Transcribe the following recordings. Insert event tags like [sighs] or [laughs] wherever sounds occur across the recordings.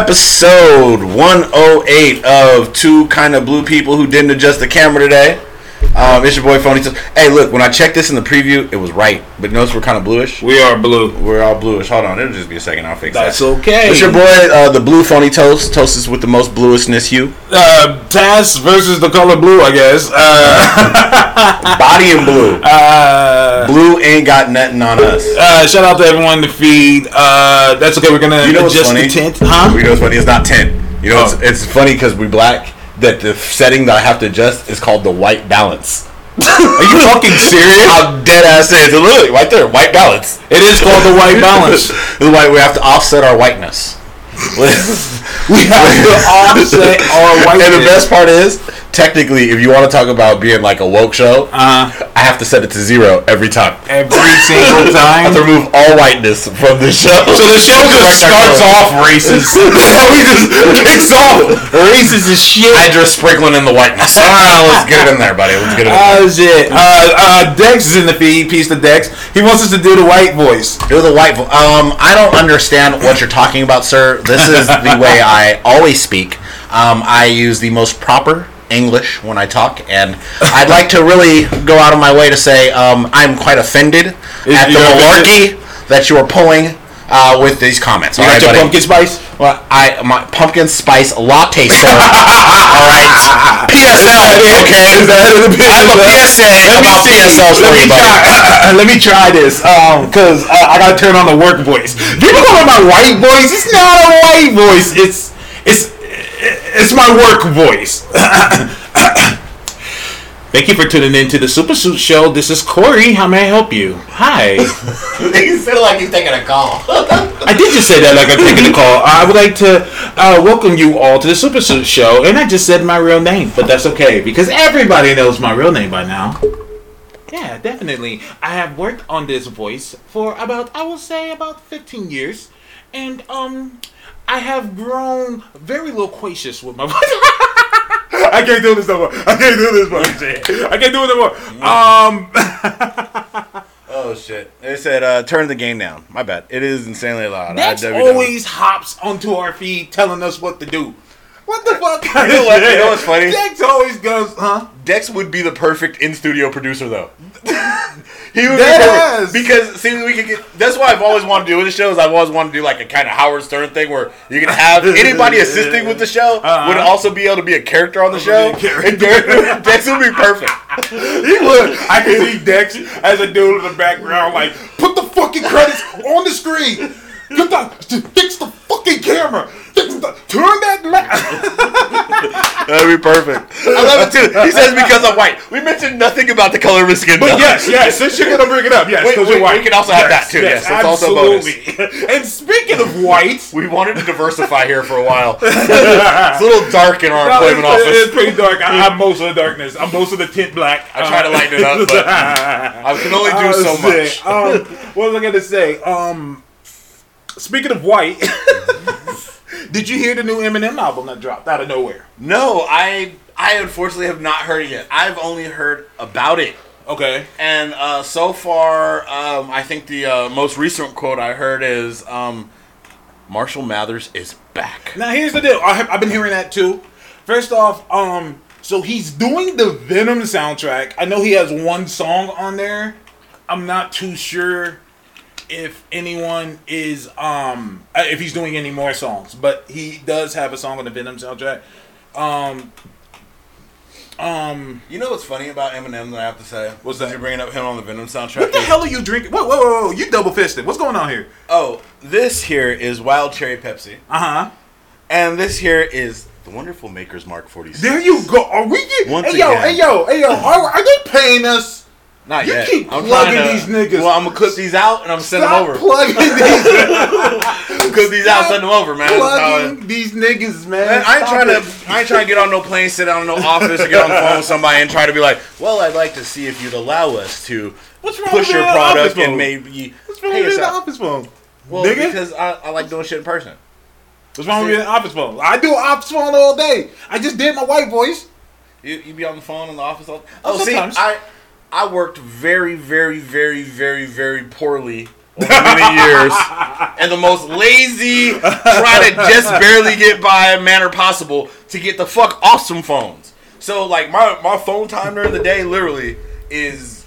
Episode 108 of Two Kind of Blue People Who Didn't Adjust the Camera Today. Um, it's your boy Phony. T- Hey, look, when I checked this in the preview, it was right. But notice we're kind of bluish. We are blue. We're all bluish. Hold on, it'll just be a second. I'll fix That's that. That's okay. It's your boy, uh, the Blue Phony Toast. Toast is with the most bluishness hue. Uh, Taz versus the color blue, I guess. Uh, [laughs] Body and blue. [laughs] uh, Blue ain't got nothing on us. uh, shout out to everyone in the feed. Uh, that's okay. We're gonna You know adjust funny? the tint, huh? You know what's funny? It's not 10. You know, Oh. it's, it's funny because we black. That the setting that I have to adjust is called the white balance. Are you fucking [laughs] serious? How dead ass is Literally, right there, white balance. It is called the white balance. [laughs] the white. We have to offset our whiteness. [laughs] We have to offset our white. and the best part is, technically, if you want to talk about being like a woke show, uh, I have to set it to zero every time. every single [laughs] I have time. to remove all whiteness from the show. So the show just starts off racist. [laughs] we just kicks off. racist as shit. I just sprinkling in the whiteness. All right, [laughs] let's get it in there, buddy. Let's get it in there. Oh shit. Uh, uh, Dex is in the feed. Peace to Dex. He wants us to do the white voice. Was a white. vo- Um, I don't understand what you're talking about, sir. This is the way I always speak. Um, I use the most proper English when I talk, and I'd like to really go out of my way to say um, I'm quite offended Is- at the malarkey that you are pulling uh, with these comments. You all got right, your buddy? pumpkin spice? Well, I my pumpkin spice latte, sir. [laughs] all right, PSL. [laughs] Okay, Is that the I have a PSA about PSLs for Let me you, buddy. try. [laughs] Let me try this. Um, cause uh, I gotta turn on the work voice. People call it my white voice. It's not a white voice. It's it's it's my work voice. [coughs] Thank you for tuning in to the Super Suit Show. This is Corey. How may I help you? Hi. [laughs] you said it like he's taking a call. [laughs] I did just say that like I'm taking a call. I would like to uh, welcome you all to the Super Suit Show, and I just said my real name, but that's okay because everybody knows my real name by now. Yeah, definitely. I have worked on this voice for about I will say about 15 years, and um, I have grown very loquacious with my [laughs] voice. I can't do this no more. I can't do this more. I can't do it no more. Um. [laughs] Oh shit! They said uh, turn the game down. My bad. It is insanely loud. Dex always hops onto our feed telling us what to do. What the fuck? [laughs] You know what? You know what's funny? Dex always goes, huh? Dex would be the perfect in studio producer though. [laughs] he would Dead be perfect. because see we could get. That's why I've always wanted to do with the shows. I've always wanted to do like a kind of Howard Stern thing where you can have [laughs] anybody assisting with the show Uh-huh. would also be able to be a character on the show. be a character. And Dex- Dex would be perfect. He would. I can see Dex as a dude in the background, like, put the fucking credits on the screen. Get fix the fucking camera. Fix the, turn that light. [laughs] That'd be perfect. I love it too. He says because I'm white. We mentioned nothing about the color of his skin. But though. yes, yes, since you're gonna bring it up, yes, because you're white. we can also have that too, yes, that's also bonus. and speaking of white, We wanted to diversify here for a while. [laughs] it's a little dark in our No, employment it's, office. it's pretty dark. I, I'm most of the darkness. I'm most of the tint black. I try to lighten it up, but [laughs] I can only do so much. Um, what was I gonna say? Um, speaking of white, [laughs] did you hear the new Eminem album that dropped out of nowhere? No, I I unfortunately have not heard it yet. I've only heard about it. Okay. And uh, so far, um, I think the uh, most recent quote I heard is um, Marshall Mathers is back. Now here's the deal. I have, I've been hearing that too. First off, um, so he's doing the Venom soundtrack. I know he has one song on there. I'm not too sure if anyone is um uh, if he's doing any more songs, but he does have a song on the Venom soundtrack. Um, um, You know what's funny about Eminem that I have to say? What's that? You're bringing up him on the Venom soundtrack. what the hell are you drinking? Whoa, whoa, whoa, whoa! You double fisted. What's going on here? Oh, this here is Wild Cherry Pepsi, Uh huh. and this here is the wonderful Maker's Mark 46. There you go. Are we getting? Once hey yo, hey yo, hey yo. Are, are they paying us? Not You yet. keep I'm plugging to- these niggas. Well, I'm gonna cook these out and I'm sending them Stop over. plugging [laughs] these. cook these out, send them over, man. Plugging these niggas, man. Man, I ain't Stop trying it. to. I ain't trying to get on no plane, sit down in no office, or get on the phone with somebody and try to be like, "Well, I'd like to see if you'd allow us to push your product phone? and maybe What's wrong pay with us the out." office phone? Well, Nigga? because I, I like doing shit in person. What's wrong with being an office phone? I do office phone all day. I just did my white voice. You, you be on the phone in the office all. Oh, oh see, sometimes. I I worked very, very, very, very, very poorly over many years, and the most lazy, try to just barely get by manner possible to get the fuck off some phones. So like my my phone time during the day literally is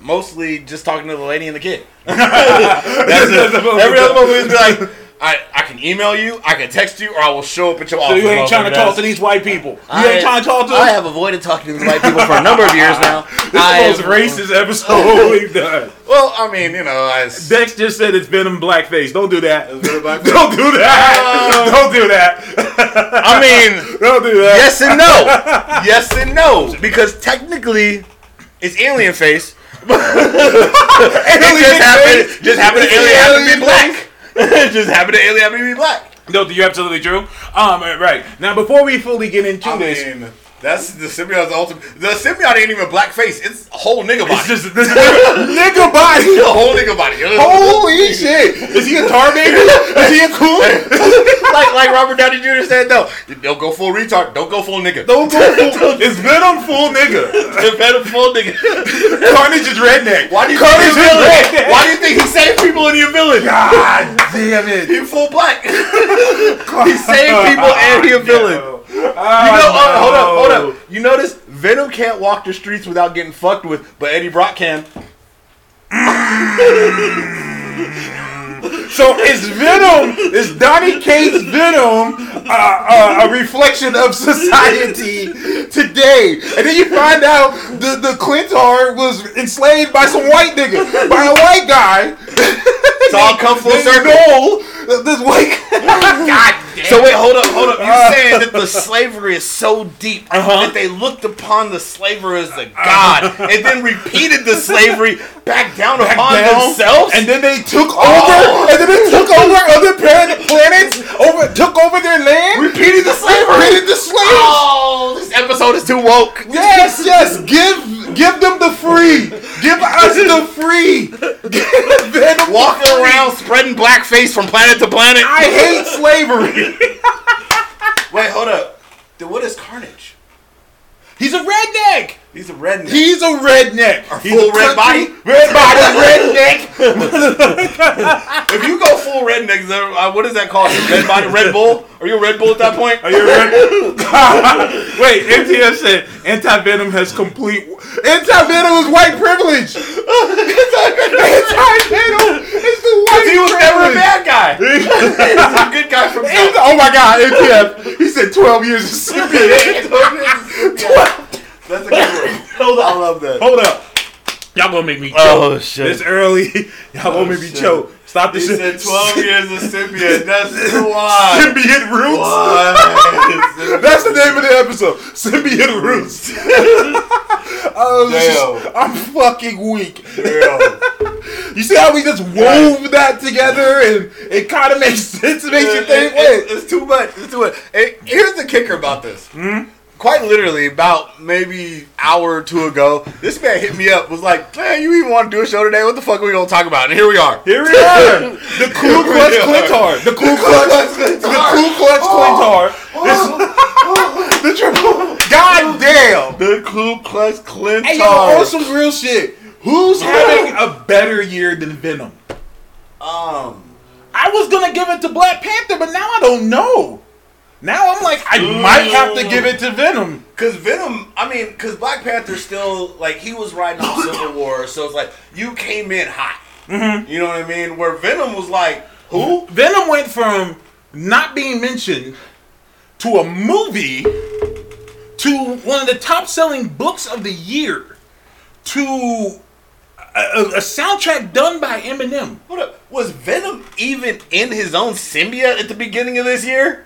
mostly just talking to the lady and the kid. [laughs] [laughs] That's it. Every other moment is be like. I, I can email you, I can text you, or I will show up at your So office. So you ain't trying to talk to these white people. You I- ain't trying to talk to I have avoided talking to these white people for a number of years now. [laughs] This is the most racist episode [laughs] we've done. Well, I mean, you know, I, Dex just said it's Venom blackface. Don't do that. [laughs] Don't do that. Uh, Don't do that. I mean, Don't do that. yes and no, yes and no, because technically, it's alien face. it just happened. Just happened. To alien happened to be black. It [laughs] just happened. To alien to be black. No, you're absolutely true. Um, right now, before we fully get into I this, mean, that's the symbiote's ultimate. The symbiote ain't even blackface. It's a whole nigga [laughs] body. it's just this nigga body. a whole nigga body. Holy shit! Is he a tar baby? Is he a cool? [laughs] like like Robert Downey Jr. said though, don't go full retard. Don't go full nigga. Don't go full. [laughs] It's Venom full nigga. It's Venom full nigga. Carnage is redneck. Why do you Carnage think is redneck? Why do you think he saved people and he a villain? God damn it! He full black. he saved people and he a villain. You know, oh, hold up, hold up. You notice Venom can't walk the streets without getting fucked with, but Eddie Brock can. [laughs] So is Venom, is Donny Cates' Venom uh, uh, a reflection of society today? And then you find out the, the Klyntar was enslaved by some white nigga, by a white guy. It's all come full circle. Noel, this white [laughs] God damn. So wait, hold up, hold up. You're Uh. saying that the slavery is so deep Uh-huh. that they looked upon the slaver as a god and then repeated the slavery back down upon down, themselves? and then they took over, Oh. and then they took over other planets, over took over their land, repeated the slavery. repeated the slaves. Oh, this episode is too woke. Yes, yes. Give give them the free. Give us the free. [laughs] Give them Walking around spreading blackface from planet to planet. I hate slavery. [laughs] Wait, hold up. Then what is Carnage? He's a redneck. He's a redneck. He's a redneck. He's full a red body? Red body, redneck. [laughs] if you go full redneck, uh, what is that called? Red body, Red Bull? Are you a Red Bull at that [laughs] point? Are you a Red [laughs] Bull? Wait, MTF said anti venom has complete. Anti venom is white privilege. anti venom is the white He was never a bad guy. He's a good guy from oh my god, MTF. He said 12 years of CPA. That's a good one. [laughs] Hold up. I love that. Hold up. Y'all gonna make me choke. Oh, shit. This early. [laughs] Y'all gonna make me shit. choke. Stop He this said shit. 12 [laughs] years of Symbian. That's why. Symbiote Roots. Why? That's the name of the episode. Symbiote Roots. oh, Damn. just- I'm fucking weak. Damn. You see how we just wove that together and it kind of makes sense. It makes you think, it- wait. it's too much. It's too much. Hey, here's the kicker about this. Hmm? Quite literally, about maybe hour or two ago, this man hit me up. Was like, "Man, you even want to do a show today? What the fuck are we gonna talk about?" And here we are. Here we are. [laughs] The Ku Klux Here we are. Klyntar. The Ku Klux The Ku Klux Klyntar. [laughs] The triple. God damn. The Ku Klux Klan. Hey, yo, on some real shit. Who's having a better year than Venom? Um, I was gonna give it to Black Panther, but now I don't know. Now I'm like, I might have to give it to Venom. Cause Venom, I mean, cause Black Panther still like he was riding off Civil [coughs] War, so it's like you came in hot. Mm-hmm. You know what I mean? Where Venom was like, who? Venom went from not being mentioned to a movie to one of the top selling books of the year to a, a, a soundtrack done by Eminem. Hold up, was Venom even in his own symbiote at the beginning of this year?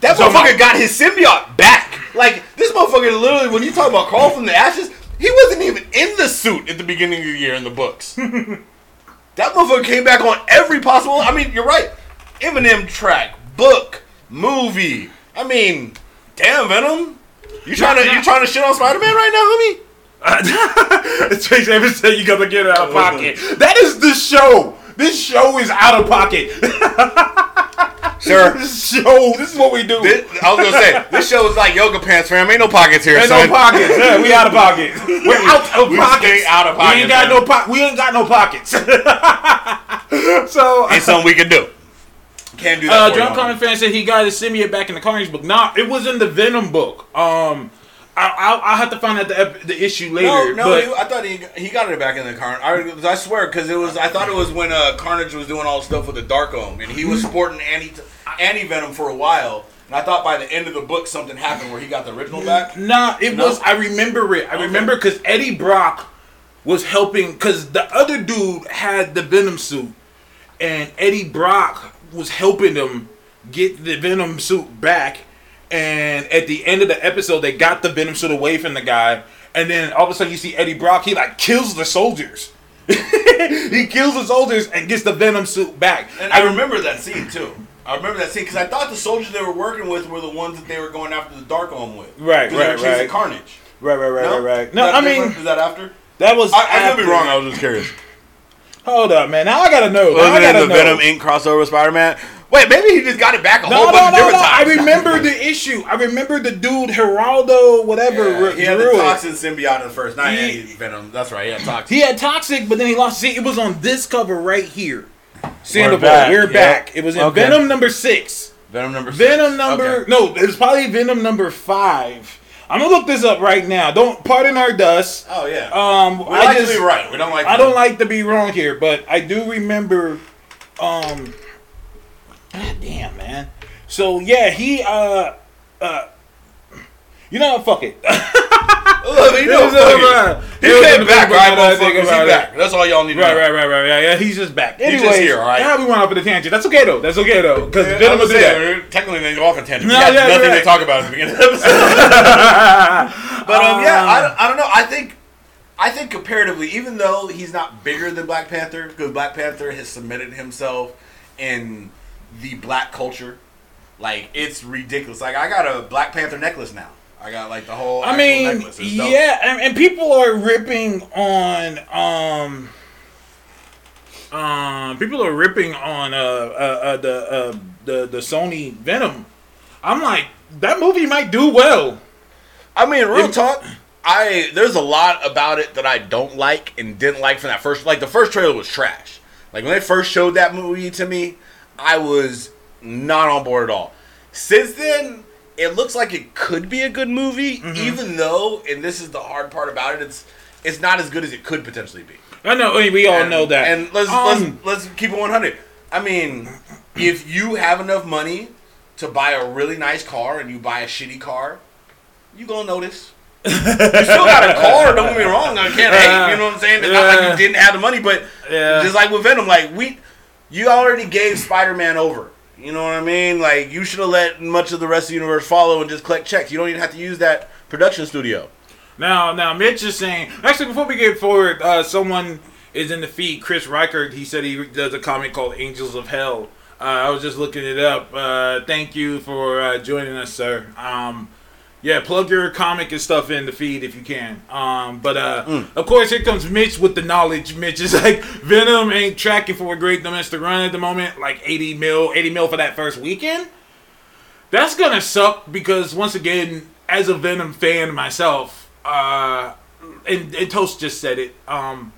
That So motherfucker my- got his symbiote back. Like this motherfucker, literally, when you talk about crawl from the ashes, he wasn't even in the suit at the beginning of the year in the books. [laughs] that motherfucker came back on every possible. I mean, you're right. Eminem track, book, movie. I mean, damn Venom, you trying to you trying to shit on Spider Man right now, homie? [laughs] Chase Evans said you gotta get out of pocket. That is the show. This show is out of pocket. [laughs] Sir. [laughs] This show. This is what we do. This, I was gonna say this show is like yoga pants, fam. Ain't no pockets here, Ain't son. no pockets. Yeah, we out of pockets. [laughs] We're out of We pockets. out of We ain't got man. no po- We ain't got no pockets. [laughs] so Ain't something we can do. Can't do that. Uh, for you, John homie. Common fan said he got his symbiote back in the Carnage book. Nah, it was in the Venom book. Um, I, I'll, I'll have to find out the, ep- the issue later. No, no, but he, I thought he he got it back in the Carnage. I, I swear, because it was I thought it was when uh, Carnage was doing all the stuff with the Dark Darkhold, and he was sporting anti anti venom for a while. And I thought by the end of the book something happened where he got the original back. nah, it No? was. I remember it. I remember because Eddie Brock was helping because the other dude had the Venom suit, and Eddie Brock was helping him get the Venom suit back. And at the end of the episode, they got the Venom suit away from the guy, and then all of a sudden you see Eddie Brock. He like kills the soldiers. [laughs] he kills the soldiers and gets the Venom suit back. And I remember that scene too. I remember that scene because I thought the soldiers they were working with were the ones that they were going after the Dark Darkhold with. Right, 'Cause they were right, right. Carnage. Right, right, right, No, right, right. No, that I mean different? is that after? that was. I, I could be wrong. I was just curious. Hold up, man. Now I gotta know. Now Was I gotta in the know. Venom Inc. crossover with Spider Man? Wait, maybe he just got it back a No, whole no, bunch no, of no. different I remember the issue. I remember the dude Geraldo, whatever. Yeah, re- he had the toxin symbiote in the first. Not He- anti venom. That's right. He had toxin. He had toxic, but then he lost. See, it was on this cover right here. Sandoval, back, we're yep. back. It was in Okay. Venom number six. Venom number. Six. Venom number Okay. no, it's probably Venom number five. I'm gonna look this up right now. Don't pardon our dust. Oh yeah. Um, we I like just to be right. We don't like. I to- don't like to be wrong here, but I do remember. Um, God damn, man. So yeah, he uh uh. You know, what, fuck it. Look, he It know, fuck it. [laughs] it He came back, book, right? now that I think Motherfuckers, he about it. back. That's all y'all need to Right, know. right, right, right, right. Yeah, he's just back. He's just here, all right? yeah, we went off on a tangent. That's okay though. That's okay though, because Yeah, Venom I was was saying, there. technically they go off a tangent. No, we had yeah, nothing right. to talk about at the beginning of the [laughs] episode. but um, yeah, I, don't- I don't know. I think I think comparatively, even though he's not bigger than Black Panther, because Black Panther has submitted himself in the black culture, like it's ridiculous. Like I got a Black Panther necklace now. I got like the whole. I mean, necklace. It's dope. yeah, and, and people are ripping on um um people are ripping on uh uh, uh the uh the the Sony Venom. I'm like that movie might do well. I mean, real It- talk. I there's a lot about it that I don't like and didn't like from that first. Like the first trailer was trash. Like when they first showed that movie to me, I was not on board at all. Since then, it looks like it could be a good movie, Mm-hmm. even though, and this is the hard part about it, it's it's not as good as it could potentially be. I know I mean, we all And- know that. And let's Um, let's let's keep it 100. I mean, if you have enough money to buy a really nice car and you buy a shitty car, you gonna notice. you still got a car. Don't get me wrong. I can't hate. You know what I'm saying? It's not like you didn't have the money, but Yeah. just like with Venom, like we, you already gave Spider-Man over. You know what I mean? Like you should have let much of the rest of the universe follow and just collect checks. You don't even have to use that production studio. Now, now, Mitch is saying. Actually, before we get forward, uh, someone is in the feed. Chris Reichert. He said he does a comic called Angels of Hell. Uh, I was just looking it up. Uh, thank you for uh, joining us, sir. Um, yeah, plug your comic and stuff in the feed if you can. Um, but uh, of course, here comes Mitch with the knowledge. Mitch is [laughs] like Venom ain't tracking for a great domestic run at the moment, like 80 mil, 80 mil for that first weekend. That's gonna suck because once again, as a Venom fan myself, uh, and, and Toast just said it. Um,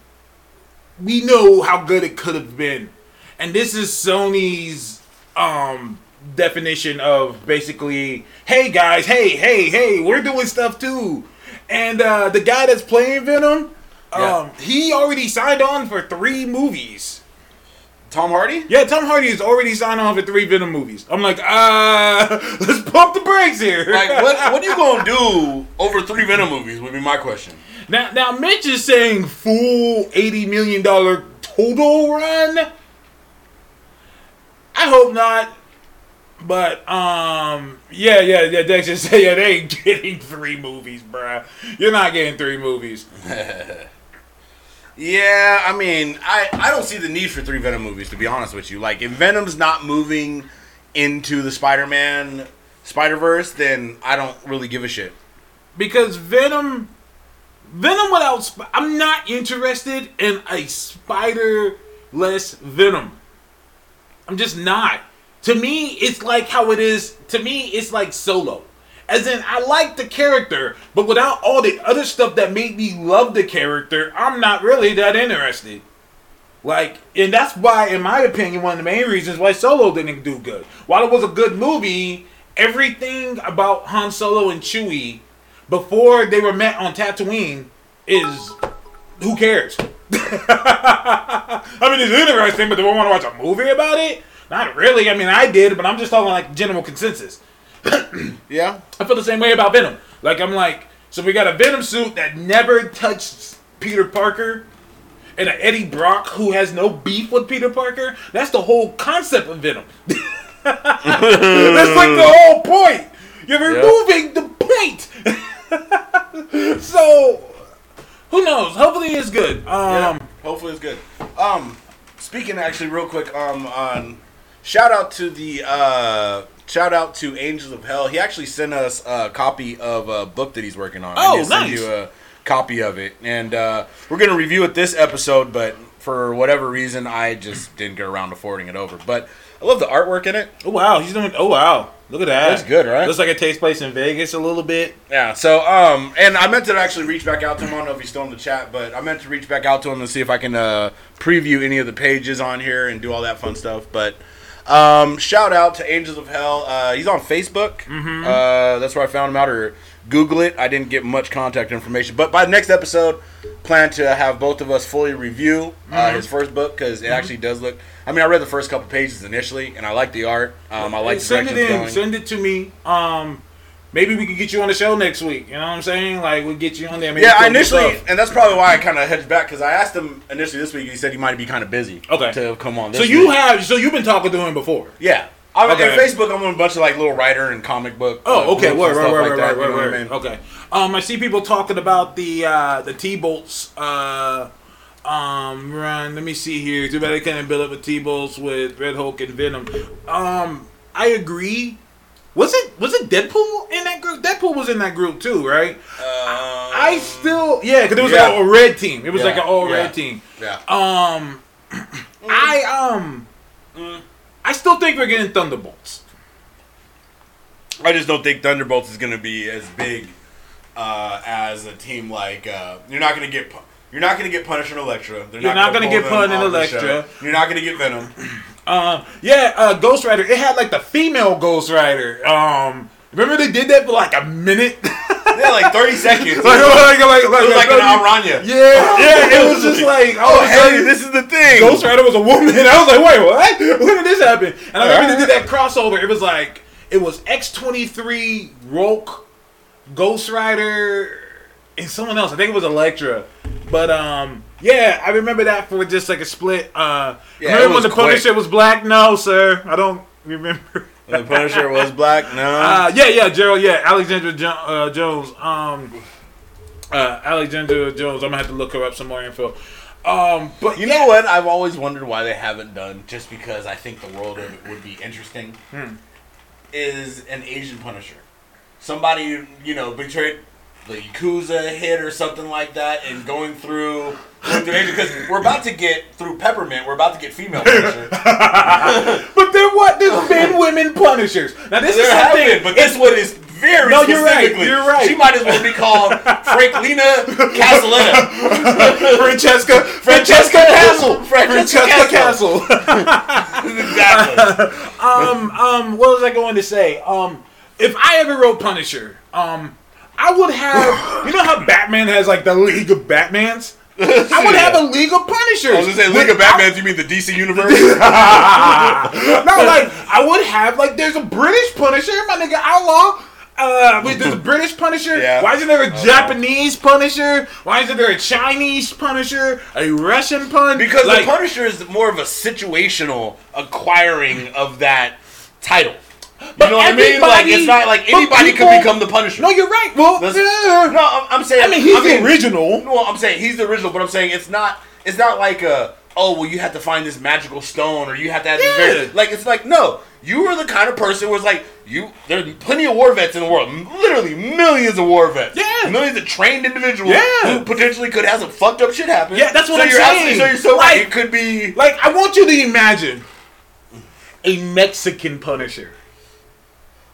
we know how good it could have been, and this is Sony's um definition of basically, hey guys, hey, hey, hey, we're doing stuff too, and uh, the guy that's playing Venom, Yeah. um, he already signed on for three movies. Tom Hardy? Yeah, Tom Hardy is already signed on for three Venom movies. I'm like, uh, [laughs] let's pump the brakes here. Like what? [laughs] What are you gonna do over three Venom movies? Would be my question. Now, now Mitch is saying full eighty million dollar total run. I hope not. But um, yeah, yeah, yeah. Dex just [laughs] say yeah, they ain't getting three movies, bruh. You're not getting three movies. [laughs] Yeah, I mean, I, I don't see the need for three Venom movies to be honest with you. Like, if Venom's not moving into the Spider-Man Spider Verse, then I don't really give a shit. because Venom, Venom without, Sp- I'm not interested in a spider-less Venom. I'm just not. To me, it's like how it is. To me, it's like Solo. As in, I like the character, but without all the other stuff that made me love the character, I'm not really that interested. Like, and that's why, in my opinion, one of the main reasons why Solo didn't do good. While it was a good movie, everything about Han Solo and Chewie before they were met on Tatooine is who cares? [laughs] I mean, it's interesting, but do I want to watch a movie about it? Not really. I mean, I did, but I'm just talking like general consensus. [coughs] Yeah. I feel the same way about Venom. Like I'm like, so we got a Venom suit that never touched Peter Parker, and an Eddie Brock who has no beef with Peter Parker. That's the whole concept of Venom. [laughs] That's like the whole point. You're removing the point. [laughs] so who knows? Hopefully it's good. Um, Yeah, hopefully it's good. Um, speaking actually real quick, um, on shout out to the uh, shout out to Angels of Hell. He actually sent us a copy of a book that he's working on. Oh, I did send nice. you a copy of it, and uh, we're gonna review it this episode. But for whatever reason, I just didn't get around to forwarding it over. But I love the artwork in it. oh wow, he's doing. Oh wow, look at that. That's good, right? Looks like it takes place in Vegas a little bit. Yeah. So, um, and I meant to actually reach back out to him. I don't know if he's still in the chat, but I meant to reach back out to him to see if I can uh, preview any of the pages on here and do all that fun stuff. But um, shout out to Angels of Hell. Uh, he's on Facebook. Mm-hmm. Uh, that's where I found him out, or Google it. I didn't get much contact information, but by the next episode, plan to have both of us fully review uh, Mm-hmm. his first book because it actually does look. I mean, I read the first couple pages initially, and I like the art. Um, I like the send it in. going. Send it to me. Um, maybe we could get you on the show next week. You know what I'm saying? Like we'll get you on there. Maybe Yeah, initially, and that's probably why I kind of hedged back because I asked him initially this week. He said he might be kind of busy. Okay. To come on. This So you week. have. So you've been talking to him before. Yeah. I'm Okay. on Facebook. I'm on a bunch of like little writer and comic book. Oh, okay. groups Right, and right, stuff right, like right, that, right, you know what I right, mean? Okay. Um, I see people talking about the uh, the T bolts. Uh, um, run. Let me see here. Too bad they couldn't build up a T bolts with Red Hulk and Venom. Um, I agree. Was it was it Deadpool in that group? Deadpool was in that group too, right? I still yeah, because it was Yeah. like a red team. It was like an all yeah. red team. Yeah. Um, [clears throat] I um, I still think we're getting Thunderbolts. I just don't think Thunderbolts is going to be as big uh, as a team like. Uh, you're not going to get. You're not going to get Punisher and Elektra. They're You're not gonna gonna get them Pun and Elektra. You're not going to get Venom. Um, yeah, uh, Ghost Rider. It had like the female Ghost Rider. Um, remember they did that for like a minute. [laughs] yeah, like 30 seconds. [laughs] like, like, like, it was like an Aranya. Yeah, yeah. It was just [laughs] like, oh, hey, this is the thing. Ghost Rider was a woman. I was like, wait, what? When did this happen? And I remember they did that crossover. It was like it was X twenty three, Roke, Ghost Rider, and someone else. I think it was Elektra. But um, yeah, I remember that for just like a split. Uh, Yeah, remember when the quick. Punisher was black? No, sir, I don't remember. the Punisher was black. No. [laughs] Uh, yeah, yeah, Gerald, yeah, Alexandra jo- uh, Jones. Um, uh, Alexandra Jones. I'm gonna have to look her up some more info. Um, but You yeah. know what? I've always wondered why they haven't done, just because I think the world of it would be interesting, Hmm. is an Asian Punisher. Somebody, you know, betrayed the Yakuza hit or something like that, and going through, going through because we're about to get, through Peppermint, we're about to get female Punisher. [laughs] But there what? There's been women Punishers. Now this is there have something. been, but this one is very No, you're right, you're right. She might as well be called Franklina Casaletta. [laughs] Francesca, Francesca Castle. [laughs] Francesca Francesca Castle. Castle. exactly. um, um, what was I going to say? Um, if I ever wrote Punisher, um, I would have. You know how Batman has like the League of Batmans. I would have a League of Punishers. I was gonna say League of Batman. You mean the DC universe? [laughs] no, like I would have like there's a British Punisher, my nigga Outlaw. Uh, wait, there's a British Punisher. Yeah. Why isn't there a Japanese Punisher? Why isn't there a Chinese Punisher? A Russian pun? Because like, the Punisher is more of a situational acquiring of that title. You But know what I mean? Like it's not like anybody people- could become the Punisher. No, you're right. Well, That's- yeah. no, I'm, I'm saying. I mean, he's I mean, the original. Well, I'm saying he's the original, but I'm saying it's not. It's not like a. Oh well, you have to find this magical stone, or you have to have this Yeah. very, like it's like no. You are the kind of person where it's like you. There's plenty of war vets in the world, literally millions of war vets. Yeah. millions of trained individuals Yeah. who potentially could have some fucked up shit happen. Yeah, that's what so I'm you're saying. So you're so right. It could be. Like, I want you to imagine a Mexican Punisher.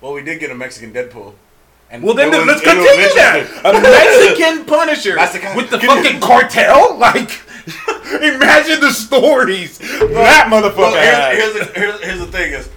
Well, we did get a Mexican Deadpool. And Well, then was- let's continue that. A Mexican [laughs] Punisher That's the kind- with the you- fucking cartel. [laughs] Like, imagine the stories that motherfucker Well, had. here's, here's, the, here's, here's the thing: is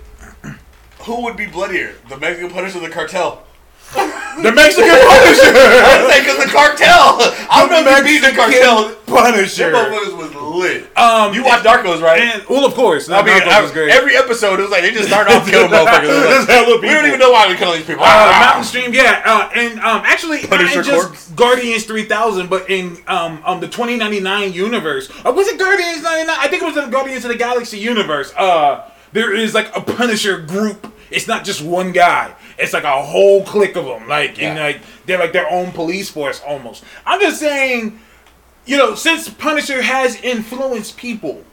who would be bloodier, the Mexican Punisher or the cartel? [laughs] the Mexican Punisher. Because the cartel. I don't know if you beat the cartel. Punisher. That motherfuckers was lit. Um, you watch Narcos, right? And, well, of course. I mean, I- was great. every episode it was like they just started off [laughs] killing motherfuckers. Was like, we don't even know why we kill these people. Uh, Mountain Stream, yeah, uh, and um, actually, not Punisher in just Corpse. Guardians three thousand, but in um, um the twenty ninety nine universe. Uh, was it Guardians ninety nine? I think it was in the Guardians of the Galaxy universe. Uh, there is like a Punisher group. It's not just one guy. It's like a whole clique of them. Like and like they're like their own police force almost. I'm just saying, you know, since Punisher has influenced people,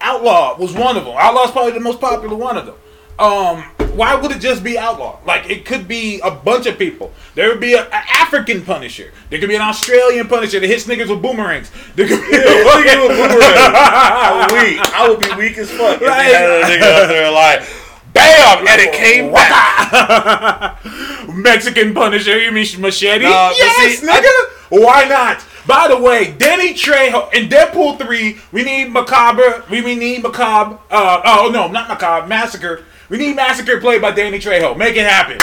Outlaw was one of them. Outlaw's probably the most popular one of them. Um, why would it just be Outlaw? Like it could be a bunch of people. There would be an African Punisher. There could be an Australian Punisher that hits niggas with boomerangs. There could be [laughs] I would weak. I would be weak as fuck if they Right. had a nigga out there like, bam, and it came back. [laughs] Mexican Punisher. You mean machete? No, yes, see, nigga. Why not? By the way, Danny Trejo in Deadpool three, we need Macabre. We, we need Macabre. Uh, oh no, not Macabre. Massacre. We need Massacre played by Danny Trejo. Make it happen.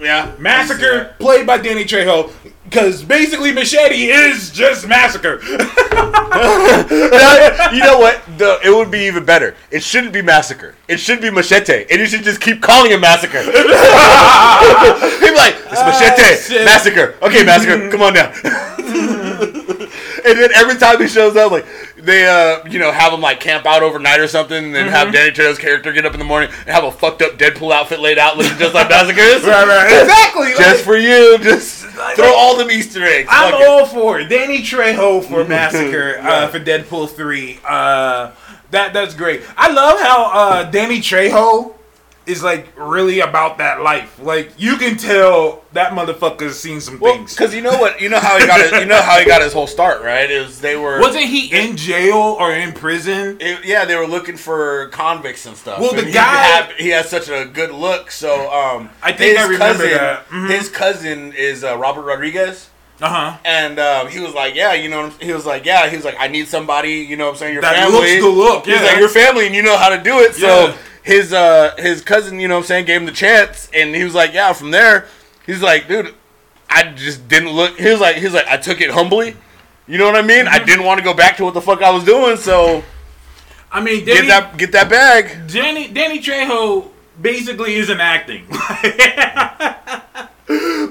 Yeah. Massacre played by Danny Trejo. Because basically, Machete is just Massacre. [laughs] you know what? The, it would be even better. It shouldn't be massacre. It should be machete, and you should just keep calling him massacre. [laughs] He'd be like, "It's ah, machete, shit. massacre." Okay, massacre, come on now. [laughs] and then every time he shows up, like they, uh, you know, have them like camp out overnight or something, and then have Danny Trejo's character get up in the morning and have a fucked up Deadpool outfit laid out, looking just like massacre's. [laughs] right, right. Exactly. [laughs] Just like- for you, just throw all them Easter eggs. I'm Fuck it. all for it. Danny Trejo for [laughs] Massacre uh, for Deadpool three. Uh, that that's great. I love how uh, Danny Trejo is like really about that life. Like you can tell that motherfucker's seen some Well, things. because you know what, you know how he got it. You know how he got his whole start, right? Is they were Wasn't he in jail or in prison? It- yeah, they were looking for convicts and stuff. Well, And the he guy- had, he has such a good look. So um, I think I remember cousin, that. Mhm. His cousin is uh, Robert Rodriguez, Uh huh. and um, he was like, yeah, you know, what I'm- he was like, yeah, he was like, I need somebody, you know, what I'm saying your That family. looks the look, He's yeah. like your family, and you know how to do it. So Yeah. His uh his cousin, you know, what I'm saying, gave him the chance, and he was like, yeah. From there, he's like, dude, I just didn't look. He was like, he's like, I took it humbly. You know what I mean? Mm-hmm. I didn't want to go back to what the fuck I was doing, so I mean, get that get that bag. Danny Danny Trejo basically isn't acting. [laughs]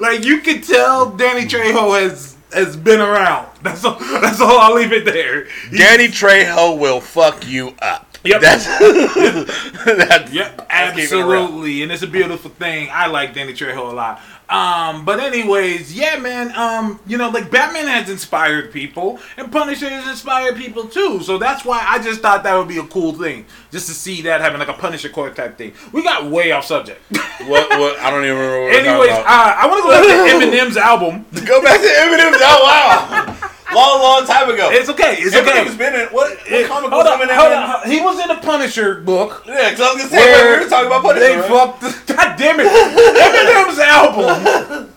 like you can tell Danny Trejo has has been around. That's all. That's all. I'll leave it there. He- Danny Trejo will fuck you up. Yep. That's, [laughs] that's Yep, keeping it absolutely, and it's a beautiful thing. I like Danny Trejo a lot. Um, but anyways, yeah, man. Um, you know, like Batman has inspired people, and Punisher has inspired people too. So that's why I just thought that would be a cool thing, just to see that having like a Punisher court type thing. We got way off subject. [laughs] What? What? I don't even remember. Anyways, uh, I want to go back to Eminem's album. [laughs] go back to Eminem's. Oh wow, long, long time ago. It's okay. It's okay. Eminem's been in what? What It- comic was on, Eminem hold on, hold- He was in a Punisher book. Yeah, because I was gonna say we were talking about Punisher. They right? fucked. [laughs] God damn it! Eminem's album.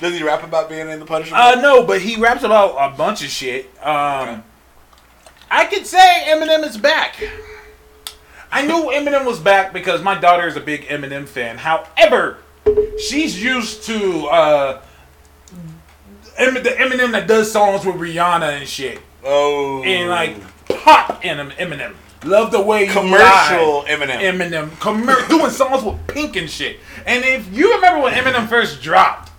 Does he rap about being in the Punisher? Uh, no, but he raps about a bunch of shit. Um, I could say Eminem is back. I knew Eminem was back because my daughter is a big Eminem fan. However, she's used to uh, the Eminem that does songs with Rihanna and shit, oh, and like pop Eminem. Eminem. Love the way commercial. Eminem. Eminem commer- doing songs with Pink and shit. And if you remember when Eminem first dropped,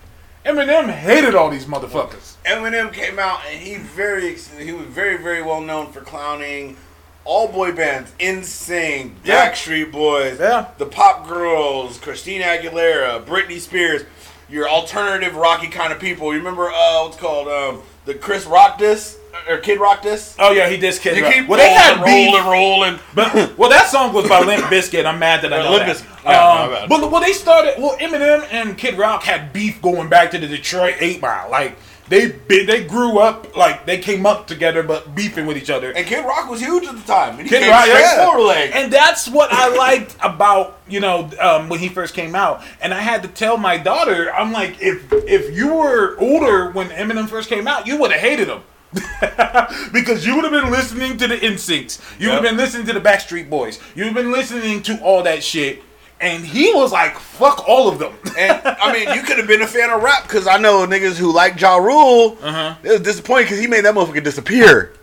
Eminem hated all these motherfuckers. Eminem came out and he very he was very very well known for clowning all boy bands, NSYNC, Yeah. Backstreet Boys, Yeah. the Pop Girls, Christina Aguilera, Britney Spears, your alternative rocky kind of people. You remember uh what's called um the Chris Rock disc or Kid Rock disc? Oh yeah, he did Kid You Rock. keep well, they had rolling, beef, rolling, rolling. but well, that song was by Limp Bizkit. I'm mad that I know Limp that. Bizkit. Um, but well, they started. Well, Eminem and Kid Rock had beef going back to the Detroit Eight Mile. Like they they grew up like they came up together, but beefing with each other. And Kid Rock was huge at the time. And he Kid Rock, yeah. And that's what I liked about you know um, when he first came out. And I had to tell my daughter, I'm like, if if you were older when Eminem first came out, you would have hated him. [laughs] because you would have been listening to the NSYNC, you would have been listening to the Backstreet Boys, you'd have been listening to all that shit, and he was like, "Fuck all of them." And I mean, you could have been a fan of rap because I know niggas who like Ja Rule. Uh-huh. They was disappointing because he made that motherfucker disappear.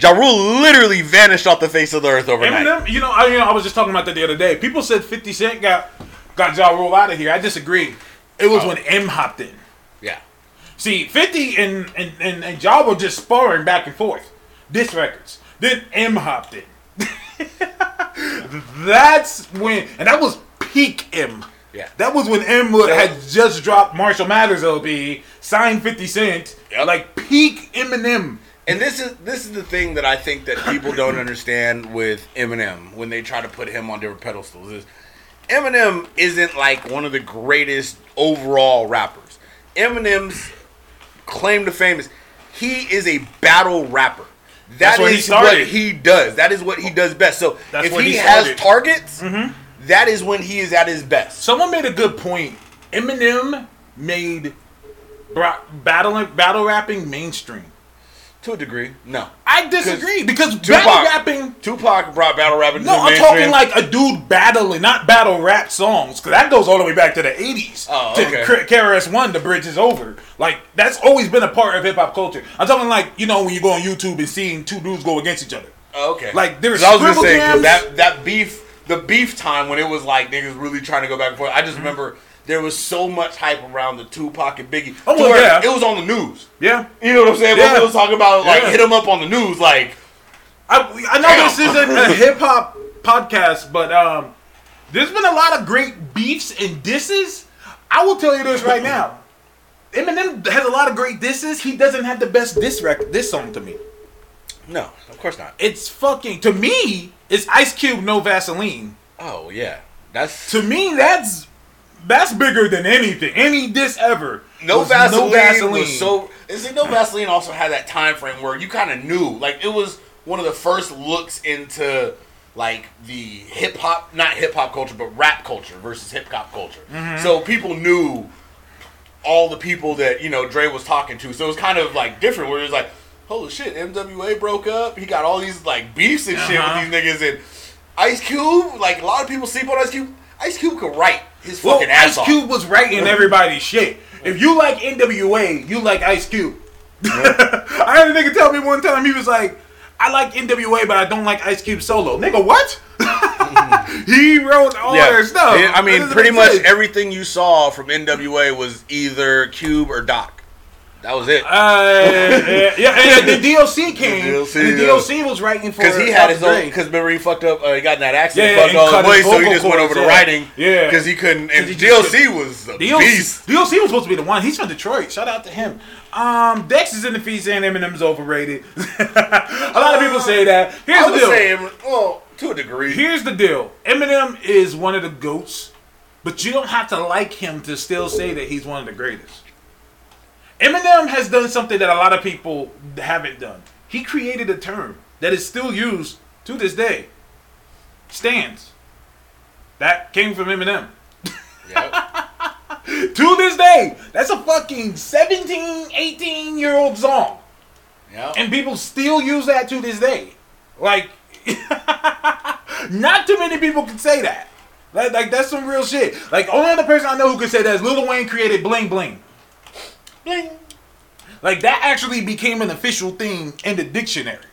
Ja Rule literally vanished off the face of the earth overnight. Eminem, you know, I, you know, I was just talking about that the other day. People said 50 Cent got got Ja Rule out of here. I disagree. It was Oh. when M hopped in. Yeah. See, 50 and, and, and, and Ja were just sparring back and forth. Diss records. Then M hopped in. [laughs] That's when, and that was peak M. Yeah. That was when M had just dropped Marshall Mathers LP, signed 50 Cent, Yep. like peak Eminem. And this is this is the thing that I think that people don't understand with Eminem when they try to put him on different pedestals is Eminem isn't like one of the greatest overall rappers. Eminem's claim to fame is he is a battle rapper. That's That where he what he does. That is what he does best. So That's if he, he has targets, mm-hmm. That is when he is at his best. Someone made a good point. Eminem made bra- battle battle rapping mainstream. To a degree, no. I disagree because Tupac, battle rapping. Tupac brought battle rapping. No, I'm mainstream. talking like a dude battling, not battle rap songs, because that goes all the way back to the '80s. Oh, okay. KRS One, the bridge is over. Like that's always been a part of hip hop culture. I'm talking like you know when you go on YouTube and seeing two dudes go against each other. Oh, okay. Like, there's I was gonna say jams. that that beef, the beef time when it was like niggas really trying to go back and forth. I Mm-hmm. just remember there was so much hype around the Tupac and Biggie. Oh, well, yeah. It was on the news. Yeah, You know what I'm saying? Yeah. When we was talking about like Yeah. hit him up on the news, like I, I know Damn. this isn't a hip hop podcast, but um, there's been a lot of great beefs and disses. I will tell you this right now. Eminem has a lot of great disses. He doesn't have the best diss record, this song to me. No, of course not. It's fucking to me. It's Ice Cube, no Vaseline. Oh yeah, that's To me, that's that's bigger than anything. Any diss ever. no was Vaseline, was so. And see, no Vaseline also had that time frame where you kind of knew, like it was one of the first looks into like the hip hop, not hip hop culture, but rap culture versus hip hop culture. Mm-hmm. So people knew all the people that you know Dre was talking to. So it was kind of like different, where it was like, holy shit, NWA broke up. He got all these like beefs and shit Uh-huh. with these niggas and Ice Cube. Like a lot of people sleep on Ice Cube. Ice Cube could write his Well, fucking ass Ice off. Cube was writing everybody's shit. If you like NWA, you like Ice Cube. [laughs] I had a nigga tell me one time he was like, "I like NWA, but I don't like Ice Cube solo." Nigga, what? [laughs] he wrote all their stuff. Yeah, I mean, pretty much sense. everything you saw from NWA was either Cube or Doc. That was it. Uh, yeah, yeah, and the D.O.C. came. The D.O.C., the. D.O.C. was writing for Because he had his own. Because remember he fucked up. Uh, he got in that accident, Yeah, fucked all his voice, so he just went over to yeah. writing. Yeah. Because he couldn't. And he D.O.C. was a D.O.C., beast. D.O.C. was supposed to be the one. He's from Detroit. Shout out to him. Um, Dex is in the feed saying Eminem's overrated. [laughs] a lot of people say that. Here's I the deal. say, well, to a degree. Here's the deal. Eminem is one of the goats, but you don't have to like him to still say that he's one of the greatest. Eminem has done something that a lot of people haven't done. He created a term that is still used to this day. Stans. That came from Eminem. Yep. [laughs] To this day, that's a fucking 17, 18 year old song. Yep. And people still use that to this day. Like, [laughs] not too many people can say that. Like, like that's some real shit. Like, only other person I know who can say that is Lil Wayne created Bling Bling. Bling. Like, that actually became an official thing in the dictionary.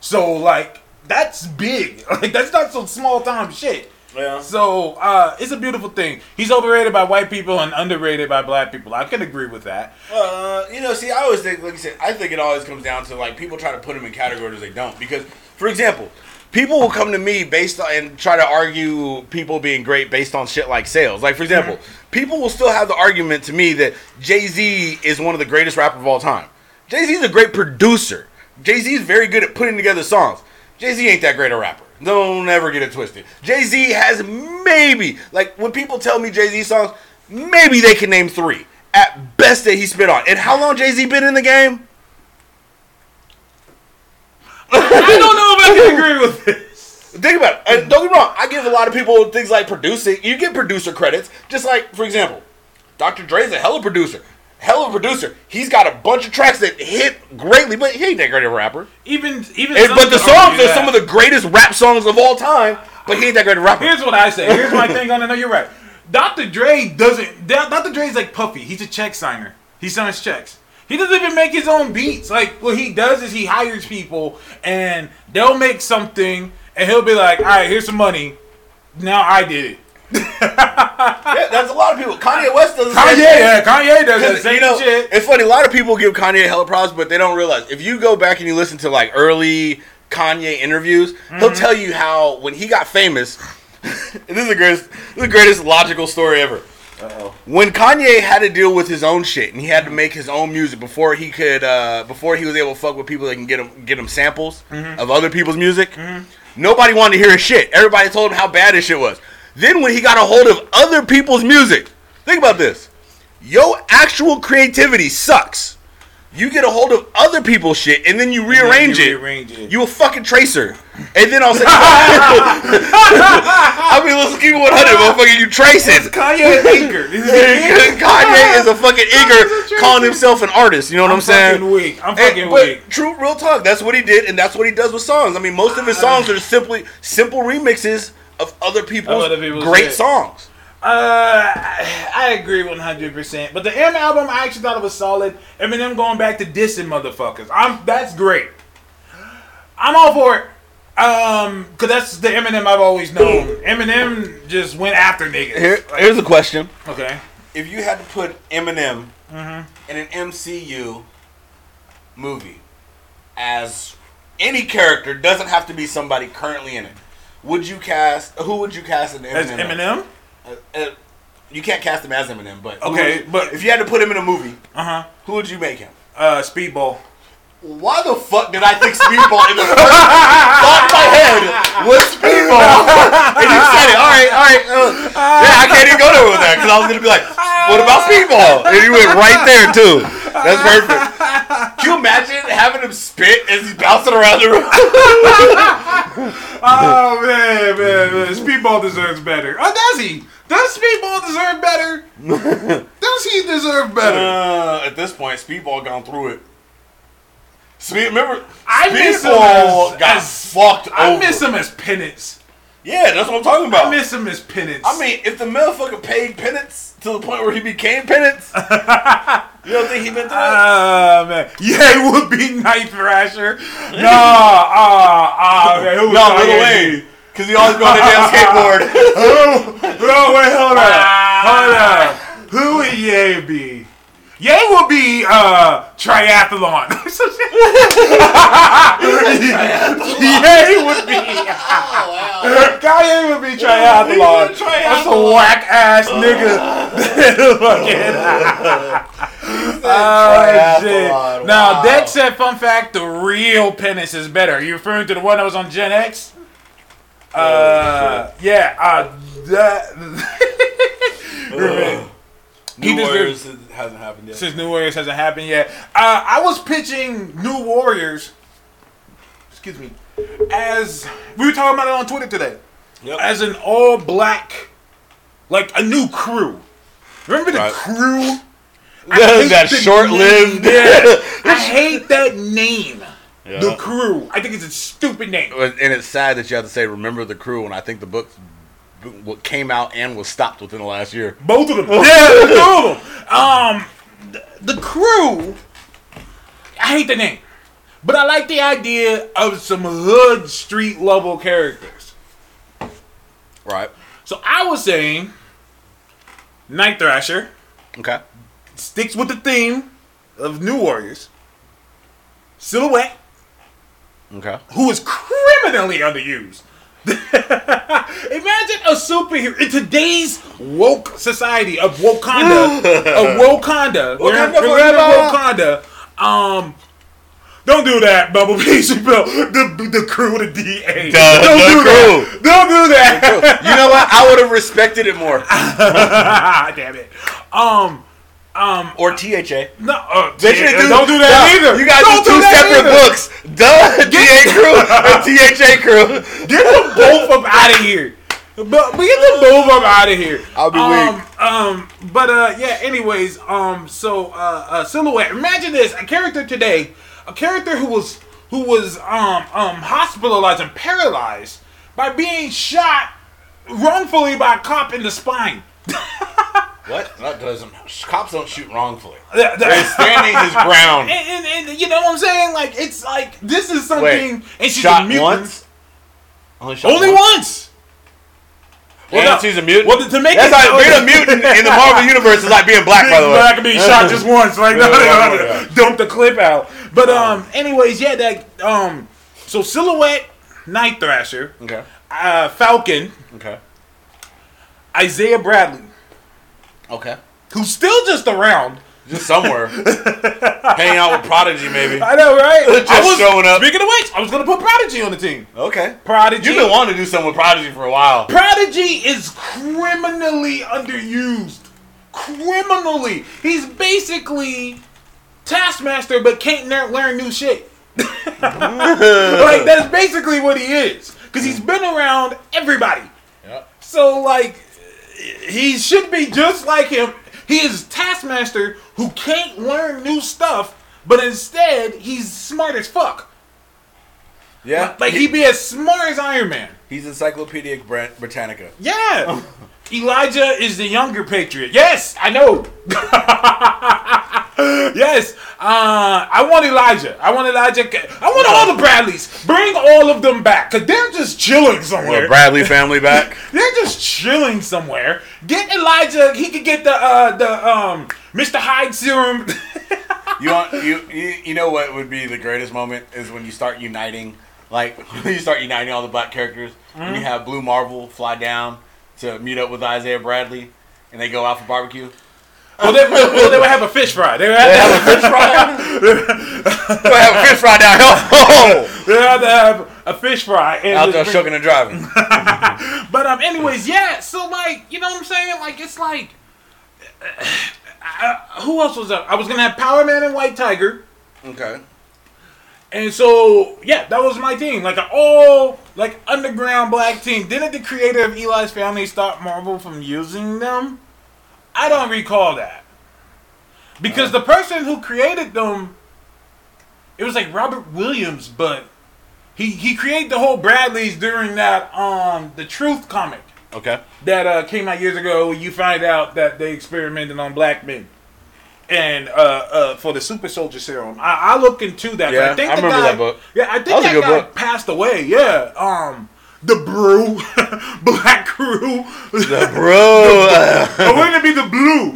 So, like, that's big. [laughs] Like, that's not some small time shit. Yeah. So, uh, it's a beautiful thing. He's overrated by white people and underrated by black people. I can agree with that. Uh, you know, see, I always think, like you said, I think it always comes down to like people try to put him in categories they don't. Because, for example, people will come to me based on and try to argue people being great based on shit like sales. Like, for example, mm-hmm. people will still have the argument to me that Jay Z is one of the greatest rappers of all time. Jay Z is a great producer. Jay Z is very good at putting together songs. Jay Z ain't that great a rapper. Don't ever get it twisted. Jay Z has maybe like when people tell me Jay Z songs, maybe they can name three. at best that he spit on. And how long Jay Z been in the game? I don't know if I can agree with this. Think about it. And don't get me wrong. I give a lot of people things like producing. You get producer credits. Just like, for example, Dr. Dre's a hell of a producer. Hell of a producer. He's got a bunch of tracks that hit greatly, but he ain't that great of a rapper. Even even And- but the songs are that. some of the greatest rap songs of all time, but he ain't that great of a rapper. Here's what I say. Here's my thing on it. No, you're right. Dr. Dre doesn't. Dr. Dre's like Puffy. He's a check signer. He signs checks. He doesn't even make his own beats. Like what he does is he hires people and they'll make something and he'll be like, "All right, here's some money. Now I did it." [laughs] Yeah, that's a lot of people. Kanye West does Kanye, yeah, Kanye does the 'Cause, same you know, shit. it's funny. A lot of people give Kanye a hella props, but they don't realize if you go back and you listen to like early Kanye interviews, he'll Mm-hmm. tell you how when he got famous. [laughs] this is the greatest, this is the greatest logical story ever. When Kanye had to deal with his own shit and he had to make his own music before he could, uh, before he was able to fuck with people that can get him get him samples Mm-hmm. of other people's music, nobody wanted to hear his shit. Everybody told him how bad his shit was. Then when he got a hold of other people's music, think about this: your actual creativity sucks. You get a hold of other people's shit and then you rearrange you it. rearrange it. You a fucking tracer. And then I'll say, [laughs] I mean, let's keep it 100, motherfucker. You tracing. Kanye is eager. [laughs] [laughs] Kanye is a fucking eager, calling himself an artist. You know what I'm, I'm saying? fucking weak. I'm And- fucking but weak. true, real talk. That's what he did, and that's what he does with songs. I mean, most of his songs are simply simple remixes of other people's, Other people's great shit. songs. Uh, I agree 100%. But the M album, I actually thought it was solid. Eminem going back to dissing motherfuckers. I'm that's great. I'm all for it. Um, cause that's the Eminem I've always known. Eminem just went after niggas. Here, here's a question: Okay. If you had to put Eminem Mm-hmm. in an MCU movie as any character, doesn't have to be somebody currently in it. Would you cast? Who would you cast in Eminem? That's Eminem. Uh, uh, you can't cast him as Eminem, but Okay, would- but- if you had to put him in a movie, Uh huh. who would you make him? Uh, Speedball. Why the fuck did I think Speedball in the first [laughs] thought in my head was Speedball? and you said it. All right, all right. Uh, yeah, I can't even go there with that because I was gonna be like, "What about Speedball?" And you went right there too. That's perfect. Can you imagine having him spit as he's bouncing around the room? [laughs] Oh man, man, man. Speedball deserves better. Oh, does he? Does Speedball deserve better? [laughs] does he deserve better? Uh, at this point, Speedball gone through it. Speed, remember, I miss him as- got as- fucked I over. miss him as penance. Yeah, that's what I'm talking about. I miss him as penance. I mean, if the motherfucker paid penance to the point where he became penance, [laughs] you don't think he been through it? Ah man, yeah, it would be Night Thrasher. Nah, ah, ah, man, who No, Lil Kanye Wayne, be? Because he always go on a damn skateboard. [laughs] Who? No, wait, hold on, hold on. Who would Ye be? Ye would be uh triathlon. [laughs] [laughs] Ye would be. Kanye would be triathlon. Would be triathlon. That's a whack ass nigga. Oh, shit. Triathlon, Now, wow. Dex said, fun fact, the real penis is better. Are you referring to the one that was on Gen X? Uh, yeah, uh, that. [laughs] New deserves- Warriors hasn't happened yet. Since New Warriors hasn't happened yet, uh, I was pitching New Warriors. Excuse me. As we were talking about it on Twitter today, Yep. as an all black, like a new crew. Remember the Right. crew? That hate that the short-lived. name. Yeah. [laughs] I hate that name. Yeah. The crew. I think it's a stupid name. and it's sad that you have to say "Remember the Crew" when I think the book what came out and was stopped within the last year. Both of them. [laughs] Yeah, two of them. Um, th- the crew. I hate the name, but I like the idea of some hood street level characters. Right. So I was saying, Night Thrasher Okay. sticks with the theme of New Warriors. Silhouette, Okay. who is criminally underused. [laughs] Imagine a superhero in today's woke society of Wakanda, [laughs] of Wakanda, Wakanda we're, we're in forever. Wakanda. Um, don't do that, Bumblebee. [laughs] Chappelle. The the crew, the DA. The- don't the do crew. that. Don't do that. You know what? I would have respected it more. Damn it. Um, Um, or THA. no, uh, They should yeah, don't do that no, either. You guys do two separate either. books. Duh, DA crew and THA crew. Get them both up out of here. But, but get them both up out of here. I'll be um, weak. Um, but uh, yeah. Anyways, um, so uh, uh, silhouette. Imagine this: a character today, a character who was who was um um hospitalized and paralyzed by being shot wrongfully by a cop in the spine. [laughs] What? That doesn't. Cops don't shoot wrongfully. [laughs] That- that- They're standing his ground. [laughs] And, and, and you know what I'm saying? Like it's like this is something. Wait, and she's shot a mutant. once. Only, shot Only once. Well, Well, no, she's a mutant. well, to make That's it- like being a mutant in the Marvel universe is like being black, by the way. I can be shot just once. Like, no, no, yeah, no, dump the clip out. But um, anyways, yeah, that um, so silhouette, Night Thrasher, Okay. uh, Falcon, Okay. Isaiah Bradley, Okay. who's still just around. Just somewhere, [laughs] hanging out with Prodigy, maybe. I know, right? [laughs] Just I was, showing up. Speaking of which, I was gonna put Prodigy on the team. Okay. Prodigy. You've been wanting to do something with Prodigy for a while. Prodigy is criminally underused. Criminally. He's basically Taskmaster, but can't learn new shit. [laughs] like, that's basically what he is. Because he's been around everybody. Yep. So, like, he should be just like him. He is Taskmaster who can't learn new stuff, but instead, he's smart as fuck. Yeah. Like, he'd be as smart as Iron Man. He's Encyclopedia Brit- Britannica. Yeah. [laughs] Elijah is the younger patriot. Yes, I know. [laughs] [laughs] yes. Uh, I want Elijah. I want Elijah. I want all the Bradleys. Bring all of them back. Because they're just chilling somewhere. The Bradley family [laughs] back. they're just chilling somewhere. Get Elijah. He could get the uh, the um Mr. Hyde serum. You want you, you you know what would be the greatest moment is when you start uniting like [laughs] you start uniting all the black characters and you have Blue Marvel fly down to meet up with Isaiah Bradley and they go out for barbecue. Well, they, well, they would have a fish fry. They would have, They to have a fish fry. [laughs] they would have a fish fry down here. Oh, [laughs] they would have to have a fish fry. And out there just- shucking and driving. [laughs] But um, anyways, yeah. So like, you know what I'm saying? Like, it's like, uh, who else was up? I was gonna have Power Man and White Tiger, Okay. and so yeah, that was my team. Like an all like underground black team. Didn't the creator of Eli's Family stop Marvel from using them? I don't recall that because the person who created them, it was like Robert Williams, but he he created the whole Bradleys during that um the Truth comic Okay. that uh, came out years ago. You find out that they experimented on black men, and uh, uh, for the super soldier serum. I, I look into that. Yeah, I, think I remember guy- that book. Yeah, I think That that, guy book. passed away. Yeah, um, the brew, [laughs] black crew. The bro. Or wouldn't it be the blue?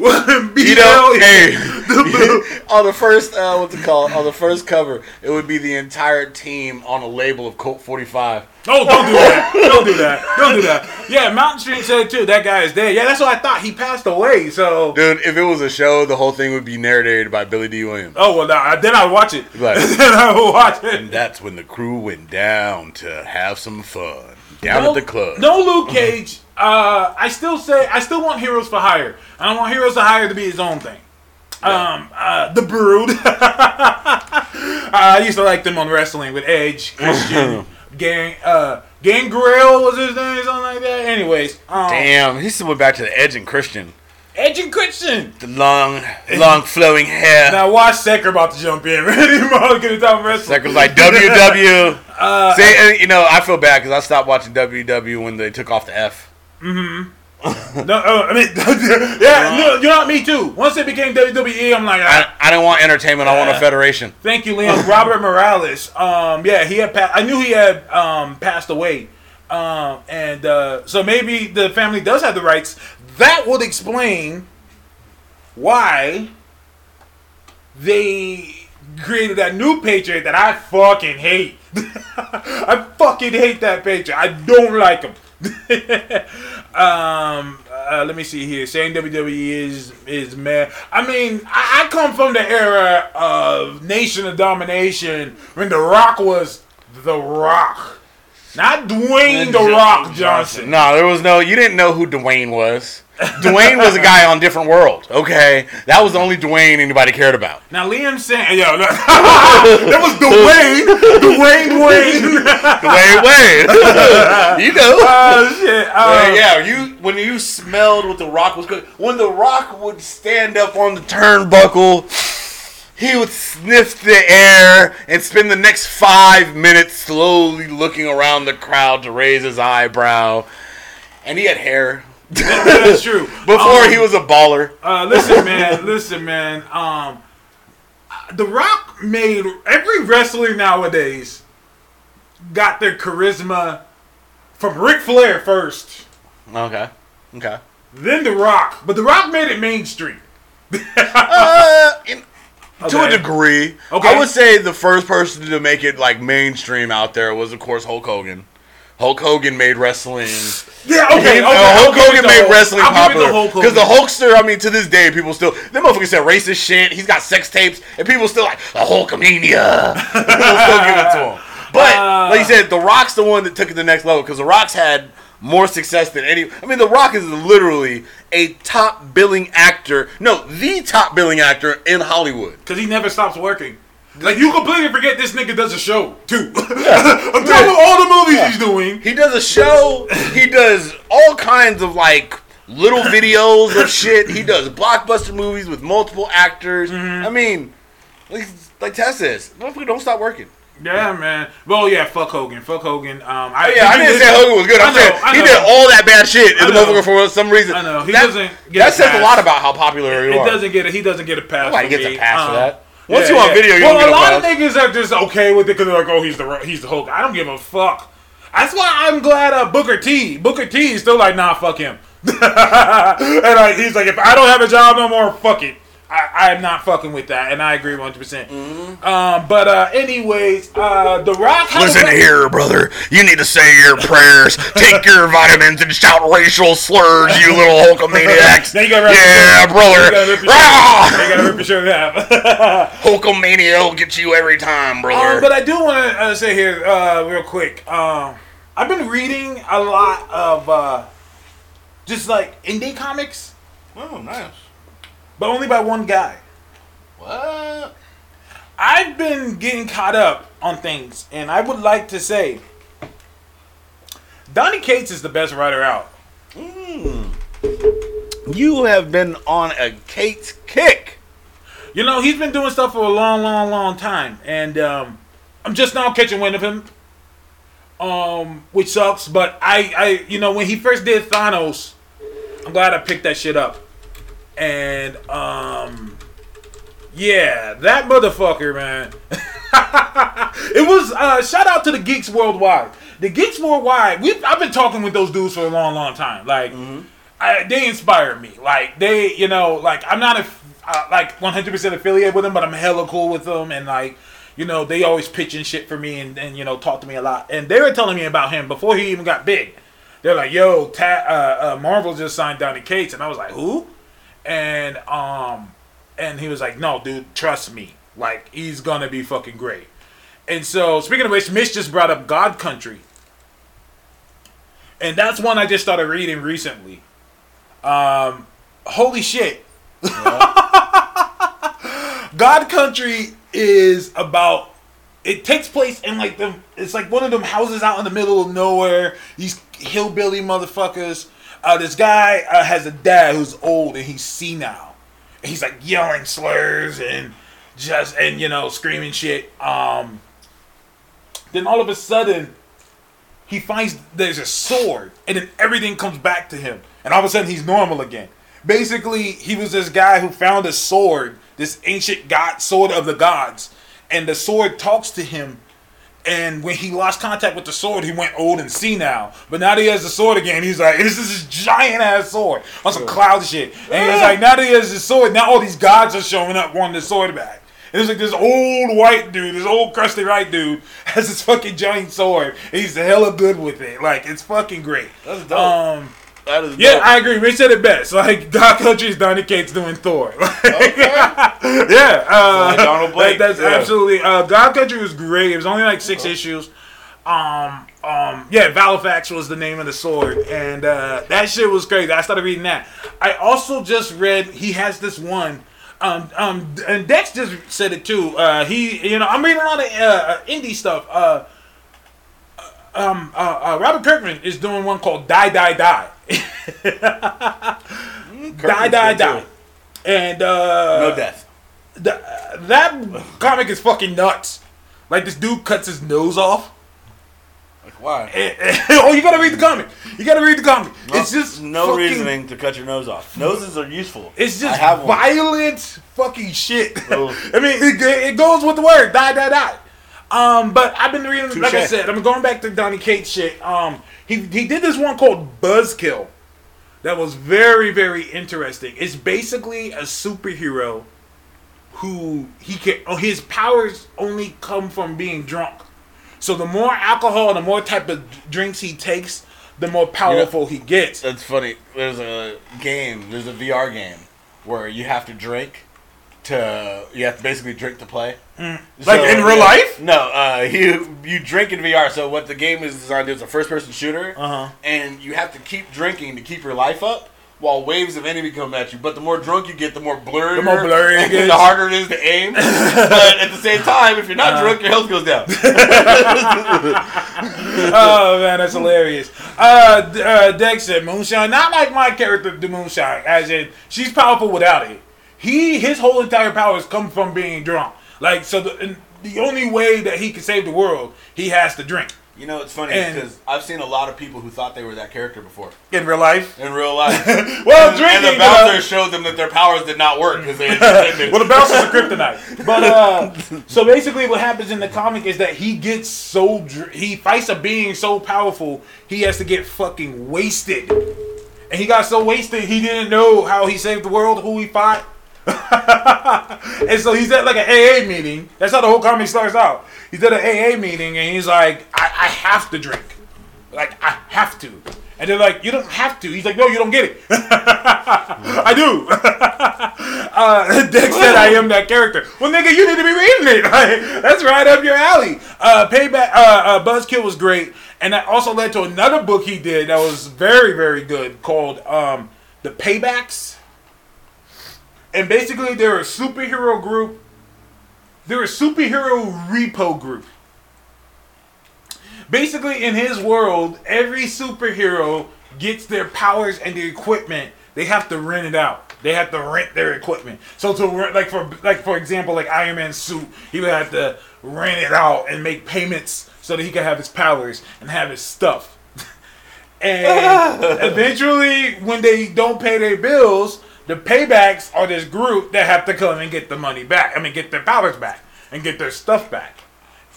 [laughs] You know, BL? hey, the blue. [laughs] on the first, uh, what's it called? On the first cover, it would be the entire team on a label of Colt 45. Oh, don't do that! Don't do that! Don't do that! Yeah, Mountain Street said too. That guy is dead. Yeah, that's what I thought. He passed away. So. Dude, if it was a show, the whole thing would be narrated by Billy Dee Williams. Oh well, nah, then I would watch it. Right. then I would watch it. And that's when the crew went down to have some fun. Down no, at the club. No Luke Cage. Uh, I still say I still want Heroes for Hire. I don't want Heroes for Hire to be his own thing. Um, uh, the Brood. [laughs] I used to like them on wrestling with Edge, Christian, [laughs] Gang, uh, Gangrel was his name, something like that. Anyways, um, Damn, he still went back to the Edge and Christian. Edge and Christian. The long, long flowing hair. Now watch Secker about to jump in. Ready, Mulligan to talk wrestling. Was like WW. [laughs] See, and, you know, I feel bad because I stopped watching WW when they took off the F. Mm-hmm. no, uh, I mean, [laughs] yeah, no, you know? Me too. Once it became WWE, I'm like, ah, I, I didn't want entertainment. I want a federation. Thank you, Liam. [laughs] Robert Morales. Um, yeah, he had. Pa- I knew he had um, passed away, um, and uh, so maybe the family does have the rights. That would explain why they created that new Patriot that I fucking hate. [laughs] I fucking hate that Patriot. I don't like him. [laughs] um, uh, let me see here. Saying WWE is is man. I mean, I, I come from the era of Nation of Domination when The Rock was The Rock, not Dwayne The Rock Johnson. No, there was no. You didn't know who Dwayne was. Dwayne was a guy on different world. Okay, that was the only Dwayne anybody cared about. Now Liam saying, yo, look, [laughs] that was Dwayne, Dwayne Wayne. Dwayne Wayne, [laughs] you know. Oh shit. Uh, yeah, you when you smelled what the Rock was cooking. When the Rock would stand up on the turnbuckle, he would sniff the air and spend the next five minutes slowly looking around the crowd to raise his eyebrow. And he had hair That's true. before Um, he was a baller. Uh, listen, man. Listen, man. Um, The Rock made every wrestler nowadays got their charisma from Ric Flair first, Okay, okay. then The Rock. But The Rock made it mainstream. Uh, in, To a degree, Okay. I would say the first person to make it like mainstream out there was, of course, Hulk Hogan. Hulk Hogan made wrestling. Yeah, okay. okay uh, Hulk I'll give it Hogan made Hulk. wrestling I'll give it to popular because the Hogan. Hulkster. I mean, to this day, people still them motherfuckers said racist shit. He's got sex tapes, and people still like the Hulkamania. [laughs] people still give it to him. But Uh. like you said, the Rock's the one that took it to the next level because the Rock's had more success than any. I mean, the Rock is literally a top billing actor. No, the top billing actor in Hollywood. Because he never stops working. Like, you completely forget this nigga does a show, too. [laughs] I'm telling you all the movies he's doing. He does a show. he does all kinds of like little [laughs] videos of shit. He does blockbuster movies with multiple actors. Mm-hmm. I mean, like, like Tess says, motherfucker, don't stop working. Yeah, man. Well, yeah, fuck Hogan. Fuck Hogan. Um, I, Yeah, I didn't say Hogan was good. I'm I know, saying he did all that bad shit, I and the motherfucker for some reason. I know. He that, doesn't get That a says a lot about how popular you It are. doesn't get a, he doesn't get a pass. Nobody for gets a me. pass for Um, that. Once yeah, you on yeah. video, you well, a a lot of niggas are just okay with it because they're like, oh, he's the he's the Hulk. I don't give a fuck. That's why I'm glad uh, Booker T. Booker T. is still like, nah, fuck him. [laughs] and like, he's like, if I don't have a job no more, fuck it. I, I'm not fucking with that, and I agree 100. percent Mm-hmm. Um, but uh, anyways, uh, The Rock. had a Listen couple- here, brother. You need to say your prayers, take your [laughs] vitamins, and shout racial slurs, you little Hulkamaniacs. [laughs] Now you gotta rip yeah, your shirt. brother. You gotta rip your You gotta rip your shirt in. Hulkamania will get you every time, brother. Um, but I do want to uh, say here, uh, real quick. Um, I've been reading a lot of uh, just like indie comics, oh, nice. But only by one guy. What? I've been getting caught up on things, and I would like to say Donny Cates is the best writer out. You have been on a Cates kick. You know, he's been doing stuff for a long, long, long time, and um, I'm just now catching wind of him. Um, which sucks, but I, I, you know, when he first did Thanos, I'm glad I picked that shit up, and um, yeah, that motherfucker, man. [laughs] it was uh, shout out to the geeks worldwide. The geeks worldwide. We I've been talking with those dudes for a long, long time. Like, I, they inspire me. Like they, you know, like I'm not a uh, like 100% affiliated with them, but I'm hella cool with them, and like. You know, they always pitching shit for me and, and you know talk to me a lot. And they were telling me about him before he even got big. They're like, "Yo, ta- uh, uh, Marvel just signed Donny Cates," and I was like, "Who?" And um, and he was like, "No, dude, trust me. Like, he's gonna be fucking great." And so, speaking of which, Mitch just brought up God Country, and that's one I just started reading recently. Um, holy shit! [laughs] God Country is about. It takes place in like them. It's like one of them houses out in the middle of nowhere. These hillbilly motherfuckers. Uh, this guy uh, has a dad who's old and he's senile. He's like yelling slurs and just and you know screaming shit. Um. Then all of a sudden, he finds there's a sword, and then everything comes back to him, and all of a sudden he's normal again. Basically, he was this guy who found a sword, this ancient god sword of the gods, and the sword talks to him. And when he lost contact with the sword, he went old and senile. But now that he has the sword again, he's like, [laughs] this is this giant ass sword on some cloud shit. And he's like, now that he has the sword, now all these gods are showing up wanting the sword back. And it's like this old white dude, this old crusty white dude, [laughs] has this fucking giant sword. He's hella good with it. Like, it's fucking great. That's dope. Um, That is yeah, dope. I agree. Rich said it best. Like [laughs] God Country is Donny Cates doing Thor. [laughs] Okay. [laughs] yeah, uh, like Donald Blake, that- that's yeah. absolutely. Uh, God Country was great. It was only like six issues. Um, um, yeah, Valofax was the name of the sword, and uh, that shit was crazy. I started reading that. I also just read he has this one. Um, um, and Dex just said it too. Uh, he, you know, I'm reading a lot of uh, indie stuff. Uh, um, uh, uh, Robert Kirkman is doing one called Die Die Die. die Die Die. too. And uh, No death. th- that comic is fucking nuts. Like this dude cuts his nose off. Like why? [laughs] oh, you gotta read the comic. You gotta read the comic. it's just no fucking- reasoning to cut your nose off. Noses are useful. It's just violent fucking shit. [laughs] I mean, it, it goes with the word die, die, die. Um, but I've been reading, like I said, I'm going back to Donny Cates shit. Um, he he did this one called Buzzkill, that was very very interesting. It's basically a superhero who he can oh, his powers only come from being drunk. So the more alcohol, the more type of drinks he takes, the more powerful he gets. That's funny. There's a game. There's a VR game where you have to drink to. You have to basically drink to play. Mm. Like in real yeah. life? No. Uh, you you drink in VR. So what the game is designed to do is a first person shooter, Uh-huh. and you have to keep drinking to keep your life up. While waves of enemy come at you, but the more drunk you get, the more blurry, The more blurry it [laughs] gets. the harder it is to aim. [laughs] but at the same time, if you're not drunk, your health goes down. [laughs] oh man, that's hilarious. Uh, uh, Dex said Moonshine, not like my character, the Moonshine, as in she's powerful without it. He, his whole entire powers come from being drunk. Like so, the and the only way that he can save the world, he has to drink. You know, it's funny And- because I've seen a lot of people who thought they were that character before In real life, in real life. [laughs] well, and, drinking. and the uh, bouncer showed them that their powers did not work because they had [laughs] well, the bouncer's a kryptonite. But uh, [laughs] so basically, what happens in the comic is that he gets so dr- he fights a being so powerful, he has to get fucking wasted, and he got so wasted he didn't know how he saved the world, who he fought. [laughs] and so he's at like an AA meeting. That's how the whole comic starts out. He's at an AA meeting and he's like, I, I have to drink. Like, I have to. And they're like, you don't have to. He's like, no, you don't get it. [laughs] I do. [laughs] uh, Dex said I am that character. Well, nigga, you need to be reading it. That's right up your alley. Uh, Payback, uh, uh, Buzzkill was great. And that also led to another book he did that was very, very good called um, The Paybacks. And basically, they're a superhero group. They're a superhero repo group. Basically, in his world, every superhero gets their powers and their equipment. They have to rent it out. They have to rent their equipment. So to rent, like for like for example, like Iron Man's suit, he would have to rent it out and make payments so that he could have his powers and have his stuff. [laughs] and [laughs] eventually, when they don't pay their bills, the paybacks are this group that have to come and get the money back. I mean, get their powers back and get their stuff back.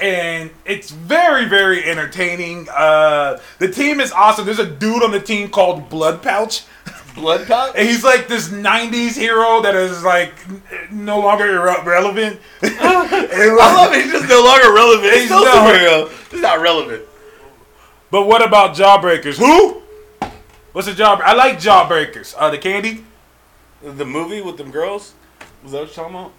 And it's very, very entertaining. Uh, the team is awesome. There's a dude on the team called Blood Pouch. [laughs] Blood pouch. And he's like this 90s hero that is like no longer irre- relevant. [laughs] And, I love it. He's just no longer relevant. He's He's superhero. He's not relevant. But what about Jawbreakers? Who? What's a job? I like Jawbreakers. Uh, the candy. The movie with them girls. Was that what you're talking about?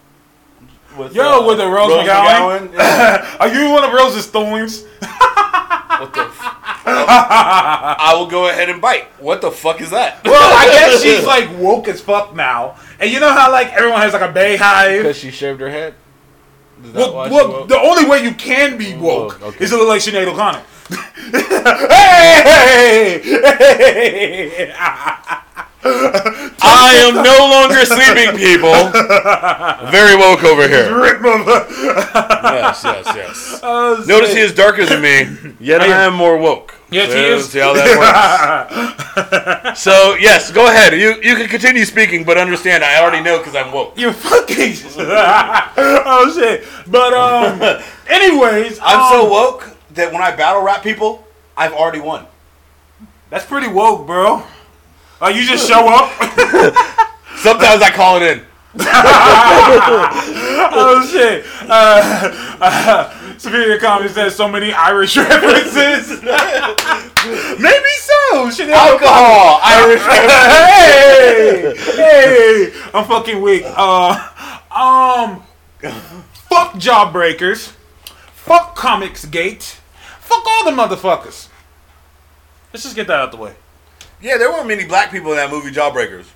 With, Yo, uh, with the Rose McGowan? [laughs] Yeah. Are you one of Rose's thorns? [laughs] what the? F- I will go ahead and bite. What the fuck is that? [laughs] Well, I guess she's like woke as fuck now. And you know how like everyone has like a BeyHive. because she shaved her head. Well, well the only way you can be woke woke, okay. is to look like Sinead O'Connor. hey! hey! I am no [laughs] longer sleeping, people. Very woke over here. Rip Yes, yes, yes. [laughs] Oh, Notice he is darker than me, yet I am more woke. Yes, he So, is. See how that works. [laughs] so yes, go ahead. You you can continue speaking, but understand I already know because I'm woke. You fucking. oh shit! But um. Anyways, I'm um, so woke that when I battle rap people, I've already won. That's pretty woke, bro. Uh, you just show up. [laughs] Sometimes I call it in. [laughs] oh shit! Uh, [laughs] uh, Superior Comedy says so many Irish references. Maybe so. Should Alcohol, Irish. hey, hey! I'm fucking weak. Uh, um, fuck Jawbreakers. Fuck Comics Gate. Fuck all the motherfuckers. Let's just get that out the way. Yeah, there weren't many black people in that movie Jawbreakers.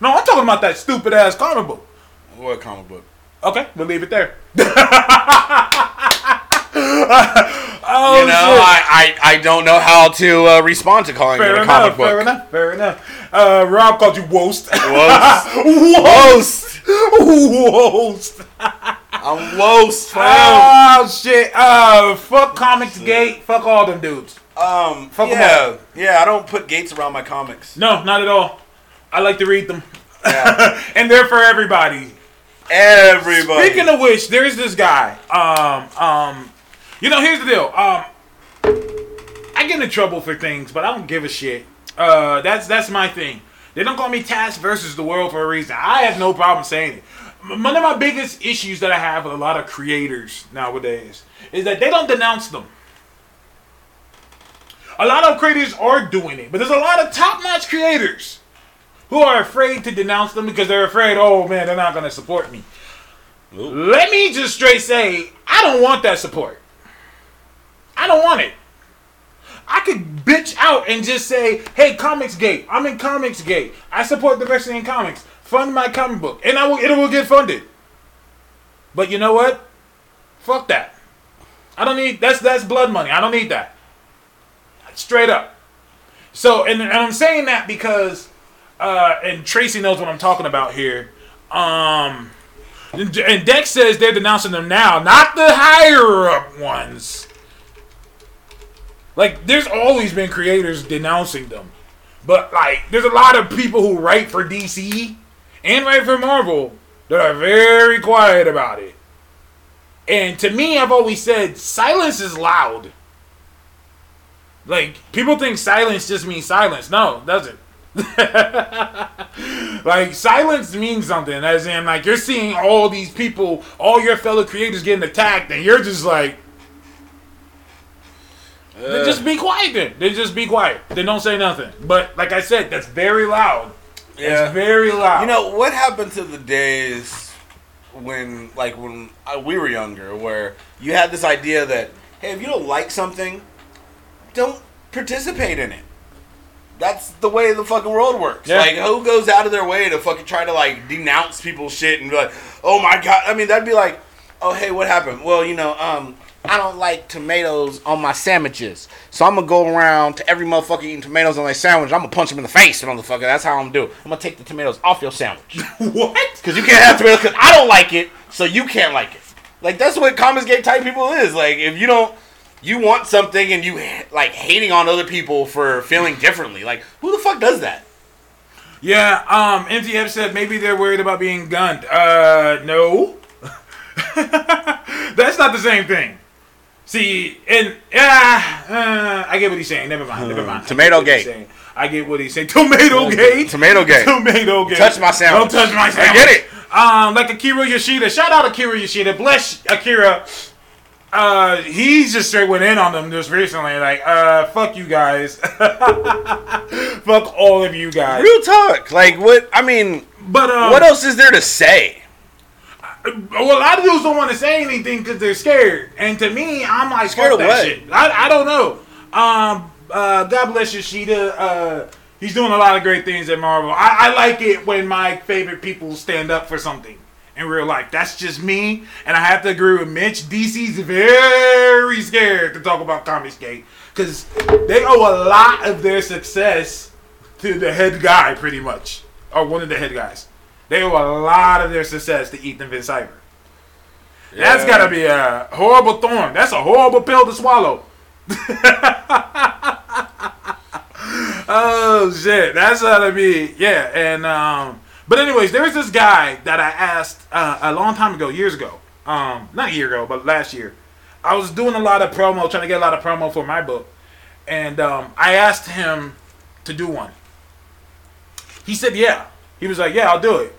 No, I'm talking about that stupid ass comic book. What comic book? Okay, we'll leave it there. [laughs] oh, you know. I, I, I don't know how to uh, respond to calling fair it a enough, comic book. fair enough, fair enough. Uh, Rob called you Wost. [laughs] Wost. Wost. Wost. I'm Wost, fam. Oh, shit. Uh, fuck Comics Gate. Fuck all them dudes. Um, Fuck 'em yeah, yeah. I don't put gates around my comics. No, not at all. I like to read them. Yeah. [laughs] and they're for everybody. Everybody. Speaking of which, there's this guy. Um, um, you know, here's the deal. Um, I get in trouble for things, but I don't give a shit. Uh, that's that's my thing. They don't call me Task versus the world for a reason. I have no problem saying it. M- One of my biggest issues that I have with a lot of creators nowadays is that they don't denounce them. A lot of creators are doing it, but there's a lot of top-notch creators who are afraid to denounce them because they're afraid, oh man, they're not going to support me. Let me just straight say, I don't want that support. I don't want it. I could bitch out and just say, hey, Comics Gate, I'm in Comics Gate. I support the diversity in comics. Fund my comic book. And I will, it will get funded. But you know what? Fuck that. I don't need, that's, that's blood money. I don't need that. Straight up. So, and, and I'm saying that because, uh, and Tracy knows what I'm talking about here. Um, and and Dex says they're denouncing them now, not the higher up ones. Like, there's always been creators denouncing them. But, like, there's a lot of people who write for DC and write for Marvel that are very quiet about it. And to me, I've always said silence is loud. Like, people think silence just means silence. No, it doesn't. [laughs] like silence means something as in like you're seeing all these people all your fellow creators getting attacked and you're just like then just be quiet then then just be quiet then don't say nothing but like i said that's very loud Yeah. it's very loud You know what happened to the days when, like, when uh, we were younger, where you had this idea that, hey, if you don't like something, don't participate in it. That's the way the fucking world works. Yeah. Like, who goes out of their way to fucking try to like denounce people's shit and be like, oh my god? I mean, that'd be like, oh hey, what happened? Well, you know, um, I don't like tomatoes on my sandwiches, so I'm gonna go around to every motherfucker eating tomatoes on their sandwich. I'm gonna punch them in the face, motherfucker. That's how I'm gonna do. it. I'm gonna take the tomatoes off your sandwich. [laughs] what Because you can't have tomatoes because I don't like it, so you can't like it. Like that's what Comics Gate type people is. Like if you don't, you want something and you like hating on other people for feeling differently. Like who the fuck does that? yeah um mtf said maybe they're worried about being gunned uh no [laughs] that's not the same thing see and yeah uh, i get what he's saying never mind never mind Tomato gate. I get what he's saying. [laughs] Tomato gate. Tomato gate. Tomato gate. Touch my sandwich. Don't touch my I get it. Um, like Akira Yoshida. Shout out Akira Yoshida. Bless Akira. Uh, he just straight went in on them just recently. Like, uh, fuck you guys. [laughs] fuck all of you guys. Real talk. Like what? I mean, But um, what else is there to say? Well, a lot of dudes don't want to say anything because they're scared. And to me, I'm like, Scared fuck of that what? shit. I, I don't know. Um, uh, God bless Yoshida. Uh, he's doing a lot of great things at Marvel. I, I like it when my favorite people stand up for something in real life. That's just me. And I have to agree with Mitch. DC's very scared to talk about Comics Gate because they owe a lot of their success to the head guy, pretty much, or one of the head guys. They owe a lot of their success to Ethan Van Sciver. That's gotta be a horrible thorn. That's a horrible pill to swallow. [laughs] oh shit, that's gotta be yeah. And um, but anyways, there was this guy that I asked uh, a long time ago, years ago. Um, not a year ago, but last year. I was doing a lot of promo, trying to get a lot of promo for my book, and um, I asked him to do one. He said, "Yeah." He was like, "Yeah, I'll do it."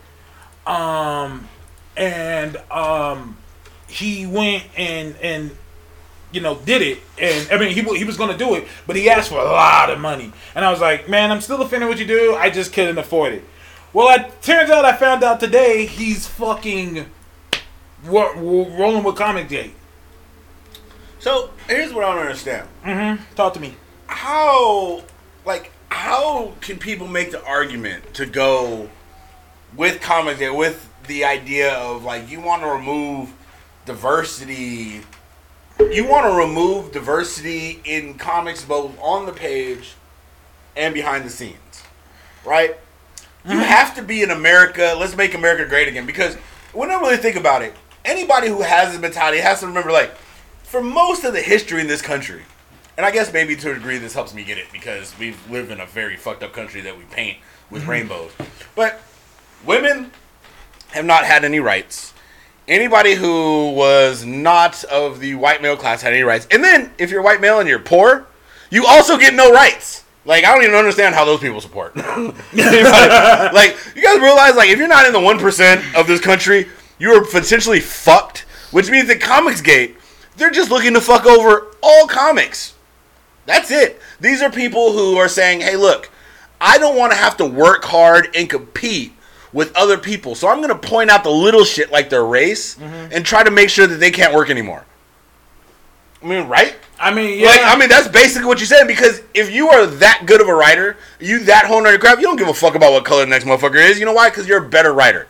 Um, and um, he went and and you know did it, and I mean he he was gonna do it, but he asked for a lot of money, and I was like, "Man, I'm still a fan of what you do. I just couldn't afford it." Well, it turns out I found out today he's fucking ro- ro- rolling with Comic Gate. So here's what I don't understand. Mm-hmm. Talk to me. How, like, how can people make the argument to go with Comics Gate with the idea of like you want to remove diversity? You want to remove diversity in comics both on the page and behind the scenes, right? You uh-huh. have to be in America. Let's make America great again. Because when I really think about it, anybody who has this mentality has to remember, like, for most of the history in this country, and I guess maybe to a degree this helps me get it because we live in a very fucked up country that we paint with mm-hmm. rainbows. But women have not had any rights. Anybody who was not of the white male class had any rights. And then if you're white male and you're poor, you also get no rights. Like I don't even understand how those people support. [laughs] [laughs] like you guys realize like if you're not in the one percent of this country, you are potentially fucked. Which means that Comicsgate, they're just looking to fuck over all comics. That's it. These are people who are saying, "Hey, look, I don't want to have to work hard and compete with other people, so I'm going to point out the little shit like their race mm-hmm. and try to make sure that they can't work anymore." I mean, right? I mean, yeah. Like, I mean, that's basically what you said. Because if you are that good of a writer, you that whole on crap, you don't give a fuck about what color the next motherfucker is. You know why? Because you're a better writer.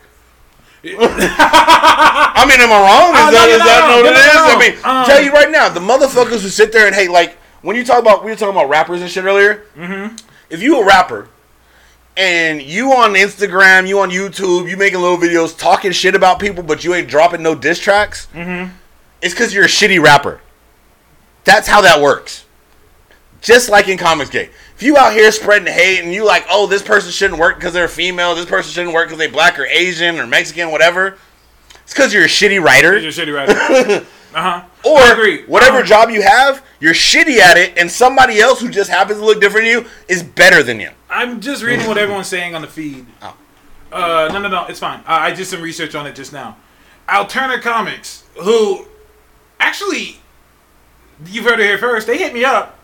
[laughs] I mean, am I wrong? Is Oh, that, is not that wrong. what it is? I mean, Um, tell you right now, the motherfuckers who sit there and hate, like, when you talk about, we were talking about rappers and shit earlier. Mm-hmm. If you a rapper and you on Instagram, you on YouTube, you making little videos talking shit about people, but you ain't dropping no diss tracks, mm-hmm. it's because you're a shitty rapper. That's how that works. Just like in Comicsgate. If you out here spreading hate and you like, oh, this person shouldn't work because they're female, this person shouldn't work because they black or Asian or Mexican, whatever, it's because you're a shitty writer. You're a shitty right. [laughs] uh huh. Or I whatever Um, job you have, you're shitty at it, and somebody else who just happens to look different than you is better than you. I'm just reading what everyone's saying on the feed. Oh. Uh, no, no, no, it's fine. Uh, I did some research on it just now. Alterna Comics, who actually, you've heard it here first. They hit me up,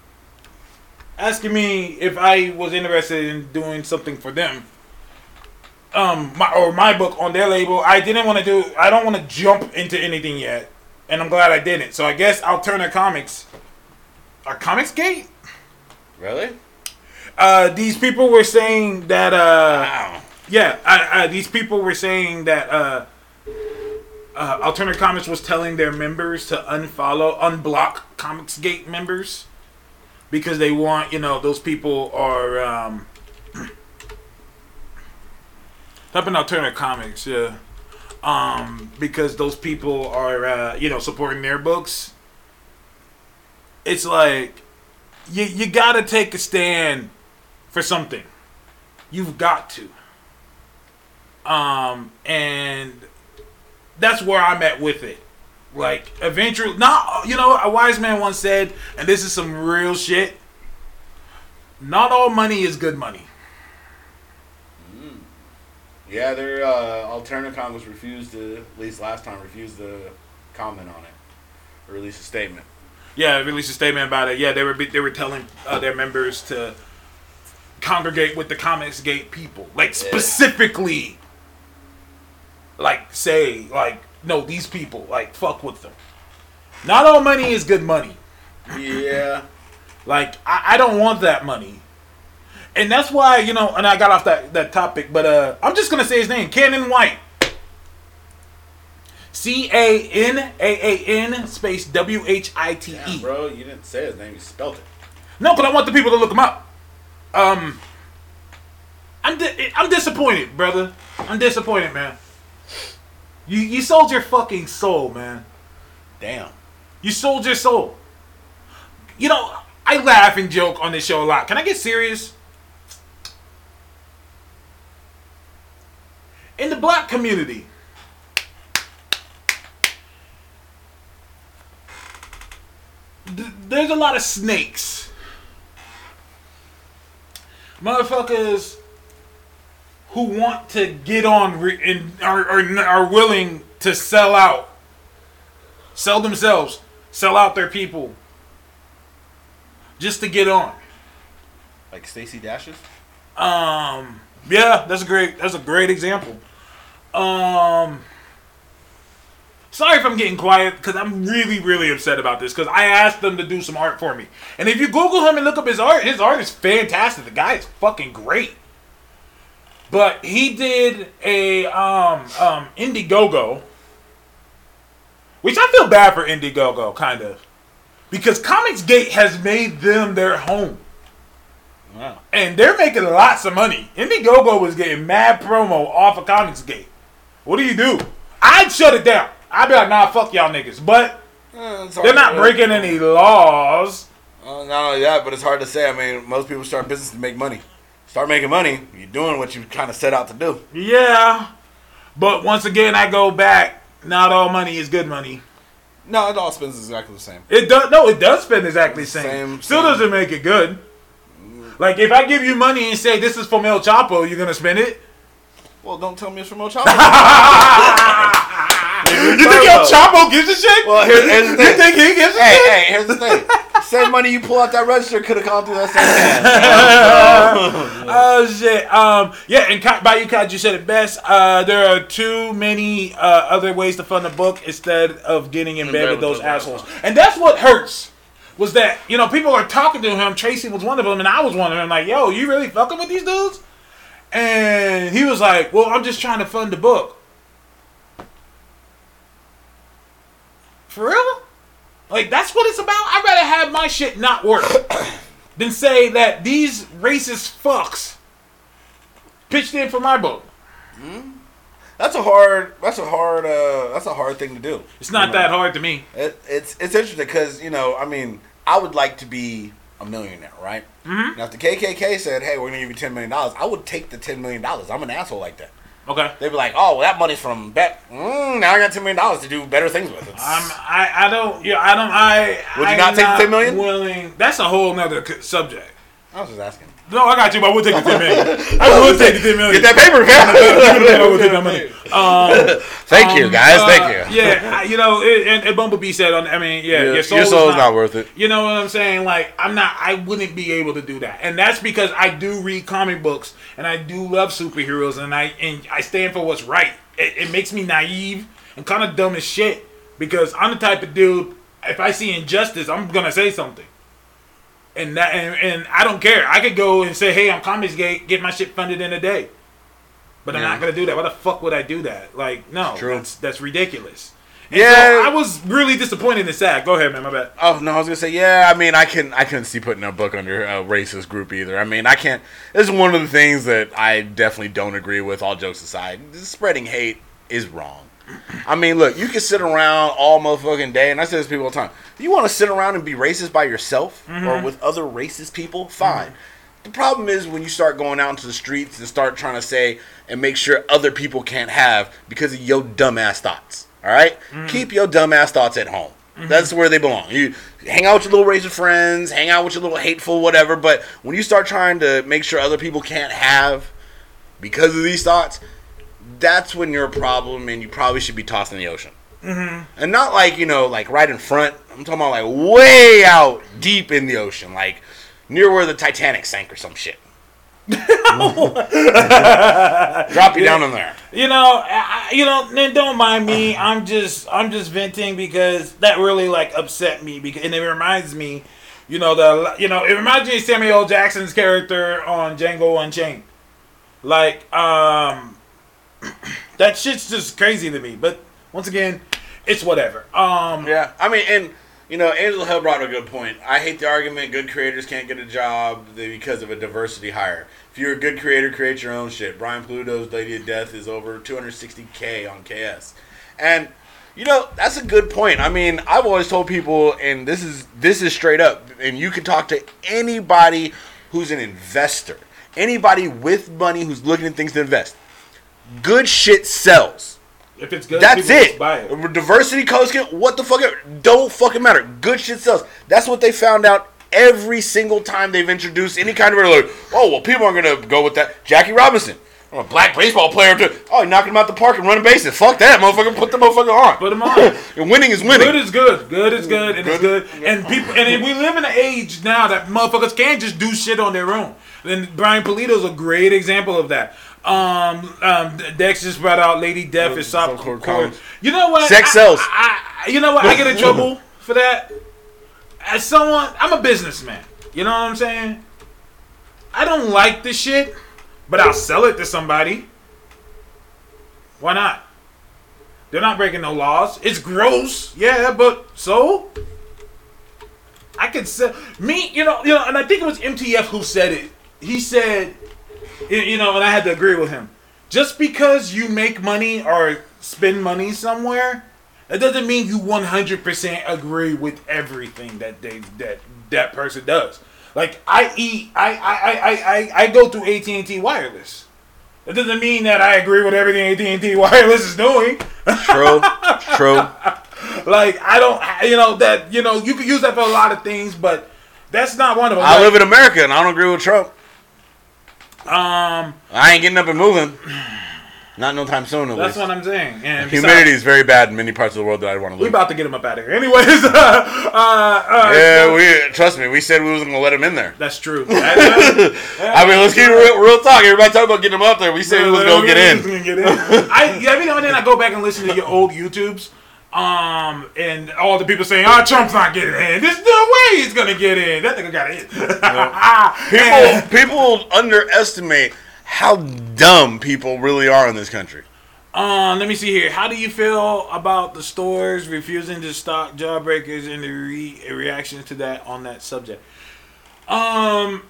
asking me if I was interested in doing something for them. Um, my or my book on their label. I didn't want to do. I don't want to jump into anything yet, and I'm glad I didn't. So I guess I'll turn Alterna Comics, are Comics Gate. Really? Uh, these people were saying that. Uh, Wow. yeah, I, I, these people were saying that uh, uh, Alternative Comics was telling their members to unfollow, unblock Comicsgate members because they want, you know, those people are um, [clears throat] helping Alternative Comics, yeah, um, because those people are, uh, you know, supporting their books. It's like you you gotta take a stand for something. You've got to. Um, and that's where I'm at with it. Like, eventually, not, you know, a wise man once said, and this is some real shit not all money is good money. Yeah, their uh, Alterna Comics refused to, at least last time, refused to comment on it or release a statement. Yeah, released a statement about it. Yeah, they were they were telling uh, their members to congregate with the Comics Gate people, like specifically, like say like no these people like fuck with them. Not all money is good money. Yeah. Like I, I don't want that money. And that's why, you know, and I got off that, that topic, but uh I'm just gonna say his name, Canaan White. C A N A A N space W H I T E. Damn, bro, you didn't say his name. You spelled it. No, but I want the people to look him up. Um, I'm di- I'm disappointed, brother. I'm disappointed, man. You you sold your fucking soul, man. Damn. You sold your soul. You know, I laugh and joke on this show a lot. Can I get serious? In the black community, th- there's a lot of snakes. Motherfuckers who want to get on re- and are, are, are willing to sell out sell themselves, sell out their people, just to get on. Like Stacey Dashes? Um, yeah, that's a great. That's a great example. Um, Sorry if I'm getting quiet because I'm really, really upset about this because I asked them to do some art for me. And if you Google him and look up his art, his art is fantastic. The guy is fucking great. But he did a um um Indiegogo, which I feel bad for Indiegogo, kind of, because Comicsgate has made them their home. Wow. And they're making lots of money. Indiegogo was getting mad promo off of Comicsgate. What do you do? I'd shut it down. I'd be like, nah, fuck y'all niggas. But it's they're not to- breaking any laws. Uh, not only that, but it's hard to say. I mean, most people start business to make money. Start making money, you're doing what you kind of set out to do. Yeah. But once again, I go back. Not all money is good money. No, it all spends exactly the same. It does. No, it does spend exactly the same. Same- Still same. doesn't make it good. Mm. Like if I give you money and say this is from El Chapo, you're gonna spend it. Well, don't tell me it's from El [laughs] Chapo. You think El Chapo gives a shit? well, here, here's the thing. you think he gives a hey, shit? hey, here's the thing. Same money you pull out that register could have gone through that same hand. [laughs] Oh shit. Um. Yeah. And Ka- Bayou you said it best. Uh. There are too many uh, other ways to fund a book instead of getting in bed with those assholes. And that's what hurts. Was that you know people are talking to him. Tracy was one of them, and I was one of them. Like, yo, you really fucking with these dudes? And he was like, well, I'm just trying to fund the book. For real? Like that's what it's about. I'd rather have my shit not work [coughs] than say that these racist fucks pitched in for my book. That's a hard. That's a hard. Uh, that's a hard thing to do. It's not You know? that hard to me. It, it's it's interesting because you know, I mean, I would like to be a millionaire, right? Mhm. Now, if the KKK said, "Hey, we're gonna give you ten million dollars," I would take the ten million dollars. I'm an asshole like that. Okay. They'd be like, "Oh, well, that money's from Bet. Mm, now I got ten million dollars to do better things with. It's, I'm, I, I don't, yeah, I don't, I. Would you I'm not take the 10 million? Willing. That's a whole nother subject. I was just asking. No, I got you, but I will take the ten million. [laughs] I will take the ten million. Get that paper, man. [laughs] I would take that money. Um, Thank you, um, guys. uh, Thank you. Yeah, I- you know, it, and, and Bumblebee said on. I mean, yeah, Your- your, soul your is soul's not worth it. You know what I'm saying? Like, I'm not. I wouldn't be able to do that, and that's because I do read comic books and I do love superheroes, and I and I stand for what's right. It, it makes me naive and kind of dumb as shit because I'm the type of dude. If I see injustice, I'm gonna say something. And that and, and I don't care. I could go and say, "Hey, I'm Comics Gate, get my shit funded in a day." But I'm not gonna do that. Why the fuck would I do that? Like, no, that's that's ridiculous. And Yeah. so I was really disappointed and sad. Go ahead, man. My bad. Oh no, I was gonna say yeah. I mean, I can I couldn't see putting a book under a racist group either. I mean, I can't. This is one of the things that I definitely don't agree with. All jokes aside, spreading hate is wrong. I mean, look, you can sit around all motherfucking day, and I say this to people all the time. You want to sit around and be racist by yourself or mm-hmm. with other racist people? Fine. Mm-hmm. The problem is when you start going out into the streets and start trying to say and make sure other people can't have because of your dumbass thoughts. All right? Mm-hmm. keep your dumbass thoughts at home. That's where they belong. You hang out with your little racist friends, hang out with your little hateful whatever. But when you start trying to make sure other people can't have because of these thoughts, that's when you're a problem, and you probably should be tossed in the ocean. Mm-hmm. And not like you know, like right in front. I'm talking about like way out deep in the ocean, like near where the Titanic sank or some shit. [laughs] Drop you down in there. You know, I, you know, then don't mind me. I'm just, I'm just venting because that really like upset me because, and it reminds me, you know, the, you know, it reminds me of Samuel Jackson's character on Django Unchained. Like, um, [coughs] that shit's just crazy to me. But once again, it's whatever. Um, Yeah, I mean, and you know, Angela Hill brought a good point. I hate the argument good creators can't get a job because of a diversity hire. If you're a good creator, create your own shit. Brian Pulido's Lady of Death is over 260k on KS, and you know that's a good point. I mean, I've always told people, and this is this is straight up, and you can talk to anybody who's an investor, anybody with money who's looking at things to invest. Good shit sells. if it's good, That's it. It. Diversity color scheme, what the fuck? Don't fucking matter. Good shit sells. That's what they found out every single time they've introduced any kind of like, oh well, people aren't gonna go with that. Jackie Robinson, I'm a black baseball player. Too. Oh, he knocking him out the park and running bases. Fuck that, motherfucker. Put the motherfucker on. Put him on. [laughs] and winning is winning. Good is good. Good is good, and it's good. And people, and we live in an age now that motherfuckers can't just do shit on their own. And Brian Pulido's a great example of that. Um, um, Dex just brought out Lady Death is soft Softcore core. You know what? Sex sells. I, I, you know what? I get in [laughs] trouble for that. As someone, I'm a businessman. You know what I'm saying? I don't like this shit, but I'll sell it to somebody. Why not? They're not breaking no laws. It's gross, yeah, but so I could sell me. You know, you know, and I think it was MTF who said it. He said, you- know, and I had to agree with him. Just because you make money or spend money somewhere, that doesn't mean you 100% agree with everything that they that that person does. Like I eat, I I I I I, go through AT and T wireless. That doesn't mean that I agree with everything AT and T [laughs] wireless is doing. True. True. [laughs] Like I don't, you know that you know you could use that for a lot of things, but that's not one of them. I Like, live in America and I don't agree with Trump. um, I ain't getting up and moving. Not no time soon. At that's least. what I'm saying. And Humidity is very bad in many parts of the world that I want to live. we about to get him up out of here. Anyways, [laughs] uh, uh, yeah, we trust me. We said we wasn't gonna let him in there. that's true. [laughs] [laughs] I mean, let's keep real, real talk. Everybody talking about getting him up there. We said we was gonna get in. Gonna get in. I every now and then I go back and listen to your old YouTubes, um, and all the people saying, "Oh, Trump's not getting in. There's no way he's gonna get in. That nigga got in." People, people underestimate how dumb people really are in this country. Um, let me see here. How do you feel about the stores refusing to stock jawbreakers and the re- reactions to that on that subject? Um,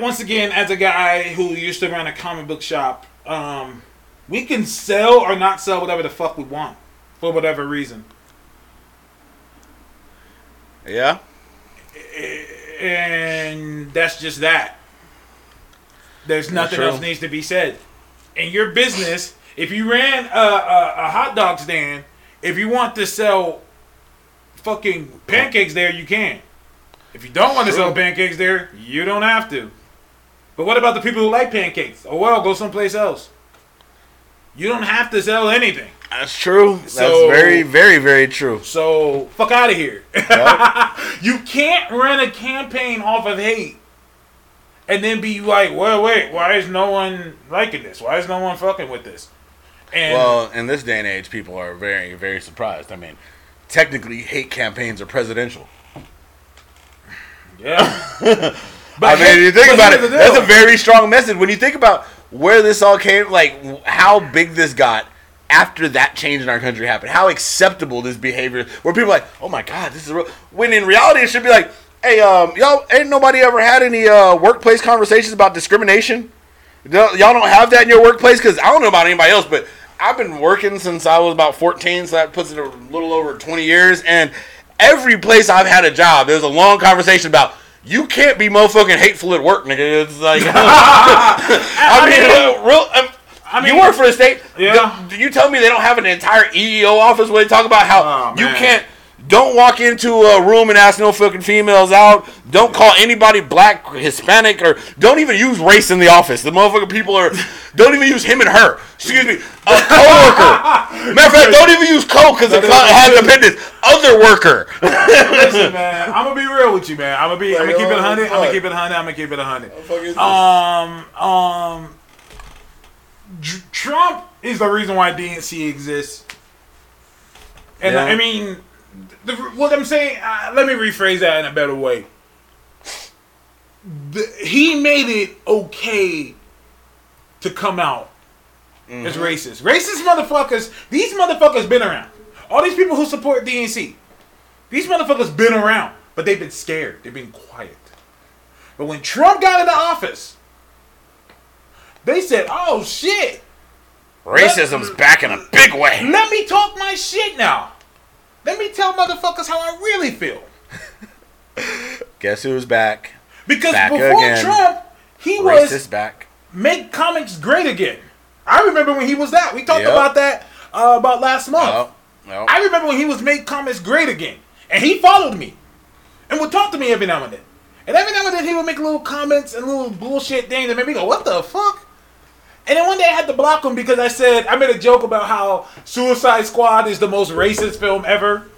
once again, as a guy who used to run a comic book shop, um, we can sell or not sell whatever the fuck we want for whatever reason, Yeah. and that's just that. There's nothing else needs to be said. In your business, if you ran a, a, a hot dog stand, if you want to sell fucking pancakes there, you can. If you don't want to sell pancakes there, you don't have to. But what about the people who like pancakes? Oh well, go someplace else. You don't have to sell anything. That's true. That's very, very, very true. So fuck out of here. [laughs] you can't run a campaign off of hate and then be like, well, wait, why is no one liking this? Why is no one fucking with this? And Well, in this day and age, people are very, very surprised. I mean, technically, hate campaigns are presidential. yeah. [laughs] I mean, you think about it. That's a very strong message. When you think about where this all came, like how big this got after that change in our country happened, how acceptable this behavior, where people are like, oh my god, this is real. When in reality, it should be like, hey, um, y'all, ain't nobody ever had any uh, workplace conversations about discrimination? Y'all don't have that in your workplace because I don't know about anybody else, but I've been working since I was about 14, so that puts it a little over 20 years. And every place I've had a job, there's a long conversation about you can't be motherfucking hateful at work, nigga. It's like, [laughs] [laughs] I mean, uh, real. Um, I mean, you work for the state. Yeah. Do you tell me they don't have an entire EEO office where they talk about how Oh, you can't? Don't walk into a room and ask no fucking females out. Don't call anybody black, Hispanic, or don't even use race in the office. The motherfucking people are. Don't even use him and her. Excuse me, a [laughs] coworker. Matter of fact, don't even use co because it has dependence. Other worker. [laughs] Listen, man, I'm gonna be real with you, man. I'm gonna be. I'm gonna keep it oh, 100. I'm gonna keep it 100. I'm gonna keep it 100. Um, um, Trump is the reason why DNC exists. And Yeah. I mean, the, what I'm saying, uh, let me rephrase that in a better way. The, he made it okay to come out as racist. Racist motherfuckers, these motherfuckers been around. All these people who support DNC, these motherfuckers been around, but they've been scared. They've been quiet. But when Trump got into office, they said, "Oh shit, Racism's back in a big way. let me talk my shit now. Let me tell motherfuckers how I really feel." Guess who's back? Because Back before again. Trump, he was back. make comics great again. I remember when he was that. We talked Yep. about that uh, about last month. I remember when he was make comics great again, and he followed me, and would talk to me every now and then. And every now and then he would make little comments and little bullshit things that made me go, "What the fuck?" And then one day I had to block him because I said I made a joke about how Suicide Squad is the most racist film ever,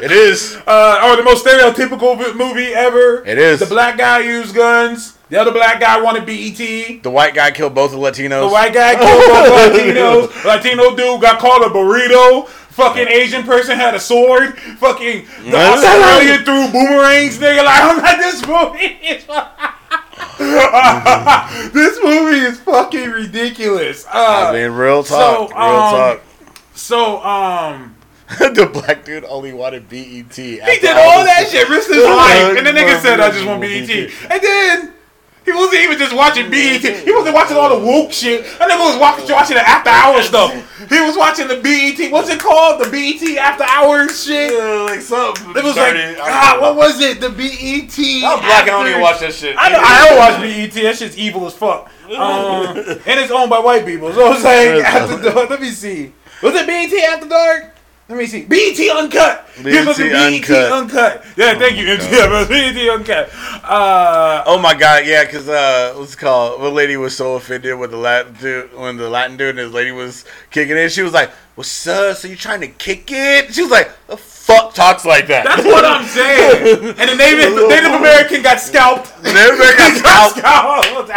It is. uh, or the most stereotypical movie ever. It is. The black guy used guns. The other black guy wanted BET. The white guy killed both the Latinos. The white guy killed both Latinos. [laughs] Latino dude got called a burrito. Fucking Asian person had a sword. Fucking the Australian threw boomerangs. Nigga, like I'm like this movie. [laughs] Is [laughs] this movie is fucking ridiculous. Uh, I mean, real so, talk. real um, talk. so um. [laughs] the black dude only wanted BET. He did all that shit, risked his [laughs] life, and the nigga said, "I just want BET." BET." And then he wasn't even just watching BET. He wasn't watching all the woke shit. That nigga was watching, watching the after hours stuff. He was watching the BET. What's it called? The BET after hours shit. Yeah, like something. It was like, God, what was it? The BET. I'm black. I don't even watch that shit. I know, I don't watch BET. That shit's evil as fuck. [laughs] Um, and it's owned by white people. So it's like after dark. Let me see. Was it BET after dark? Let me see. BET uncut. Give us a BET BET Uncut. uncut. Yeah, thank you, MTF. [laughs] BET uncut. Uh, Oh my god, yeah, because uh, what's it called? One lady was so offended with the Latin dude when the Latin dude and his lady was kicking it. She was like, "What's up? So you trying to kick it?" She was like, "The fuck talks like that?" that's what I'm saying. And the Native, the [laughs] Native American got scalped. Native American got [laughs] scalped.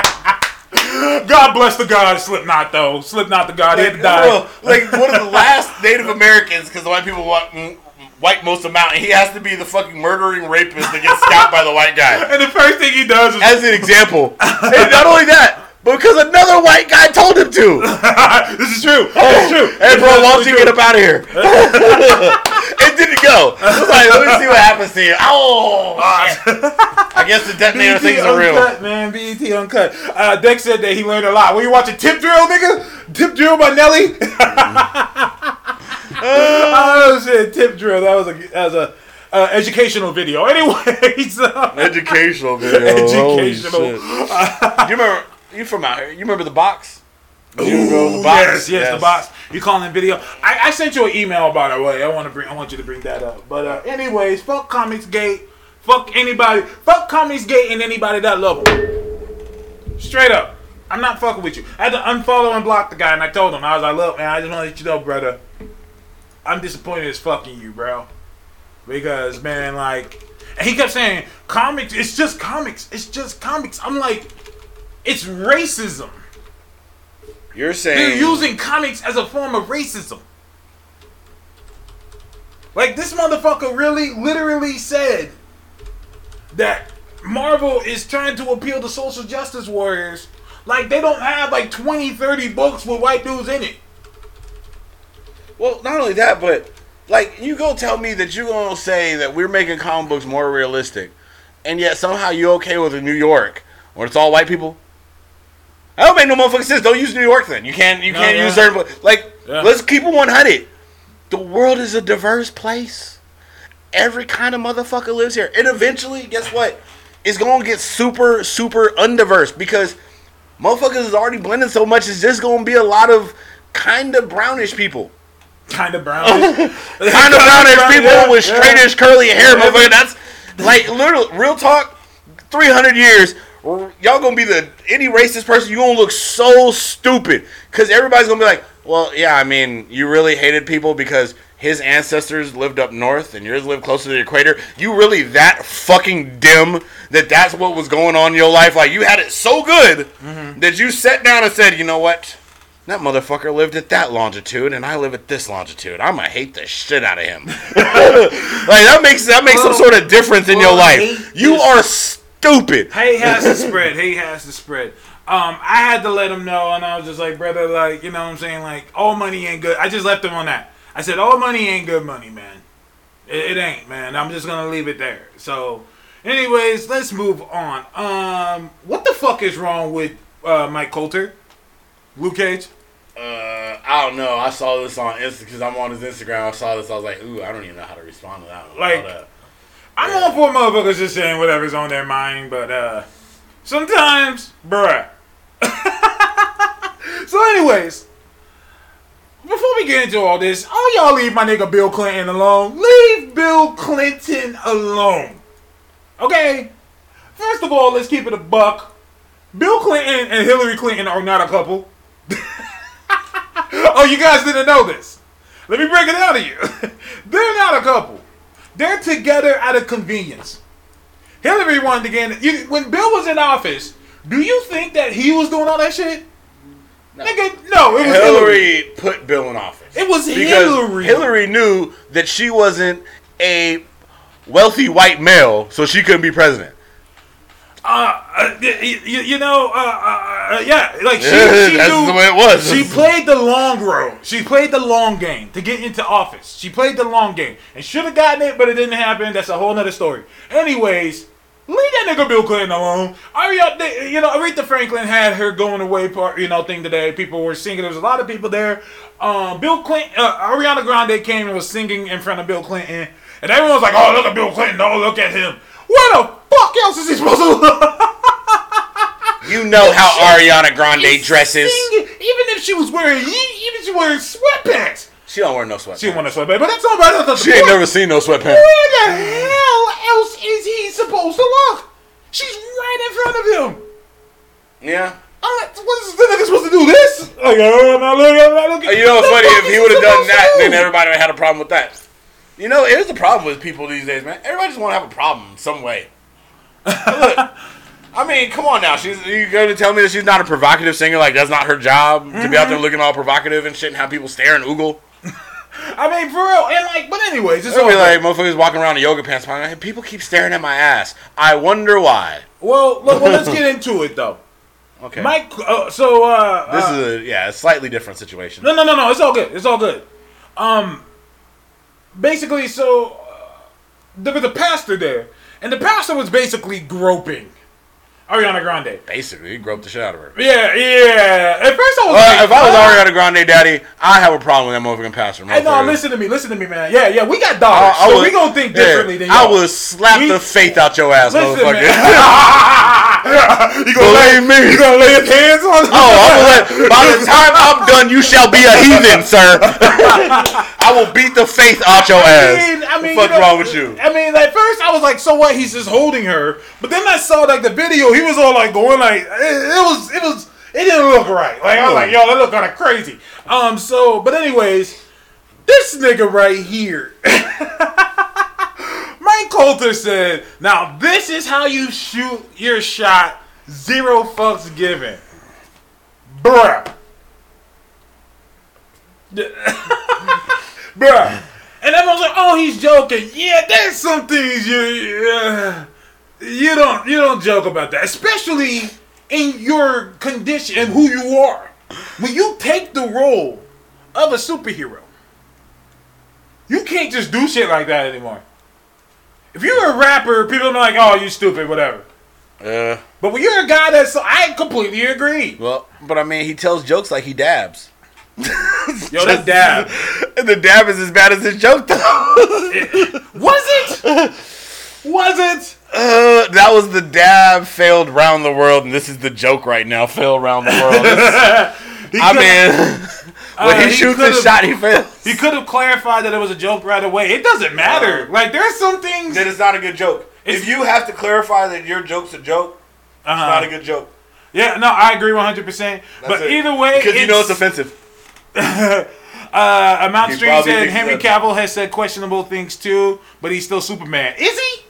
God bless the god Slipknot though. Slipknot the god. He had to die. Like one of the last Native Americans, because the white people want, wipe most out, and he has to be the fucking murdering rapist that gets scalped by the white guy. [laughs] And the first thing he does is As an example, [laughs] and not only that, because another white guy told him to. [laughs] this is true. This is true. Hey, bro, why don't you get up out of here? [laughs] [laughs] it didn't go. I was like, let me see what happens to you. Oh. I guess the detonator things are real. man. BET uncut. Uh, said that he learned a lot. Were you watching Tip Drill, nigga? Tip Drill by Nelly. oh shit, Tip Drill. That was a that was a uh, educational video. Anyways, uh, Educational video. educational. you remember? You from out here? You remember the box? You the box? Yes, yes, the box. You calling video? I, I sent you an email by the way. I want to bring. I want you to bring that up. But uh, anyways, fuck Comics Gate. Fuck anybody. Fuck Comics Gate and anybody that love him. Straight up. I'm not fucking with you. I had to unfollow and block the guy, and I told him I was like, look, man, I just want to let you know, brother. I'm disappointed as fucking you, bro. Because man, like, and he kept saying, comics. It's just comics. It's just comics. I'm like, it's racism. You're saying They're using comics as a form of racism. Like this motherfucker really literally said that Marvel is trying to appeal to social justice warriors. Like they don't have like 20, 30 books with white dudes in it. Well, not only that, but like you go tell me that you're gonna say that we're making comic books more realistic, and yet somehow you're okay with a New York where it's all white people. That don't make no motherfucking sense. Don't use New York then. You can't. You No, can't yeah. use certain. Like, Yeah. let's keep it 100. The world is a diverse place. Every kind of motherfucker lives here, and eventually, guess what? It's gonna get super, super undiverse because motherfuckers is already blending so much. It's just gonna be a lot of kind of brownish people. Kind of brown. kind of brownish [laughs] [laughs] people yeah, with straightish curly hair, motherfucker. That's like literal real talk. Three hundred years, y'all gonna be the any racist person. You gonna look so stupid because everybody's gonna be like, well, yeah. I mean, you really hated people because his ancestors lived up north and yours lived closer to the equator. You really that fucking dim that that's what was going on in your life. Like you had it so good mm-hmm. that you sat down and said, you know what? That motherfucker lived at that longitude, and I live at this longitude. I'm gonna hate the shit out of him. [laughs] like that makes that makes some sort of difference in your life. You are stupid. Hate has to spread. Hate has to spread. Um, I had to let him know, and I was just like, brother, like, you know what I'm saying? Like, all money ain't good. I just left him on that. I said, all money ain't good money, man. It, it ain't, man. I'm just gonna leave it there. So, anyways, let's move on. Um, what the fuck is wrong with uh, Mike Colter? Luke Cage? Uh, I don't know. I saw this on Insta because I'm on his Instagram. I saw this. I was like, ooh, I don't even know how to respond to that. One. Like- I'm all for motherfuckers just saying whatever's on their mind, but uh sometimes, bruh. [laughs] so, anyways, before we get into all this, all y'all leave my nigga Bill Clinton alone. Leave Bill Clinton alone. Okay, first of all, let's keep it a buck. Bill Clinton and Hillary Clinton are not a couple. [laughs] oh, you guys didn't know this. Let me break it out of you. [laughs] They're not a couple. They're together out of convenience. Hillary wanted to get in. You, when Bill was in office, do you think that he was doing all that shit? Nigga, no, it was Hillary. Hillary put Bill in office. It was because Hillary. Hillary knew that she wasn't a wealthy white male, so she couldn't be president. Uh, uh you, you, know, uh, uh, uh, yeah, like she, Yeah, she that's knew, the way it was. She played the long road. She played the long game to get into office. She played the long game and should have gotten it, but it didn't happen. That's a whole nother story. Anyways, leave that nigga Bill Clinton alone. Ariana, you know, Aretha Franklin had her going away part, you know, thing today. People were singing. There was a lot of people there. Um, Bill Clinton, uh, Ariana Grande came and was singing in front of Bill Clinton, and everyone was like, "Oh, look at Bill Clinton! Oh, look at him! What the fuck else is he supposed to look?" You know how Ariana Grande dresses. singing, even if she was wearing, even if she wearing sweatpants. She don't wear no sweatpants. She didn't want to sweatpants, but that's not that's not the She ain't point. never seen no sweatpants. Where the hell else is he supposed to look? She's right in front of him. Yeah. I'm like, what's the nigga supposed to do this? Like, oh, I'm not looking, I'm not looking. You know what's funny? If he would have done that, then everybody would have had a problem with that. You know, here's the problem with people these days, man. Everybody just want to have a problem in some way. Look, I mean, come on now. She's you going to tell me that she's not a provocative singer? Like that's not her job to be Mm-hmm. out there looking all provocative and shit and have people stare and oogle. [laughs] I mean, for real. And like, but anyways, it's It'll be like motherfuckers walking around in yoga pants. Like, people keep staring at my ass. I wonder why. Well, look, well, let's get [laughs] into it though. Okay. Mike, uh, so uh, this uh, is a yeah, a slightly different situation. No, no, no, no. It's all good. It's all good. Um, basically, so uh, there was a pastor there, and the pastor was basically groping Ariana Grande. Basically, he groped the shit out of her. Yeah, yeah. At first, I was Well, like, if I was "What?" Ariana Grande daddy, I have a problem with that motherfucking pastor. Hey, no, listen to me, listen to me, man. Yeah, yeah, we got I, dollars, I so would- we gonna think yeah, differently than I y'all. would slap We- the faith out your ass, Listen, motherfucker. [laughs] [laughs] you gonna lay, me. You gonna lay his hands on? Oh, I'm gonna let, [laughs] by the time I'm done, you shall be a heathen, sir. I will beat the faith out your ass. I mean, I mean, what the fuck's you know, wrong with you? I mean, at first I was like, "So what?" He's just holding her, but then I saw like the video. He was all like going like it, it was, it was, it didn't look right. Like I was like, "Yo, that look kind of crazy." Um, so, but anyways, this nigga right here, [laughs] Mike Colter said, "Now this is how you shoot your shot. Zero fucks given, bruh." [laughs] bruh. And everyone's like, "Oh, he's joking." Yeah, there's some things you uh, you don't you don't joke about that, especially in your condition and who you are. When you take the role of a superhero, you can't just do shit like that anymore. If you're a rapper, people are like, "Oh, you stupid," whatever. Uh, But when you're a guy that's, I completely agree. well, but I mean, he tells jokes like he dabs. [laughs] Yo, that dab. [laughs] And the dab is as bad as his joke, though. Was [laughs] it? Was it? Uh, that was the dab failed round the world, and this is the joke right now. Fail round the world. [laughs] I mean, [laughs] when Uh, he, he shoots could've- shot, he fails. He could have clarified that it was a joke right away. It doesn't matter. Uh, like there's some things. Then it's not a good joke. If you have to clarify that your joke's a joke, it's Uh-huh. not a good joke. Yeah, no, I agree 100. percent But it. either way, because you know it's offensive. [laughs] Uh, Amount probably said Henry Cavill has said questionable things too, but he's still Superman. Is he?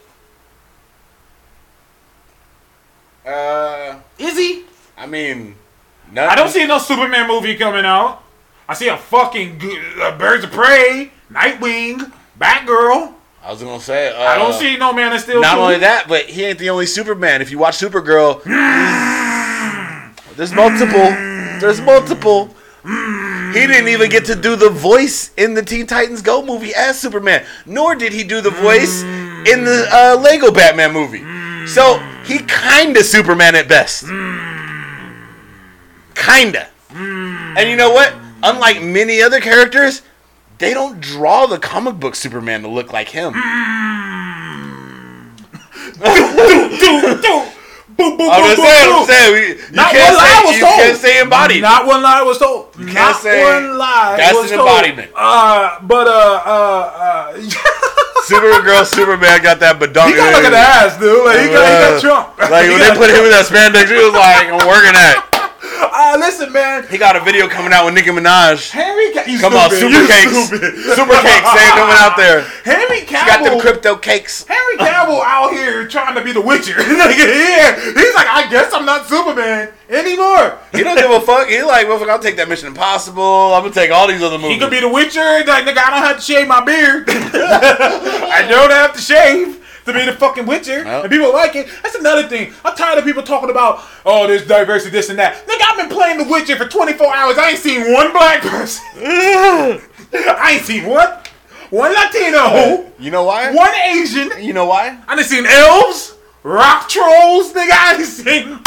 Uh, Is he? I mean, not, I don't see no Superman movie coming out. I see a fucking uh, Birds of Prey, Nightwing, Batgirl. I was gonna say. Uh, I don't see no Man of Steel. Not 2. only that, but he ain't the only Superman. If you watch Supergirl, there's multiple. There's multiple. He didn't even get to do the voice in the Teen Titans Go movie as Superman, nor did he do the voice in the uh, Lego Batman movie. So he kinda Superman at best. Kinda. And you know what? Unlike many other characters, they don't draw the comic book Superman to look like him. Dude, dude. Boom, boom, I'm boom, saying, boom. I'm saying, we, you Not can't one lie say, was you told. can't say embodied. Not one lie was told. can't Not say- one lie that's was an told. embodiment. Uh, but uh, uh, uh [laughs] Supergirl, [laughs] Superman got that badunk. He got like an ass, dude. Like he got, he got Trump. Like He when they put him in that spandex, he was like, "I'm working at." [laughs] Ah, listen, man. He got a video coming out with Nicki Minaj. Henry, Ca- Come on, super You cakes, stupid. super cakes, they ain't coming out there. Henry He got them crypto cakes. Henry Cavill out here trying to be the Witcher. [laughs] yeah, he's like, I guess I'm not Superman anymore. He don't give a fuck. He like, well, fuck, I'll take that Mission Impossible. I'm gonna take all these other movies. He could be the Witcher. Like, nigga, I don't have to shave my beard. [laughs] I don't have to shave to be the fucking Witcher. Well. And people like it. That's another thing. I'm tired of people talking about, oh, there's diversity, this and that. Nigga, I've been playing the Witcher for 24 hours. I ain't seen one black person. [laughs] I ain't seen one. One Latino. You know why? One Asian. You know why? I done seen elves, rock trolls, nigga. I seen.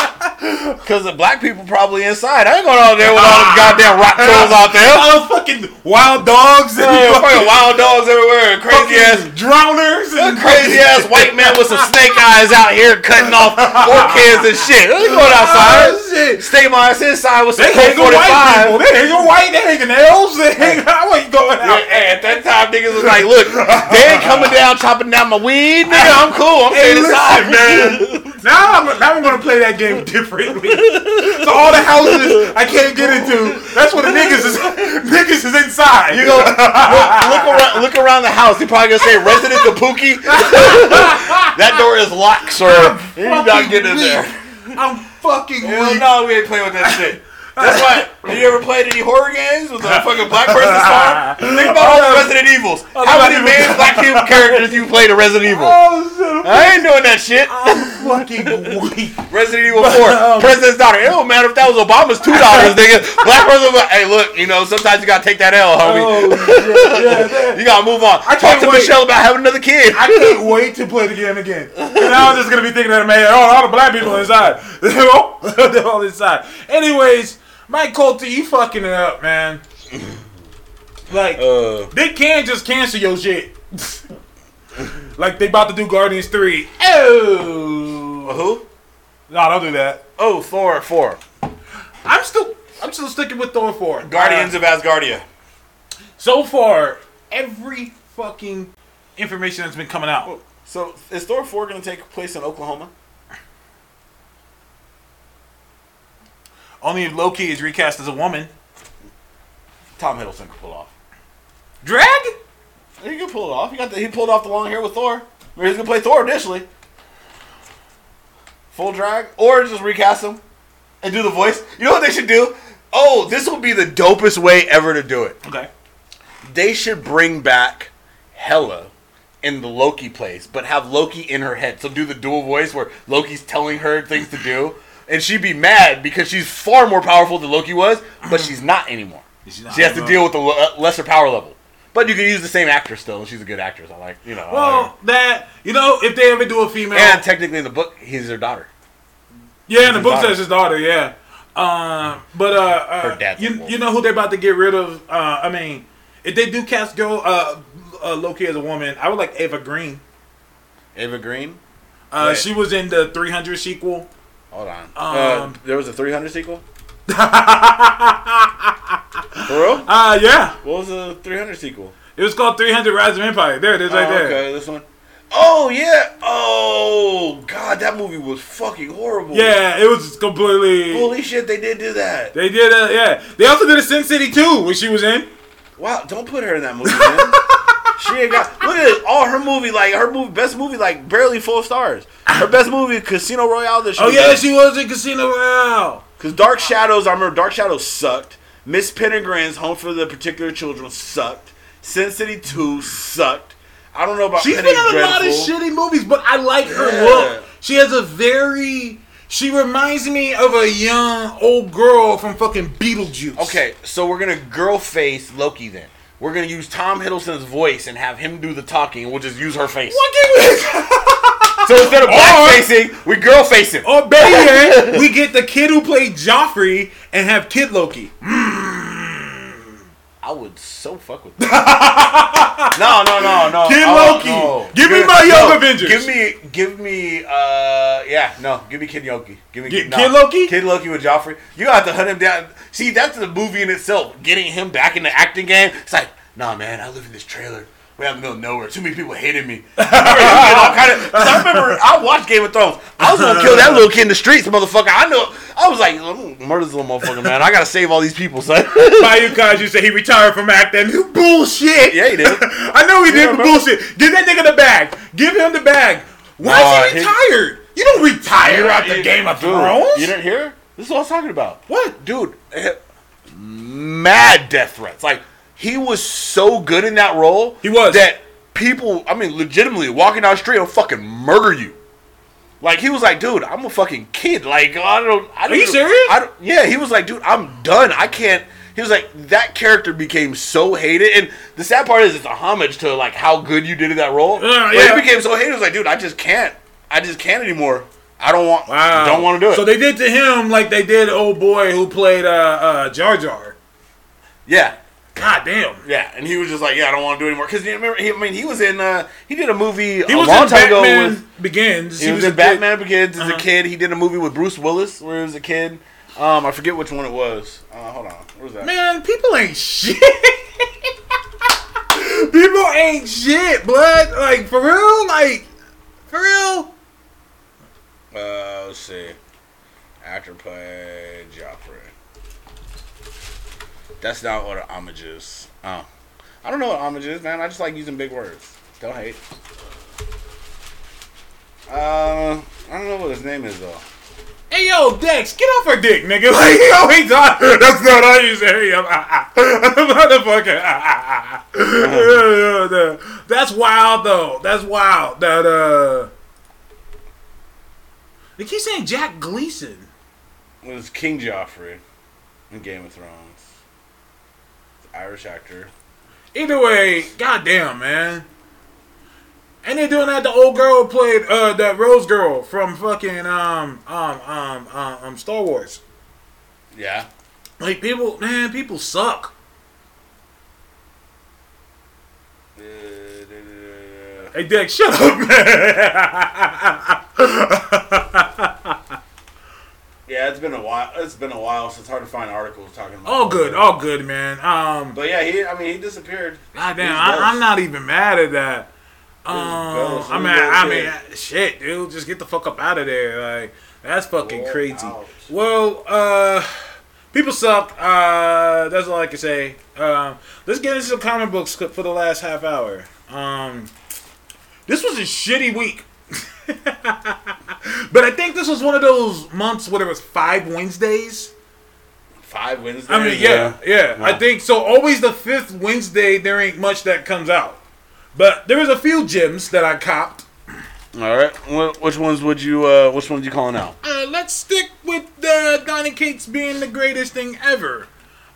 Because the black people probably inside. I ain't going out there with all them goddamn rock [laughs] trolls out there. all those fucking wild dogs and Hey, fucking, wild dogs everywhere. Crazy ass. drowners and Crazy ass [laughs] white man with some snake eyes out here cutting off orchids and shit. They going ah, outside. Oh, shit. Stay my ass inside with some They hang Colt on white people. 45. They hang on white. They hanging elves. They hang. I wasn't going out. Hey, at that time, niggas was like, "Look, they ain't coming down chopping down my weed, nigga. I'm cool. I'm Hey, staying inside, listen, man. Now I'm, now I'm gonna play that game differently. so all the houses I can't get into, that's what the niggas is. [laughs] Niggas is inside. You go look, look around, look around the house. They probably gonna say Resident Kabuki. [laughs] that door is locked, sir. You're not fucking getting in there. I'm fucking Hell weak. no, we ain't playing with that shit. That's why. Have you ever played any horror games with a fucking black person star? Think about all the Resident Evils. How many main black people characters you played in Resident Evil? Oh. I ain't doing that shit. I'm fucking weak. Resident Evil 4, um, President's daughter. It don't matter if that was Obama's two dollars, nigga. Black person, hey, look, you know, sometimes you gotta take that L, homie. Oh. Yeah, [laughs] that- You gotta move on. I Talk can't to wait. Michelle about having another kid. I can't wait to play the game again. now I'm just gonna be thinking that man, oh, all the black people inside. [laughs] They're [laughs] all inside. Anyways, Mike Colter, you fucking it up, man. Like Uh, they can't just cancel your shit. [laughs] like they about to do Guardians 3. Oh who? No, don't do that. Oh, Thor 4. I'm still I'm still sticking with Thor 4. Guardians Uh, of Asgardia. so far, every fucking information that's been coming out. So, is Thor 4 gonna take place in Oklahoma? Only Loki is recast as a woman. Tom Hiddleston can pull it off. Drag? He can pull it off. He got the, he pulled off the long hair with Thor. Or he's gonna play Thor initially. Full drag, or just recast him and do the voice. You know what they should do? Oh, this will be the dopest way ever to do it. Okay. They should bring back Hela in the Loki place, but have Loki in her head. So do the dual voice where Loki's telling her things to do, and she'd be mad because she's far more powerful than Loki was, but she's not anymore. She's not she has to deal with the uh, lesser power level. But you can use the same actress still. She's a good actress. I like, you know. I like Well, that you know, if they ever do a female, and technically in the book, he's her daughter. yeah, in the book daughter. says his daughter, yeah. Um, but uh, uh Her dad's a you, you know who they're about to get rid of? Uh, I mean, if they do cast go uh, uh Loki as a woman, I would like Eva Green. Eva Green. Uh, she was in the 300 sequel. Hold on. Um, uh, there was a 300 sequel. [laughs] For real? Uh, yeah, What was the 300 sequel? it was called 300 Rise of Empire. There it is, right oh, there. Okay, this one. Oh yeah. Oh god, that movie was fucking horrible. Yeah, it was completely. Holy shit, they did do that. They did, uh, yeah. They also did a Sin City 2, which she was in. Wow, don't put her in that movie, man. [laughs] she ain't got. Look at. All her movie, like her movie, best movie, like barely four stars. Her best movie, Casino Royale. That she Oh yeah, she was in Casino Royale. Because Dark Shadows, I remember Dark Shadows sucked. Miss Peregrine's Home for the Particular Children sucked. Sin City 2 sucked. I don't know about She's Penny been in a lot of shitty movies, but I like her Yeah. look. She has a very. She reminds me of a young old girl from fucking Beetlejuice. Okay, so we're gonna girl face Loki then. We're gonna use Tom Hiddleston's voice and have him do the talking, and we'll just use her face. What can we? [laughs] So instead of black facing, we girl face him. Or better yet, [laughs] we get the kid who played Joffrey and have Kid Loki. Mm. I would so fuck with [laughs] that. no, no, no, no. Kid Oh, Loki. no. Give me my Young Avengers. Give me, give me. uh Yeah, no. Give me Kid Loki. Give me Get no. Kid Loki? Kid Loki with Joffrey. You have to hunt him down. See, that's the movie in itself. Getting him back in the acting game. It's like, nah, man. I live in this trailer way out in the middle of nowhere. Too many people hated me. I, remember, kind of, I remember I watched Game of Thrones. I was gonna kill that little kid in the streets, motherfucker. I know. I was like, "Mm, murder this little motherfucker, man. I gotta save all these people, son. [laughs] Mayu Kaiju said he retired from acting. Bullshit. yeah, he did. [laughs] I know he did, but bullshit. Give that nigga the bag. Give him the bag. Why Nah, is he he- retired? You don't retire after Game of Dude, Thrones. You didn't hear? This is what I was talking about. What? dude, eh, mad death threats. Like he was so good in that role. He was. that people. I mean, legitimately walking down the street will fucking murder you. Like he was like, dude, I'm a fucking kid. Like I don't. I don't you serious? I don't, yeah, he was like, dude, I'm done. I can't. He was like, that character became so hated, and the sad part is, it's a homage to like how good you did in that role. Uh, but yeah. he became so hated. He was like, dude, I just can't. I just can't anymore. I don't want. Wow. Don't want to do it. So they did to him like they did old boy who played uh, uh, Jar Jar. yeah. God damn. Yeah, and he was just like, "Yeah, I don't want to do it anymore." Because remember, he, I mean, he was in, uh, he did a movie He a was long in time Batman ago with. Begins. He, was, a in kid. Batman Begins as Uh-huh. a kid. He did a movie with Bruce Willis where he was a kid. Um, I forget which one it was. Uh, hold on, where's that? Man, people ain't shit. [laughs] people ain't shit, blood. Like for real, like for real. Uh, let's see. Actor played Joffrey. That's not what an homage is. Oh, I don't know what homage is, man. I just like using big words. Don't hate. Uh, I don't know what his name is though. Hey yo, Dex, get off her dick, nigga. [laughs] Like yo, he thought that's not how you say him. Motherfucker. That's wild though. That's wild. That uh They keep saying Jack Gleeson. It was King Joffrey in Game of Thrones. Irish actor. Either way, goddamn, man. And they're doing that. The old girl played uh that Rose girl from fucking um um um um, um Star Wars. Yeah. Like people, man, people suck. Uh. Hey, Dick, shut up, [laughs] man. Yeah, it's been a while. It's been a while, so it's hard to find articles talking about. all good, all good, man. Um, But yeah, he. I mean, he disappeared. goddamn, Who's I, I'm not even mad at that. Um? I mean, Ghost I mean, shit, dude, just get the fuck up out of there. Like, that's fucking Roll crazy. out. Well, uh, people suck. Uh, that's all I can say. Um, let's get into some comic books for the last half hour. Um, this was a shitty week. [laughs] but I think this was one of those months where there was five Wednesdays. Five Wednesdays. I mean, yeah, yeah. I Wow. think so. Always the fifth Wednesday, there ain't much that comes out. But there was a few gems that I copped. All right. Which ones would you? Uh, which ones you calling out? Uh, let's stick with uh, Donny Cates being the greatest thing ever.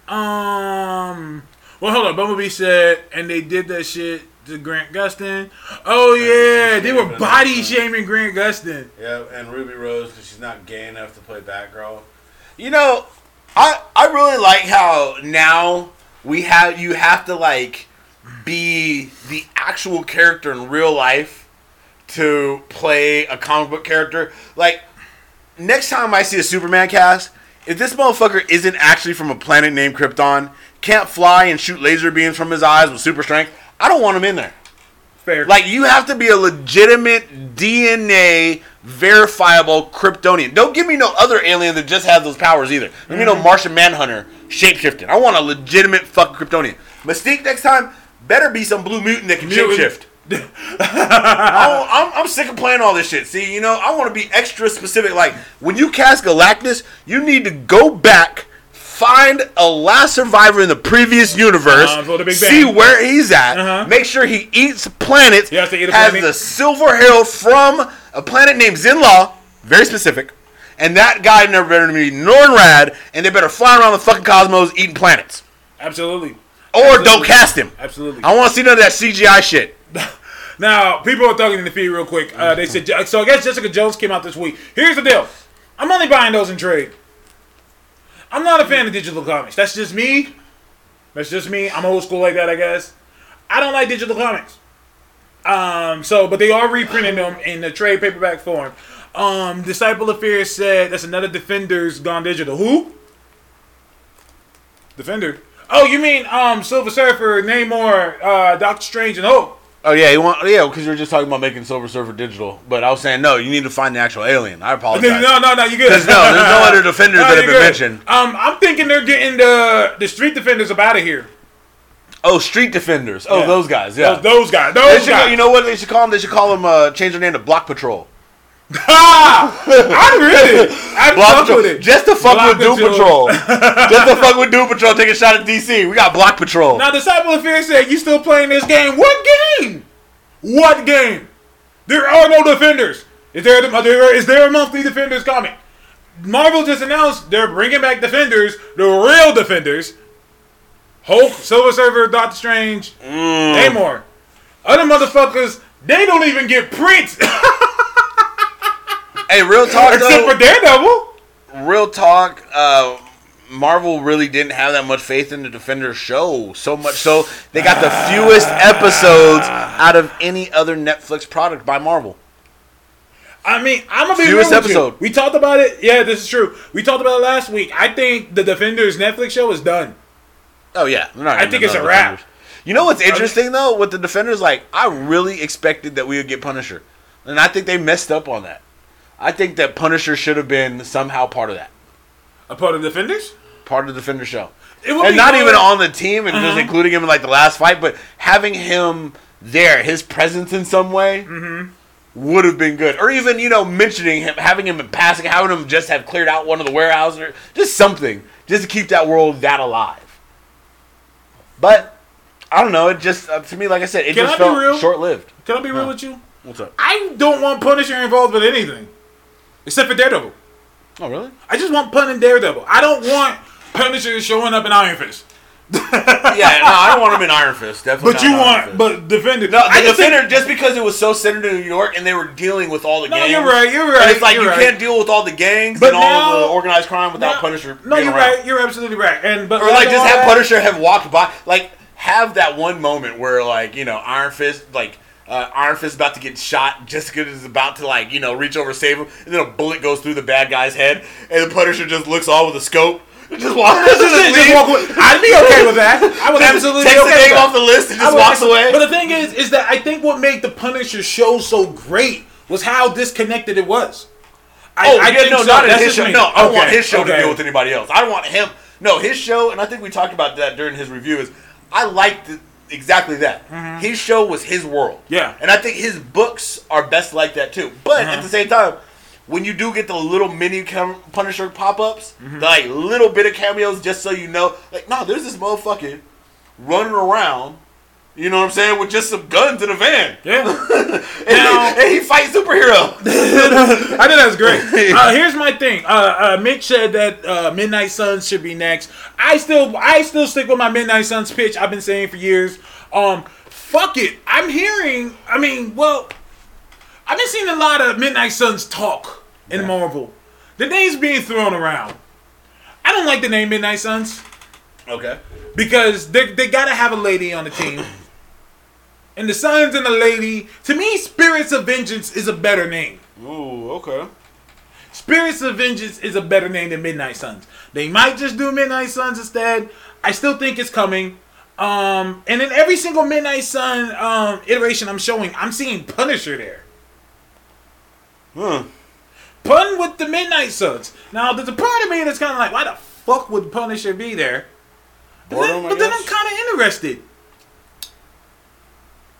Um, well, hold on. Bumblebee said, and they did that shit to Grant Gustin. Oh yeah, they were body shaming Grant Gustin. Yeah, and Ruby Rose because she's not gay enough to play Batgirl. You know, I I really like how now we have you have to like be the actual character in real life to play a comic book character. Like next time I see a Superman cast, if this motherfucker isn't actually from a planet named Krypton, can't fly and shoot laser beams from his eyes with super strength, I don't want him in there. Fair. Like you have to be a legitimate DNA verifiable Kryptonian. Don't give me no other alien that just has those powers either. Give me no mm-hmm. Martian Manhunter shapeshifting. I want a legitimate fucking Kryptonian. Mystique next time better be some blue mutant that can Mutant. shapeshift. [laughs] I'm, I'm sick of playing all this shit. See, you know, I want to be extra specific. Like when you cast Galactus, you need to go back. Find a last survivor in the previous universe. Uh, the see where he's at. Uh-huh. Make sure he eats planets. He has to eat a has the Silver Herald from a planet named Zenn-La. Very specific. And that guy never better be Norrin Radd, and they better fly around the fucking cosmos eating planets. Absolutely. Or Absolutely. don't cast him. Absolutely. I want to see none of that CGI shit. [laughs] Now, people are talking in the feed real quick. Uh, they said, so I guess Jessica Jones came out this week. Here's the deal I'm only buying those in trade. I'm not a fan of digital comics. That's just me. That's just me. I'm old school like that, I guess. I don't like digital comics. Um, so, but they are reprinting them in the trade paperback form. Um, Disciple of Fear said that's another Defenders gone digital. Who? Defender. Oh, you mean um Silver Surfer, Namor, uh, Doctor Strange, and Hulk? Oh yeah, you want yeah because you were just talking about making Silver Surfer digital, but I was saying no, you need to find the actual alien. I apologize. No, no, no, you good. Because no, there's no other [laughs] defenders No, that have been good. mentioned. Um, I'm thinking they're getting the the street defenders up out of here. Oh, Street Defenders. Oh, Yeah. those guys. Yeah. Those, those guys. They Those should, guys. you know what they should call them? They should call them. Uh, change their name to Block Patrol. Ah, [laughs] I'm with it. I'm Block Patrol. with it. Just to fuck Block with Doom Patrol. Patrol. [laughs] Just to fuck with Doom Patrol. Take a shot at DC. We got Block Patrol. Now, Disciple of Fear said, "You still playing this game? What game? What game? There are no defenders. Is there? A, there is there a monthly defenders comic? Marvel just announced they're bringing back defenders, the real defenders. Hulk, Silver Surfer, Doctor Strange, Mm. Namor. Other motherfuckers, they don't even get prints [laughs] Hey, real talk except though. for Daredevil. real talk. Uh, Marvel really didn't have that much faith in the Defenders show. So much so they got the fewest episodes out of any other Netflix product by Marvel. I mean, I'm gonna be Fewest real with you. episode. We talked about it. Yeah, this is true. We talked about it last week. I think the Defenders Netflix show is done. Oh yeah, I think it's a wrap. Defenders. You know what's interesting though with the Defenders? Like I really expected that we would get Punisher, and I think they messed up on that. I think that Punisher should have been somehow part of that, A part of the Defenders. part of the Defender show, It would and be not even on the team and just Uh-huh. including him in like the last fight, but having him there, his presence in some way. Mm-hmm. Would have been good, or even you know mentioning him, having him in passing, having him just have cleared out one of the warehouses, or just something, just to keep that world that alive. But I don't know. It just uh, to me, like I said, it Can just I felt real? short lived. Can I be real with you? What's up? I don't want Punisher involved with anything, except for Daredevil. Oh really? I just want Pun and Daredevil. I don't want Punisher showing up in Iron Fist. [laughs] yeah, no, I don't want him in Iron Fist. Definitely. But not you want, Fist. but Defender. no, I the just think- defender just because it was so centered in New York and they were dealing with all the No, gangs. you're right. You're right. And it's like you're right. can't deal with all the gangs But and all the organized crime without No, Punisher. No, being you're around. right. You're absolutely right. And but Or like just have all that- Punisher have walked by, like have that one moment where like you know Iron Fist, like uh, Iron Fist is about to get shot, Jessica is about to like you know reach over save him, and then a bullet goes through the bad guy's head, and the Punisher just looks on with a scope, just walks. Just, just, walk away. I'd be okay with that. I would absolutely takes okay the name off the list and just would walks away. But the thing is, is that I think what made the Punisher show so great was how disconnected it was. I, Oh I yeah, no, so. not his show. me. No, I don't want his show to deal with anybody else. I don't want him. No, his show, and I think we talked about that during his review. Is I liked it- exactly that. His show was his world. Mm-hmm. Yeah. and I think his books are best like that too. But Uh-huh. at the same time, when you do get the little mini cam- Punisher pop ups, Mm-hmm. the like little bit of cameos, just so you know, like no, there's this motherfucker running around. You know what I'm saying? With just some guns in a van. Yeah. [laughs] And, Now- he, and he fights superhero. [laughs] I think that's great. [laughs] Uh, here's my thing. Uh, uh, Mitch said that uh, Midnight Suns should be next. I still, I still stick with my Midnight Suns pitch. I've been saying for years. Um, fuck it. I'm hearing. I mean, well, I've been seeing a lot of Midnight Suns talk in Marvel. The name's being thrown around. I don't like the name Midnight Suns okay. because they they gotta have a lady on the team. And the sons and the lady, to me, Spirits of Vengeance is a better name. Ooh, okay. Spirits of Vengeance is a better name than Midnight Suns. They might just do Midnight Suns instead. I still think it's coming. Um, and in every single Midnight Sun um, iteration I'm showing, I'm seeing Punisher there. Hmm. Pun with the Midnight Suns. Now, there's a part of me that's kind of like, why the fuck would Punisher be there? But then, Boredom, I but then I'm kind of interested.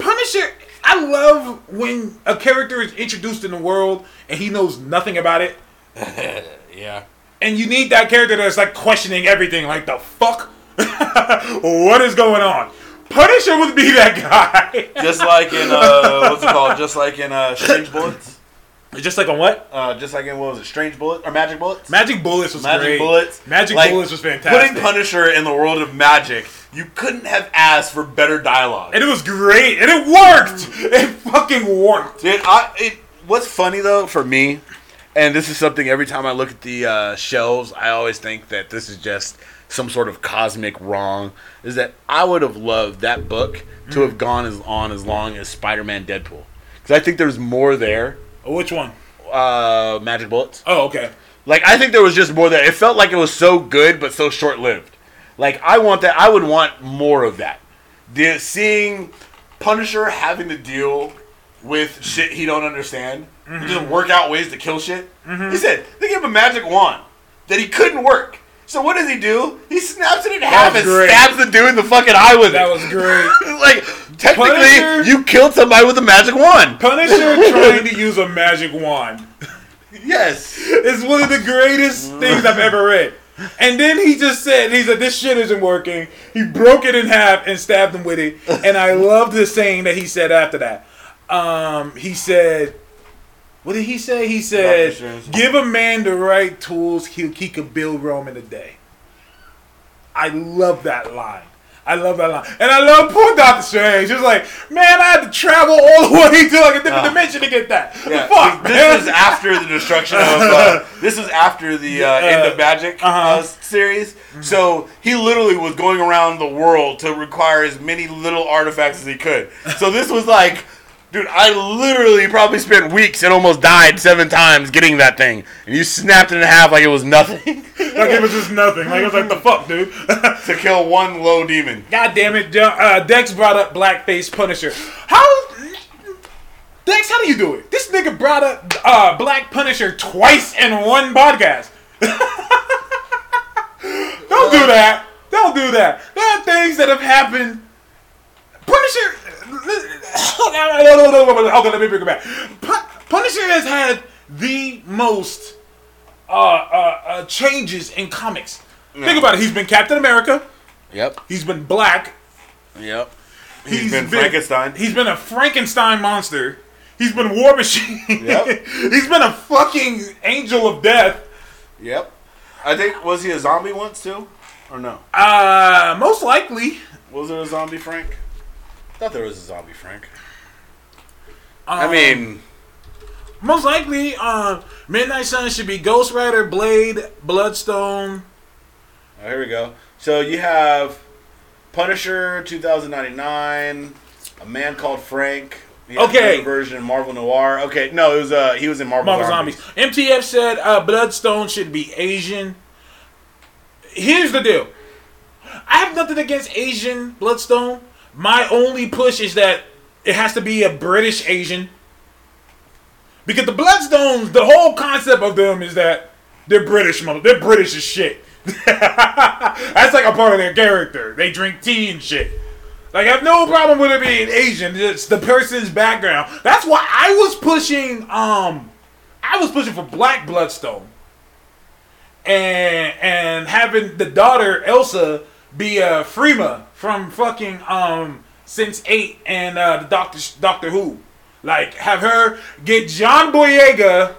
Punisher, I love when a character is introduced in the world and he knows nothing about it. [laughs] Yeah. And you need that character that's like questioning everything, like the fuck? [laughs] what is going on? Punisher would be that guy. [laughs] Just like in uh, what's it called? Just like in uh, Strange Bullets. Just like on what? Uh, just like in what was it? Strange Bullets or Magic Bullets? Magic Bullets was Magic great. Bullets. Magic Like, Bullets was fantastic. Putting Punisher in the world of magic, you couldn't have asked for better dialogue. and it was great, and it worked. It fucking worked. Dude, I, it, what's funny though for me, and this is something every time I look at the uh, shelves, I always think that this is just some sort of cosmic wrong. Is that I would have loved that book to have gone as on as long as Spider-Man Deadpool, because I think there's more there. Which one? Uh, Magic Bullets. Oh, okay. Like I think there was just more there. It felt like it was so good but so short lived. Like I want that. I would want more of that. The, seeing Punisher having to deal with shit he don't understand, and mm-hmm. just work out ways to kill shit. Mm-hmm. He said they gave him a magic wand that he couldn't work. So what does he do? He snaps it in half and great. stabs the dude in the fucking eye with That it. That was great. [laughs] like technically, Punisher- you killed somebody with a magic wand. Punisher [laughs] trying to use a magic wand Yes. it's one of the greatest things I've ever read. And then he just said, he said, this shit isn't working. He broke it in half and stabbed him with it. [laughs] And I love the saying that he said after that. Um, he said, what did he say? He said, give a man the right tools, he, he could build Rome in a day. I love that line. I love that line. And I love poor Doctor Strange. He like, man, I had to travel all the [laughs] way to like a different Ah. dimension to get that. Yeah, Fuck, this man. is after the destruction of. Uh, [laughs] this is after the uh, end of Magic uh uh-huh. series. So he literally was going around the world to require as many little artifacts as he could. So this was like, dude, I literally probably spent weeks and almost died seven times getting that thing, and you snapped it in half like it was nothing [laughs] like it was just nothing. Like it was like the fuck, dude. [laughs] to kill one low demon. God damn it, uh, Dex brought up Blackface Punisher. How? Dex, how do you do it? This nigga brought up uh, Black Punisher twice in one podcast. [laughs] Don't do that. Don't do that. There are things that have happened. Punisher. Okay, let me bring it back. Pu- Punisher has had the most uh, uh, uh, changes in comics. Think about it. He's been Captain America. Yep. He's been black. Yep. he's been Frankenstein. He's been a Frankenstein monster. He's been War Machine. Yep. [laughs] he's been a fucking angel of death. Yep. I think was he a zombie once too, or no? Uh, most likely. Was there a zombie Frank? I thought there was a zombie Frank. Um, I mean, most likely. Um, Midnight Sun should be Ghost Rider, Blade, Bloodstone. oh, here we go. So you have Punisher 2099, a man called Frank. Okay. version Marvel Noir. Okay, no, it was uh he was in Marvel, Marvel Zombies. MTF said uh, Bloodstone should be Asian. Here's the deal. I have nothing against Asian Bloodstone. My only push is that it has to be a British Asian. Because the Bloodstones, the whole concept of them is that they're British, mother. They're British as shit. [laughs] That's like a part of their character. They drink tea and shit. Like, I have no problem with it being Asian. It's the person's background. That's why I was pushing. Um, I was pushing for Black Bloodstone, and and having the daughter Elsa be a Freema from fucking um Sense Eight and uh, the Doctor Doctor Who. Like, have her get John Boyega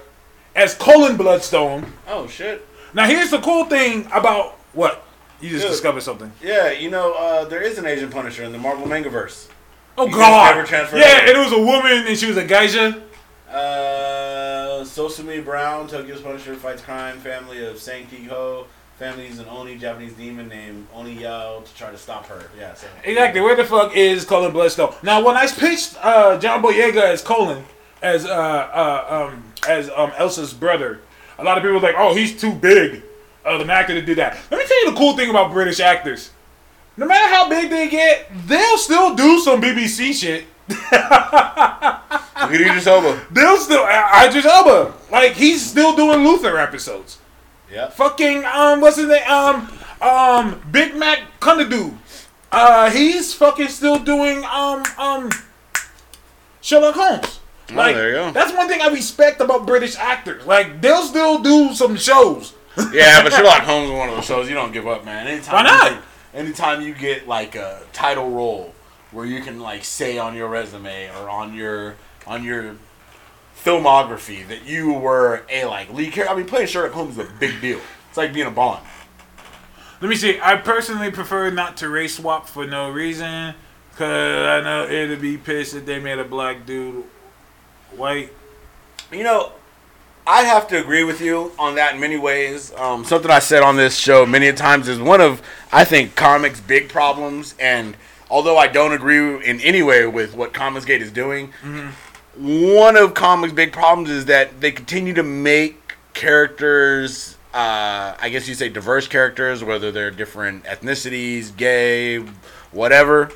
as Cullen Bloodstone. Oh shit. Now, here's the cool thing about what you just Dude. discovered something. Yeah, you know, uh, there is an Asian Punisher in the Marvel Mangaverse. Oh God! Yeah, over. it was a woman, and she was a geisha. Uh, Sosumi Brown, Tokyo's Punisher, fights crime. Family of Sankey Ho. Family is an Oni Japanese demon named Oni Yao to try to stop her. Yeah, so. Exactly. Where the fuck is Cullen Bloodstone? Now, when I pitched uh, John Boyega as Cullen, as uh, uh, um, as um, Elsa's brother, a lot of people were like, "Oh, he's too big of an actor to do that." Let me tell you the cool thing about British actors. No matter how big they get, they'll still do some BBC shit. Look at Idris Elba. They'll still Idris Elba, like he's still doing Luther episodes. Yeah. Fucking um, what's his name? Um, um, Big Mac Cundidu. Uh, he's fucking still doing um um Sherlock Holmes. Like, Oh, there you go. That's one thing I respect about British actors. Like they'll still do some shows. [laughs] Yeah, but Sherlock [laughs] Holmes is one of those shows you don't give up, man. Anytime Why not? You get, anytime you get like a title role where you can like say on your resume or on your on your filmography that you were a like lead character. I mean, playing Sherlock Holmes is a big deal. It's like being a Bond. Let me see. I personally prefer not to race swap for no reason, cause I know it'd be pissed if they made a black dude white. You know, I have to agree with you on that in many ways. Um, something I said on this show many a times is one of I think comics' big problems, and although I don't agree in any way with what Comicsgate is doing, one of comics' big problems is that they continue to make characters uh, I guess you say diverse characters, whether they're different ethnicities, gay, whatever,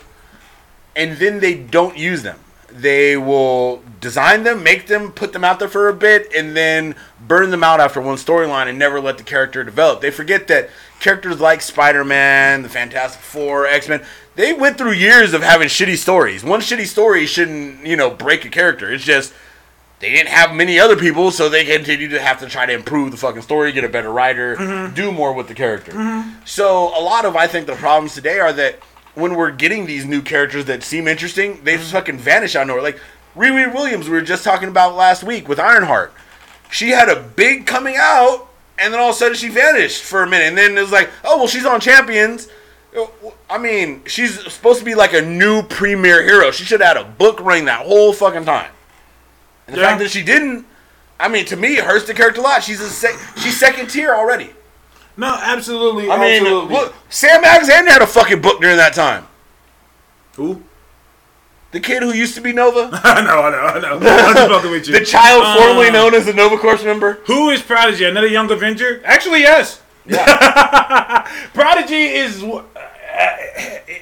and then they don't use them. They will design them, make them, put them out there for a bit, and then burn them out after one storyline and never let the character develop. They forget that characters like Spider Man, the Fantastic Four, X Men, they went through years of having shitty stories. One shitty story shouldn't, you know, break a character. It's just they didn't have many other people, so they continued to have to try to improve the fucking story, get a better writer, mm-hmm. do more with the character. Mm-hmm. So a lot of I think the problems today are that when we're getting these new characters that seem interesting, they just fucking vanish out of nowhere. Like Riri Williams, we were just talking about last week with Ironheart. She had a big coming out, and then all of a sudden she vanished for a minute, and then it was like, oh well, she's on Champions. I mean, she's supposed to be like a new premier hero. She should have had a book ring that whole fucking time. And the Yeah. fact that she didn't, I mean, to me, it hurts the character a lot. She's a sec- she's second tier already. No, absolutely. I mean, absolutely. look, Sam Alexander had a fucking book during that time. Who? The kid who used to be Nova, [laughs] I know, I know, I know. I'm just fucking with you. [laughs] the child Uh, formerly known as the Nova Corps member. Who is Prodigy? Another young Avenger? Actually, yes. [laughs] Prodigy is. uh,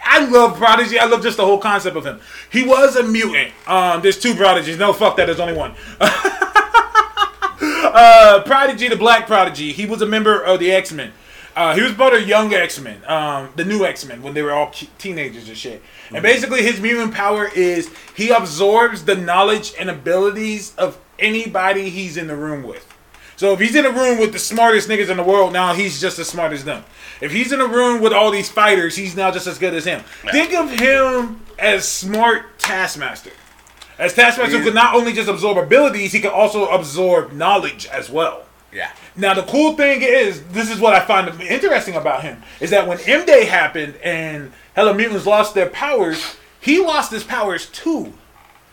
I love Prodigy. I love just the whole concept of him. He was a mutant. Um, there's two Prodigies. No, fuck that. There's only one. [laughs] uh, Prodigy, the Black Prodigy. He was a member of the X Men. Uh, he was part of young X Men, um, the new X Men, when they were all teenagers and shit. And basically, his mutant power is he absorbs the knowledge and abilities of anybody he's in the room with. So if he's in a room with the smartest niggas in the world, now he's just as smart as them. If he's in a room with all these fighters, he's now just as good as him. Think of him as smart Taskmaster. As Taskmaster could not only just absorb abilities, he could also absorb knowledge as well. Yeah. Now the cool thing is, this is what I find interesting about him is that when M Day happened and Hella Mutants lost their powers, he lost his powers too.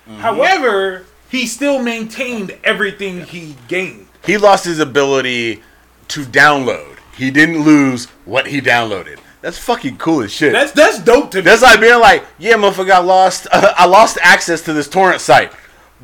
Mm-hmm. However, he still maintained everything he gained. He lost his ability to download. He didn't lose what he downloaded. That's fucking cool as shit. That's that's dope to me. That's like being like, yeah, motherfucker, I lost, [laughs] I lost access to this torrent site,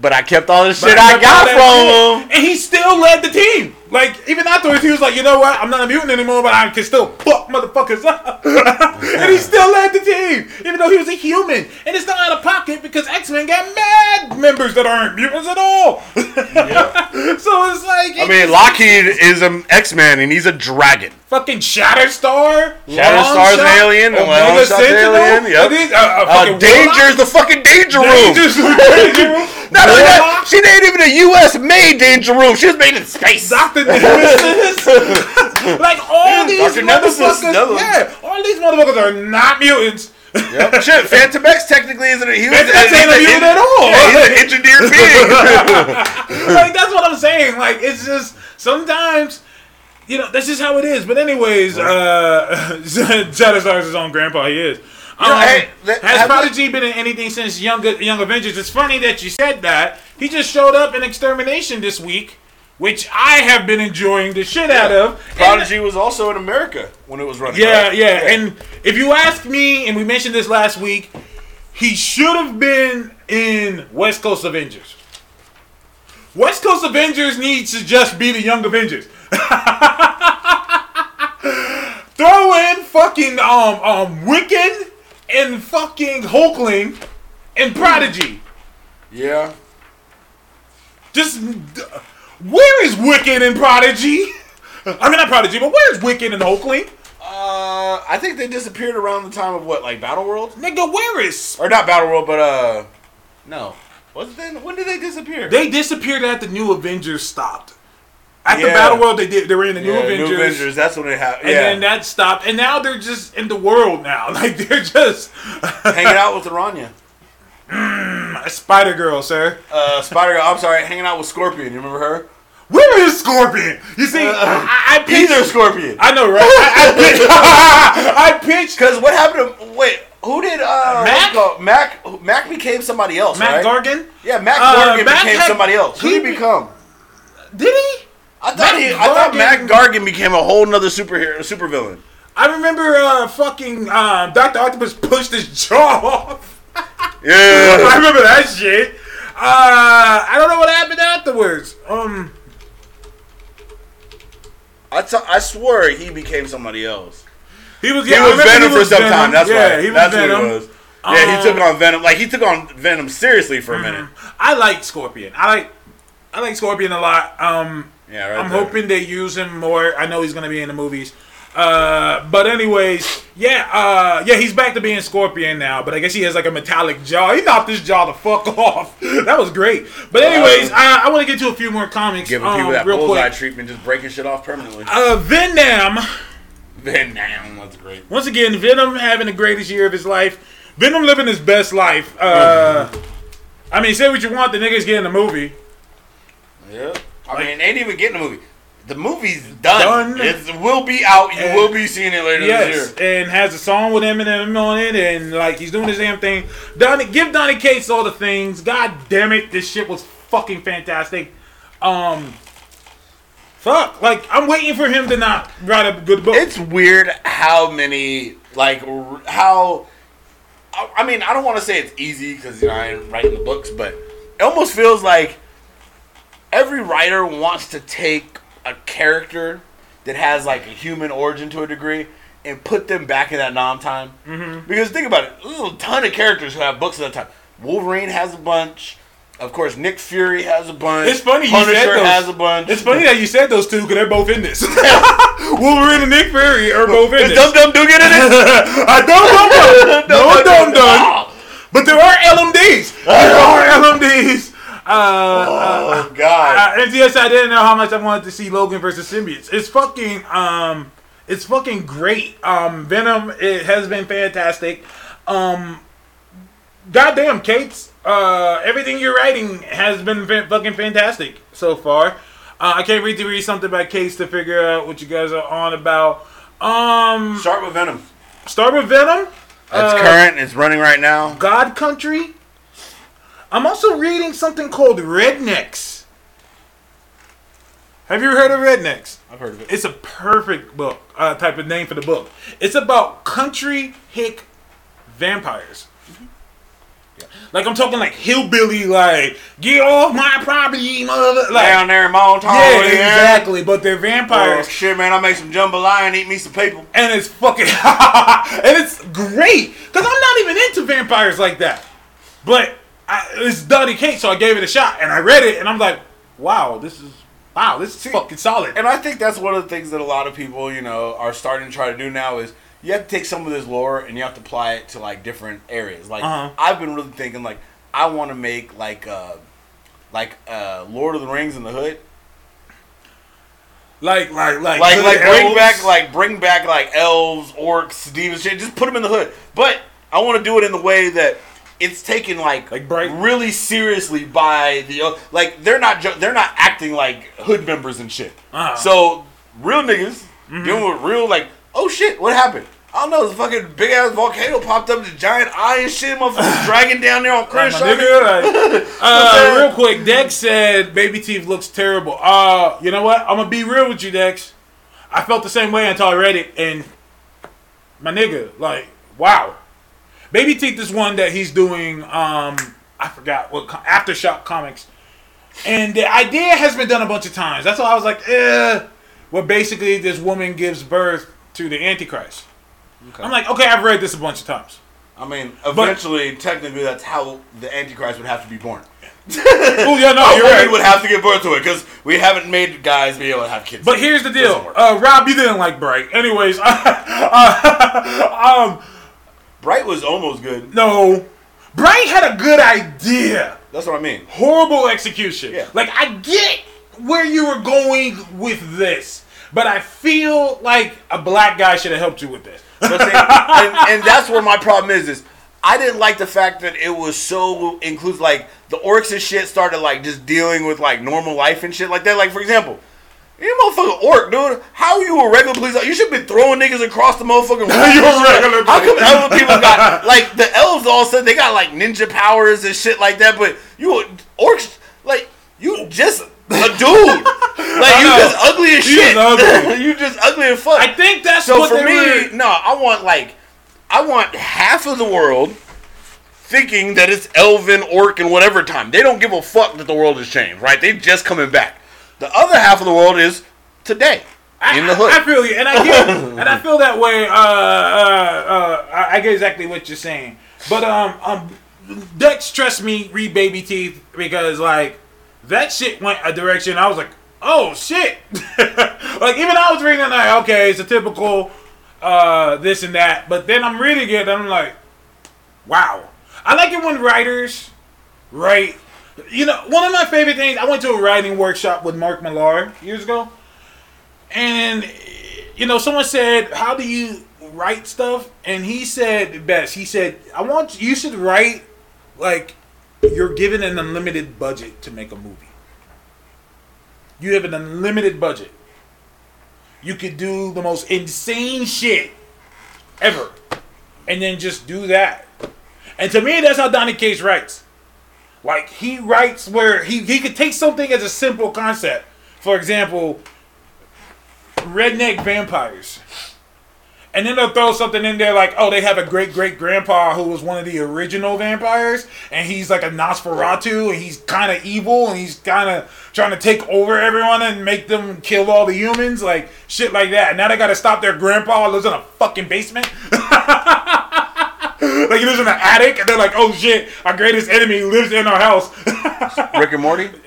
but I kept all the shit I got from him. And he still led the team. Like, even afterwards, he was like, you know what? I'm not a mutant anymore, but I can still fuck motherfuckers up. [laughs] and he still led the team, even though he was a human. And it's not out of pocket because X Men got mad members that aren't mutants at all. [laughs] so it's like, I mean, Lockheed is an X Man and he's a dragon. fucking Shatterstar, Shatterstar's an Longshot, alien, and Omega Longshot's Sentinel. alien, yep. Like these- uh, uh, Uh, fucking Danger's the fucking danger room. Danger's the danger room. [laughs] Not only that, she ain't even a U.S. made danger room. She was made in space. Doctor Nemesis, [laughs] like all these Dr. Motherfuckers, yeah, all these motherfuckers are not mutants. Yep. [laughs] Shit, Phantom X technically isn't. A, he was Fantomex ain't a at all. Yeah, he's an engineered [laughs] being. like that's what I'm saying. Like it's just sometimes. You know, that's just how it is. But anyways, uh Shatterstar's his own grandpa. He is. Um, hey, that- has Prodigy been in anything since Young Young Avengers? It's funny that you said that. He just showed up in Extermination this week, which I have been enjoying the shit out of. And- Prodigy was also in America when it was running. Yeah, right? yeah, And if you ask me, and we mentioned this last week, he should have been in West Coast Avengers. West Coast Avengers needs to just be the Young Avengers. [laughs] Throw in fucking um um Wiccan and fucking Hulkling and Prodigy. yeah. Just where is Wiccan and Prodigy? I mean not Prodigy, but where's Wiccan and Hulkling? Uh, I think they disappeared around the time of what, like Battle World, Nigga, where is or not Battle World, but uh, no. Was then? When did they disappear? They disappeared at the new Avengers stopped. At the Battle World, they did. They were in the new Yeah, Avengers, New Avengers. That's when it happened. and Yeah, then that stopped. And now they're just in the world now. [laughs] Like they're just hanging out with Araña. [laughs] Spider Girl, sir. Uh, Spider Girl. I'm sorry, hanging out with Scorpion. You remember her? Where is Scorpion? You see, I, I pitched. Either Scorpion. I know, right? I, I pitched. [laughs] [laughs] I pitched. Because what happened to wait? Who did uh Mac? Mac Mac became somebody else, Matt right? Gargan. yeah, Mac Uh, Gargan Mac became had- somebody else. Who did he become? Did he? I thought Mac he, I thought Mac Gargan became a whole nother superhero, supervillain. I remember uh, fucking uh, Doctor Octopus pushed his jaw off. [laughs] I remember that shit. Uh, I don't know what happened afterwards. Um, I, t- I swear he became somebody else. He was, He yeah, I was Venom he for some Venom. time. That's yeah, why. he was That's Venom. what he was. Yeah, he took Um, on Venom. Like he took on Venom seriously for a minute. I like Scorpion. I like I like Scorpion a lot. Um, Yeah, right I'm there. hoping they use him more. I know he's gonna be in the movies. Uh, but anyways, yeah, uh, yeah, he's back to being Scorpion now. But I guess he has like a metallic jaw. He knocked his jaw the fuck [laughs] off. that was great. But anyways, I, I want to get to a few more comics. Giving um, people that real bullseye quick. treatment, just breaking shit off permanently. Uh, Venom. Damn, that's great. Once again, Venom having the greatest year of his life. Venom living his best life. Uh, I mean, say what you want, the nigga's getting a movie. Yeah. I mean, they ain't even getting the movie. The movie's done. Done. It will be out. You And- will be seeing it later Yes, this year. and has a song with Eminem on it, and like he's doing his damn thing. Donny, give Donny Cates all the things. God damn it, this shit was fucking fantastic. Um, fuck, like I'm waiting for him to not write a good book. It's weird how many like how. I I mean, I don't want to say it's easy because you know I am writing the books, but it almost feels like every writer wants to take a character that has like a human origin to a degree and put them back in that nom time. Mm-hmm. Because think about it, there's a ton of characters who have books at that time. Wolverine has a bunch. Of course, Nick Fury has a bunch. It's funny you said those. has a bunch. It's funny that you said those two because they're both in this. [laughs] Wolverine and Nick Fury are both in Is this. Dum Dum do get in it? [laughs] I don't know. No [laughs] dum dum. But there are LMDs. There are LMDs. Uh, oh God. Uh, and yes, I didn't know how much I wanted to see Logan versus symbiotes. It's fucking um, it's fucking great. Um, Venom it has been fantastic. Um, goddamn, Cates uh, everything you're writing has been fa- fucking fantastic so far. Uh, I can't wait to read something about Cates to figure out what you guys are on about. Um, Start with Venom. start with Venom. That's Uh, current. It's running right now. God Country. I'm also reading something called Rednecks. Have you heard of Rednecks? I've heard of it. It's a perfect book, uh, type of name for the book. It's about country hick vampires. Like I'm talking like hillbilly, like get off my property, mother. Like Down there in Montauk. yeah, exactly. But they're vampires Oh, shit, man! I make some jambalaya and eat me some people. and it's fucking [laughs] and it's great because I'm not even into vampires like that. But I, it's Donny Cates, so I gave it a shot and I read it and I'm like, wow, this is wow, this is fucking solid. And I think that's one of the things that a lot of people, you know, are starting to try to do now is you have to take some of this lore and you have to apply it to like different areas. Like Uh-huh. I've been really thinking like I want to make like uh like uh Lord of the Rings in the hood. Like like like Like like bring elves. back like bring back like elves, orcs, demons, shit. Just put them in the hood. But I want to do it in the way that it's taken like Like Bright- really seriously by the like they're not ju- they're not acting like hood members and shit. Uh-huh. So real niggas dealing with real like oh shit what happened. I don't know. This fucking big ass volcano popped up, the giant eye and shit. Motherfuckers [laughs] dragging down there on Chris. nigga, like, [laughs] uh, real quick, Dex said Baby Teeth looks terrible. Uh, you know what? I'm gonna be real with you, Dex. I felt the same way until I read it, and my nigga, like, wow. Baby Teeth is one that he's doing. Um, I forgot what Aftershock Comics, and the idea has been done a bunch of times. That's why I was like, eh. Well, basically this woman gives birth to the Antichrist. I'm like, okay, I've read this a bunch of times. I mean, eventually, technically, that's how the Antichrist would have to be born. Oh yeah, no, [laughs] a you're right. would have to give birth to it because we haven't made guys be able to have kids. But here's the deal, uh, Rob. You didn't like Bright, anyways. [laughs] uh, [laughs] um, Bright was almost good. no, Bright had a good idea. That's what I mean. Horrible execution. Yeah. Like I get where you were going with this, but I feel like a black guy should have helped you with this. [laughs] And, and that's where my problem is. Is I didn't like the fact that it was so includes like the orcs and shit started like just dealing with like normal life and shit like that. Like for example. You motherfucking orc, dude. How are you a regular police? You should be throwing niggas across the motherfucking [laughs] room. You a regular How come other people got [laughs] like the elves all of a sudden they got like ninja powers and shit like that, but you orcs like you just a dude. [laughs] Like you know. just ugly as shit. just ugly. you just ugly as fuck. I think that's So what for they me, were- no, I want like, I want half of the world thinking that it's Elven, Orc, and whatever time. They don't give a fuck that the world has changed, right? They just coming back. The other half of the world is today. in the hood. I feel you, and I get, [laughs] and I feel that way. Uh, uh, uh, I I get exactly what you're saying, but um, um, Dex, trust me, read Baby Teeth because like that shit went a direction. I was like, oh shit, [laughs] like even I was reading it like, okay, it's a typical uh this and that, but then I'm reading it and I'm like, wow. I like it when writers write. You know, one of my favorite things. I went to a writing workshop with Mark Millar years ago, and you know, someone said, "How do you write stuff?" And he said best. He said, "I want you should write like you're given an unlimited budget to make a movie. You have an unlimited budget. You could do the most insane shit ever, and then just do that." And to me, that's how Donny Cates writes. Like he writes where he, he could take something as a simple concept. For example, redneck vampires. And then they'll throw something in there like, oh, they have a great great grandpa who was one of the original vampires, and he's like a Nosferatu, and he's kind of evil, and he's kind of trying to take over everyone and make them kill all the humans, like shit like that. Now they got to stop their grandpa who lives in a fucking basement. [laughs] [laughs] like he lives in an attic, and they're like, "Oh shit, our greatest enemy lives in our house." [laughs] Rick and Morty. [laughs]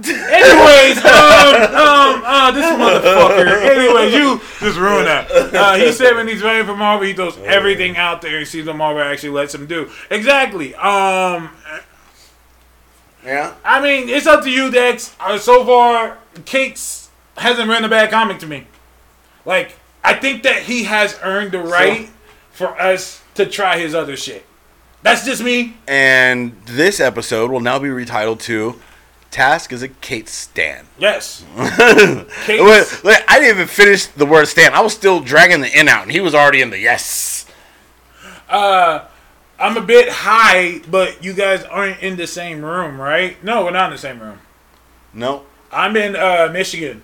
Anyways, um, um, uh, this motherfucker. Anyways, you just ruined that. Uh, he said when he's writing for Marvel, he throws everything out there and sees what Marvel actually lets him do. Exactly. Um, Yeah. I mean, it's up to you, Dex. Uh, so far, Cates hasn't written a bad comic to me. Like, I think that he has earned the right for us to try his other shit. That's just me. And this episode will now be retitled to "Task is a Cates Stan." Yes. [laughs] Wait, wait, I didn't even finish the word "Stan." I was still dragging the N out, and he was already in the yes. Uh, I'm a bit high, but you guys aren't in the same room, right? No, we're not in the same room. No, I'm in uh, Michigan.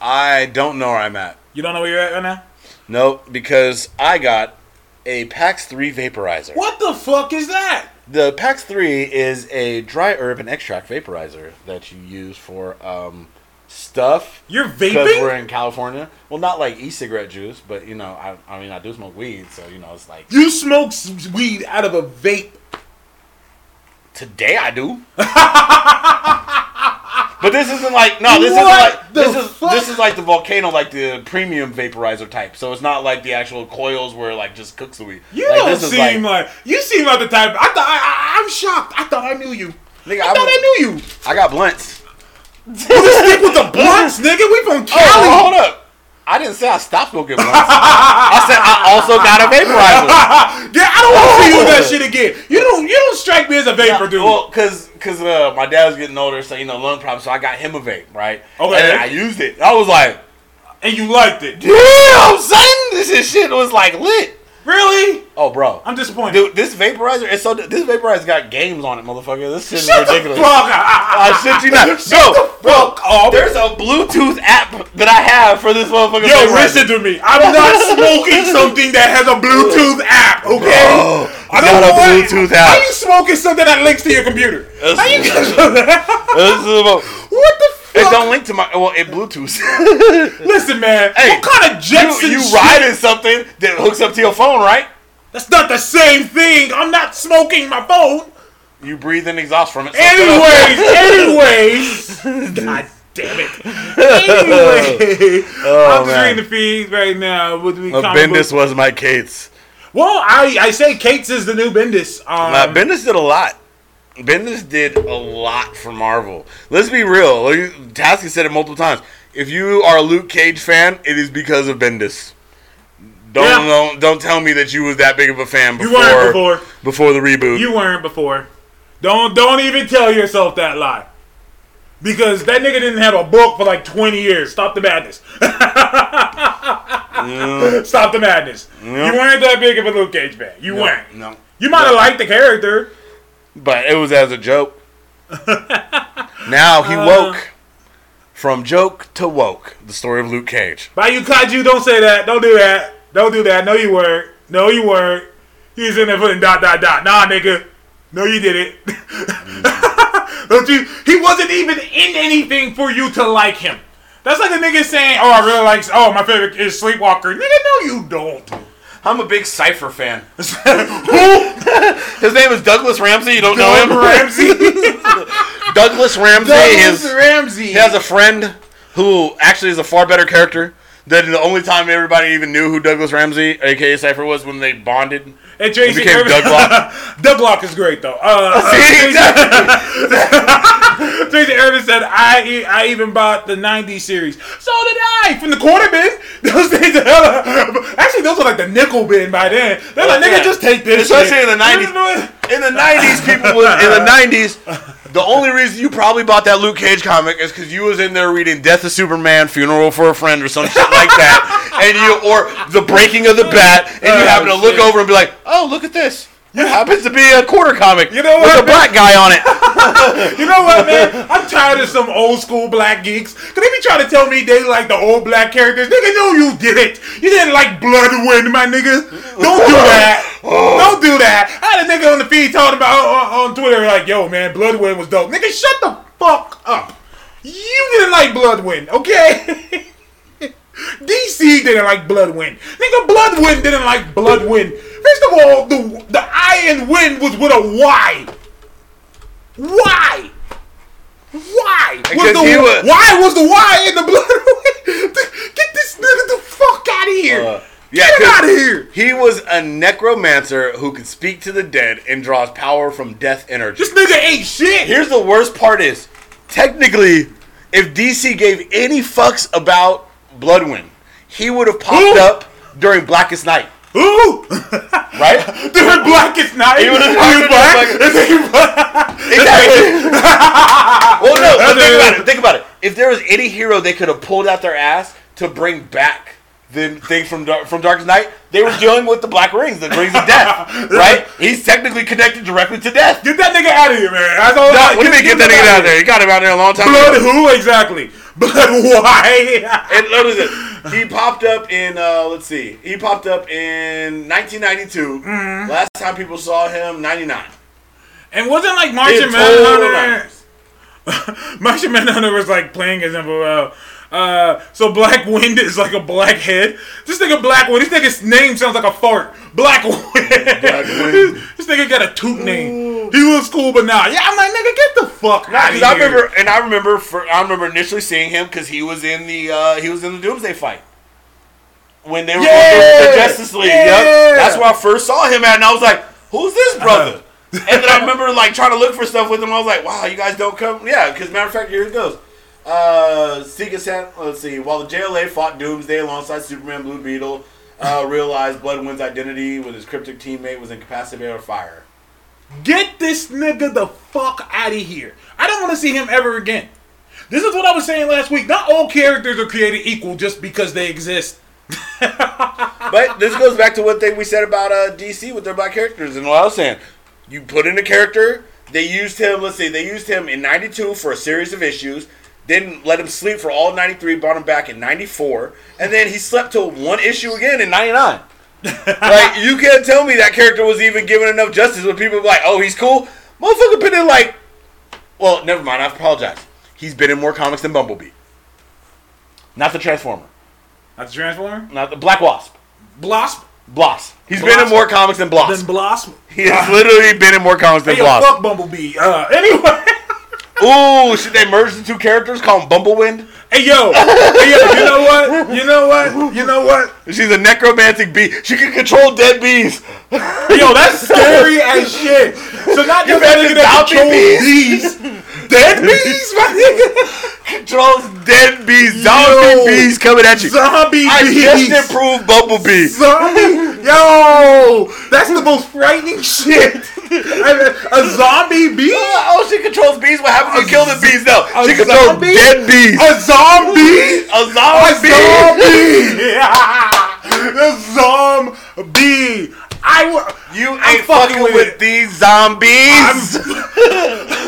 I don't know where I'm at. You don't know where you're at right now? No, because I got a PAX 3 vaporizer. What the fuck is that? The PAX 3 is a dry herb and extract vaporizer that you use for um, stuff. You're Because we're in California. Well, not like e-cigarette juice, but you know, I, I mean, I do smoke weed, so you know, it's like You smoke weed out of a vape. Today I do. [laughs] but this isn't like no, this What isn't like this is fuck? this is like the volcano, like the premium vaporizer type. So it's not like the actual coils where it, like just cooks the weed. You like, don't seem like, you seem like the type. I thought I, I, I'm shocked. I thought I knew you. Nigga, I I'm- thought I knew you. I got blunts. [laughs] Stick with the blunts, nigga. We from oh, Cali. Oh, hold up. I didn't say I stopped smoking blunts. I said I also got a vaporizer. [laughs] yeah, I don't want to see you that shit again. You don't. You don't strike me as a vapor dude. Well, cause, cause uh, my dad was getting older, so you know lung problems. So I got him a vape, right? Okay. And I used it. I was like, and you liked it. damn, son, this shit was like lit. Really? Oh, bro. I'm disappointed. Dude, this vaporizer is so. This vaporizer got games on it, motherfucker. This shit is Shut ridiculous. the fuck up. I shit you not. [laughs] Bro, bro, up. there's a Bluetooth app that I have for this motherfucker. Yo, vaporizer. listen to me. I'm not [laughs] smoking something that has a Bluetooth app, okay? Bro, I got a know Bluetooth How app. you smoking something that links to your computer? How you [laughs] This is about- What the It don't link to my well, it Bluetooth. [laughs] Listen, man. Hey, what kind of Jetson you you riding something that hooks up to your phone, right? That's not the same thing. I'm not smoking my phone. You breathe in exhaust from it. so- Anyways, [laughs] anyways. [laughs] God damn it. Anyway, I'm just man. reading the feed right now. With the Bendis book- was my Cates. Well, I, I say Cates is the new Bendis. Um, Bendis did a lot. Bendis did a lot for Marvel. Let's be real. Tasky said it multiple times. If you are a Luke Cage fan, it is because of Bendis. Don't Yeah. don't, don't tell me that you was that big of a fan You before weren't before. before the reboot. You weren't before. Don't don't even tell yourself that lie. Because that nigga didn't have a book for like 20 years. Stop the madness. [laughs] Stop the madness. You weren't that big of a Luke Cage fan. You weren't. no, You might have liked the character. But it was as a joke. [laughs] now he Uh. woke from joke to woke. The story of Luke Cage. Bayou Kaiju, don't say that. Don't do that. Don't do that. No, you weren't. No, you weren't. He's in there putting dot dot dot. Nah, nigga. No, you didn't. [laughs] don't you? He wasn't even in anything for you to like him. That's like a nigga saying, "Oh, I really like. Oh, my favorite is Sleepwalker." Nigga, no, you don't. I'm a big Cypher fan. [laughs] His name is Douglas Ramsey. You don't know him? Ramsey. [laughs] Douglas Ramsey. Douglas His, Ramsey. he has a friend who actually is a far better character. The only time everybody even knew who Douglas Ramsey, aka Cypher, was when they bonded. and Tracy became Douglock. [laughs] Doug is great though. Uh, [laughs] See, exactly. [laughs] Tracy Irvin said, I, e- I even bought the 90s series. So did I! From the quarter bin. Those things are. Actually, those are like the nickel bin by then. They're like, nigga, Yeah. just take this. Especially shit. in the 90s. In the '90s, people was in the '90s. The only reason you probably bought that Luke Cage comic is because you was in there reading Death of Superman, Funeral for a Friend, or some shit [laughs] like that, and you or the Breaking of the Bat, and you Oh, happen to look over and be like, "Oh, look at this." It happens to be a quarter comic You know what? with a black guy on it. [laughs] You know what, man? I'm tired of some old school black geeks. Cause they be trying to tell me they like the old black characters. Nigga, no, you didn't. You didn't like Bloodwynd, my nigga. Don't do that. Don't do that. I had a nigga on the feed talking about on, on Twitter like, yo, man, Bloodwynd was dope. Nigga, shut the fuck up. You didn't like Bloodwynd, okay? [laughs] DC didn't like Bloodwynd. Nigga, Bloodwynd didn't like Bloodwynd. First of all, the the I in wind was with a Y. Why? Why? Was the, he was- why was the Y in the Bloodwynd? [laughs] Get this nigga the fuck out of here. Uh, yeah, Get out of here. He was a necromancer who could speak to the dead and draws power from death energy. This nigga ain't shit. Here's the worst part is, technically, if DC gave any fucks about Bloodwynd, he would have popped Who? up during Blackest Night, Ooh. [laughs] right? [laughs] During blackest night. He would've Are talked black? the Is he black? exactly. [laughs] well, no, but think about it. Think about it. If there was any hero they could have pulled out their ass to bring back the things from Dar- from Darkest Night, they were dealing with the Black Rings, the Rings of Death, right? He's technically connected directly to death. Get that nigga out of here, man. That's all. No, what do you mean get that nigga out there? You got him out there a long time Blood ago. who exactly? Blood why? And what is it? He popped up in uh, let's see. He popped up in 1992. Mm-hmm. Last time people saw him, 99. and wasn't like Martian Manhunter. [laughs] Martian Manhunter was like playing as him well. Uh, so Black Wind is like a black head. This nigga Black Wind. This nigga's name sounds like a fart. Black Wind. Wind. [laughs] this nigga got a toot name. He looks cool, but now, yeah, I'm like nigga, get the fuck out of Because here. I remember, and I remember, for, I remember initially seeing him because he was in the uh, he was in the Doomsday fight when they were Yeah! the Justice League. Yeah! Yep. That's where I first saw him at, and I was like, "Who's this brother?" [laughs] and then I remember like trying to look for stuff with him. I was like, "Wow, you guys don't come." Yeah, because matter of fact, here it goes. Uh, Sega San, let's see. While the JLA fought Doomsday alongside Superman, Blue Beetle, uh, realized Bloodwynd's identity with his cryptic teammate was incapacitated by fire. Get this nigga the fuck out of here. I don't want to see him ever again. This is what I was saying last week. Not all characters are created equal just because they exist. [laughs] But this goes back to one thing we said about uh, DC with their black characters, and what I was saying. You put in a character. They used him. Let's see. They used him in '92 for a series of issues. Then let him sleep for all '93. Brought him back in '94, and then he slept till one issue again in '99. Like you can't tell me that character was even given enough justice when people were like, "Oh, he's cool." Motherfucker been in like, well, never mind. I apologize. He's been in more comics than Bumblebee. Not the Transformer. Not the Transformer? Not the Black Wasp. Blossom? Bloss. He's been in more comics than Bloss. Than Blossom. He has literally been in more comics than Hey, Bloss. fuck Bumblebee. Uh, anyway. [laughs] Ooh, should they merge the two characters? Call him Bumblewind? hey, yo. Hey, yo, you know what? You know what? You know what? She's a necromantic bee. She can control dead bees. Yo, that's scary as shit. So not just a nigga that controls bees. bees. Dead bees, my nigga. Controls dead bees. Zombie Yo. bees coming at you. Zombie I bees. I just improved Bumblebee. Zombie? Yo, that's the most frightening shit. A zombie bee? Uh, oh, she controls bees. What happens when you kill the bees? No, a she controls zombie? dead bees. A zombie? A zombie? A zombie. Yeah. [laughs] The zombie. I wa- You I'm ain't fucking with with these zombies. [laughs]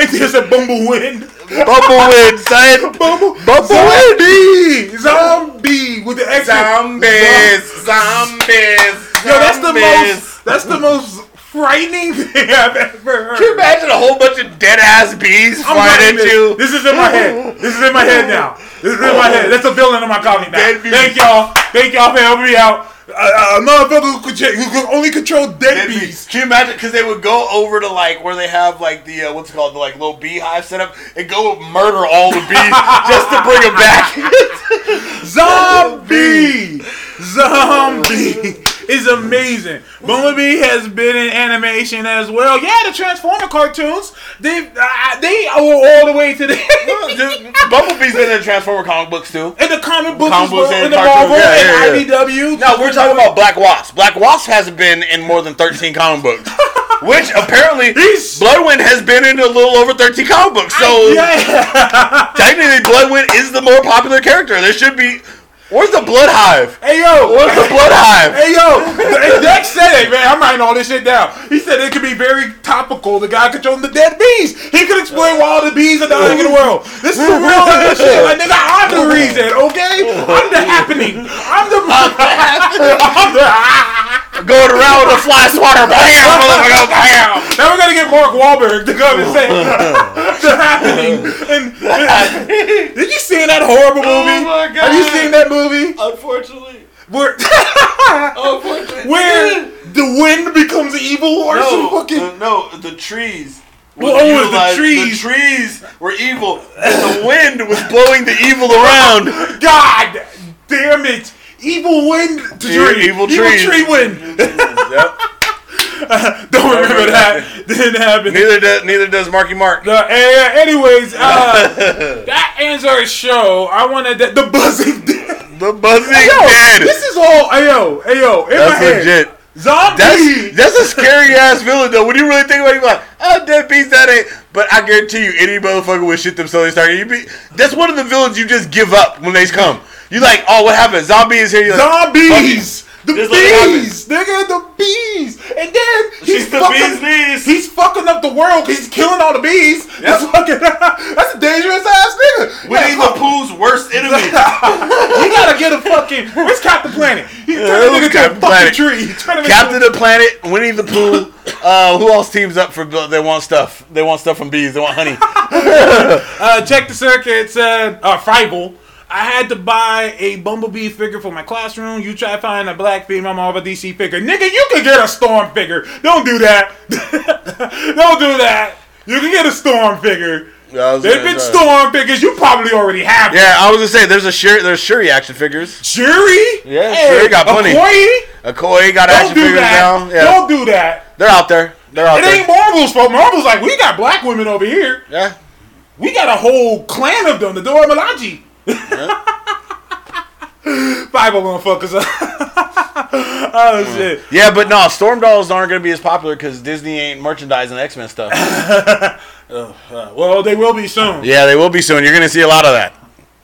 It's just a bumblewind. Bumblewind, son. [laughs] Bumble. Bumblewind. Zombie. Zombie with the extra. Zombies. Zombies. Yo, that's the most. That's the most frightening [laughs] thing I've ever heard. Can you imagine a whole bunch of dead ass bees I'm flying at this. you? This is in my head. This is in my head now. This is in my head. That's a villain in my comic now. Thank y'all. Thank y'all for helping me out. A motherfucker who could, who could only control dead, Dead bees. bees. Can you imagine? Because they would go over to like where they have like the uh, what's it called the like little beehive set up and go murder all the bees [laughs] just to bring them back. [laughs] Zombie! Zombie is amazing. Bumblebee has been in animation as well. Yeah, the Transformer cartoons. They uh, they owe all the way to the [laughs] Bumblebee's been in the Transformer comic books too. in the comic books Comic as well, in the. Marvel Yeah, yeah, and IDW. No, we're talking about Black Wasp. Black Wasp hasn't been in more than 13 comic books. [laughs] Which apparently He's- Bloodwynd has been in a little over 13 comic books. So yeah. [laughs] technically Bloodwynd is the more popular character. There should be Where's the Blood Hive? Hey yo, Where's the Blood Hive? Hey yo, Dex said it, man. I'm writing all this shit down. He said it could be very topical. The guy controlling the dead bees. He could explain why all the bees are dying in the world. This is some real shit. Like nigga, I'm the reason, okay? I'm the happening. I'm the. [laughs] [laughs] I'm the. [laughs] Going around with a fly swatter. Bam! motherfucker, Bam! Now we're gonna get Mark Wahlberg to come and say [laughs] [laughs] the happening. And, did you see that horrible oh movie? my Have you seen that movie? Unfortunately. Where, Unfortunately. [laughs] where the wind becomes evil or some No, fucking. the, no, the trees. Well, oh, the trees. The trees were evil, and the wind was blowing the evil around. God damn it! Evil wind to tree. evil trees. tree wind. [laughs] yep. [laughs] Don't remember that. [laughs] Didn't happen. Neither does neither does Marky Mark. Uh, anyways, uh, that ends our show. I wanted that, the buzzing. The buzzing yo, dead. this is all. Ayo, ayo, in my That's head. legit. Zombie. That's that's a scary ass villain though. When you really think about it, you're like, oh, dead beast, that ain't. But I guarantee you, any motherfucker would shit themselves and start. You be, that's one of the villains you just give up when they come. You like, oh, what happened? Zombie is here. You're like, Zombies. The Just let it happen. bees, nigga, the bees, and then he's She's the fucking, bee's knees. he's fucking up the world. 'cause He's killing all the bees. That's fucking, [laughs] that's a dangerous ass nigga. Winnie Yeah, the Pooh's worst [laughs] enemy. you gotta get a fucking. Where's Captain Planet? He turned Yeah, the to a fucking tree. He turned him into Captain the Planet, Winnie the Pooh. Uh, who else teams up for? They want stuff. They want stuff from bees. They want honey. [laughs] Uh, check the circuit. Said uh, Fievel. I had to buy a Bumblebee figure for my classroom. You try to find a black female Marvel DC figure. Nigga, you can get a Storm figure. Don't do that. [laughs] Don't do that. You can get a Storm figure. There's been Storm figures. You probably already have. Yeah, I was gonna say there's a Shuri, there's Shuri action figures. Shuri? Yeah, Shuri got plenty. Okoye? A Koi got Don't action do figures that. now. Yeah, Don't do that. they're out there. They're out It there. ain't Marvel's fault. Marvel's like, we got black women over here. Yeah. We got a whole clan of them. The Dora Milaje. Five [laughs] of them fuckers up. [laughs] oh shit. Yeah, but no, Storm dolls aren't gonna be as popular because Disney ain't merchandising X Men stuff. [laughs] Uh, well, they will be soon. yeah, they will be soon. You're gonna see a lot of that.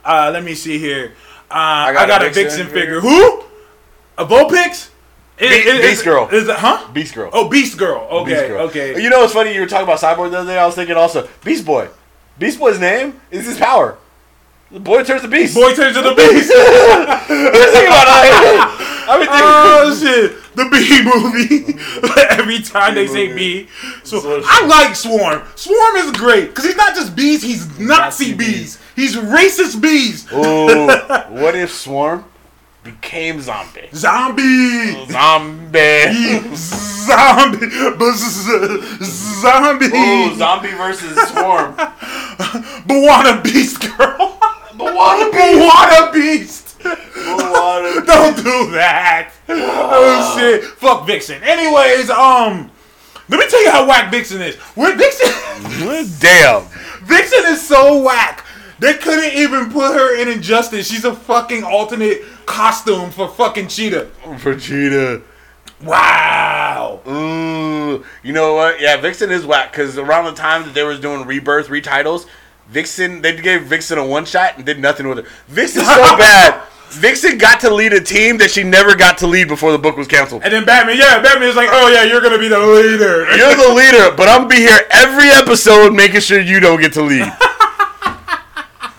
Uh, let me see here. Uh, I got got, a a Vixen, Vixen figure. Who? A Vulpix? Is- Be- is- Beast Girl. Is it? Huh? Beast Girl. Oh, Beast Girl. Okay. Beast Girl. Okay. You know what's funny? You were talking about Cyborg the other day. I was thinking also Beast Boy. Beast Boy's name is his power. The boy turns to beast. Boy turns to the beast. [laughs] [laughs] Oh, think about it. I've been thinking. Oh shit! The Bee movie. [laughs] Every time they say Bee, so So- I like Swarm. Swarm is great because he's not just bees; he's Nazi Nazi bees. He's racist bees. Ooh, what if Swarm became zombie? Zombie. Zombie. Zombie. Buzz- Zombie. Ooh, zombie versus Swarm. B'wana Beast Girl. B'wana B'wana Beast. B'wana [laughs] Don't do that. Oh shit. Fuck Vixen. Anyways, um, let me tell you how whack Vixen is. When Vixen. [laughs] Damn. Vixen is so whack. They couldn't even put her in Injustice. She's a fucking alternate costume for fucking Cheetah. Vegeta. Wow. Ooh, you know what? Yeah, Vixen is whack because around the time that they was doing rebirth retitles, Vixen they gave Vixen a one shot and did nothing with her. Vixen's [laughs] so bad. Vixen got to lead a team that she never got to lead before the book was canceled. And then Batman, yeah, Batman is like, oh yeah, you're gonna be the leader. You're the [laughs] leader, but I'm gonna be here every episode making sure you don't get to lead. [laughs]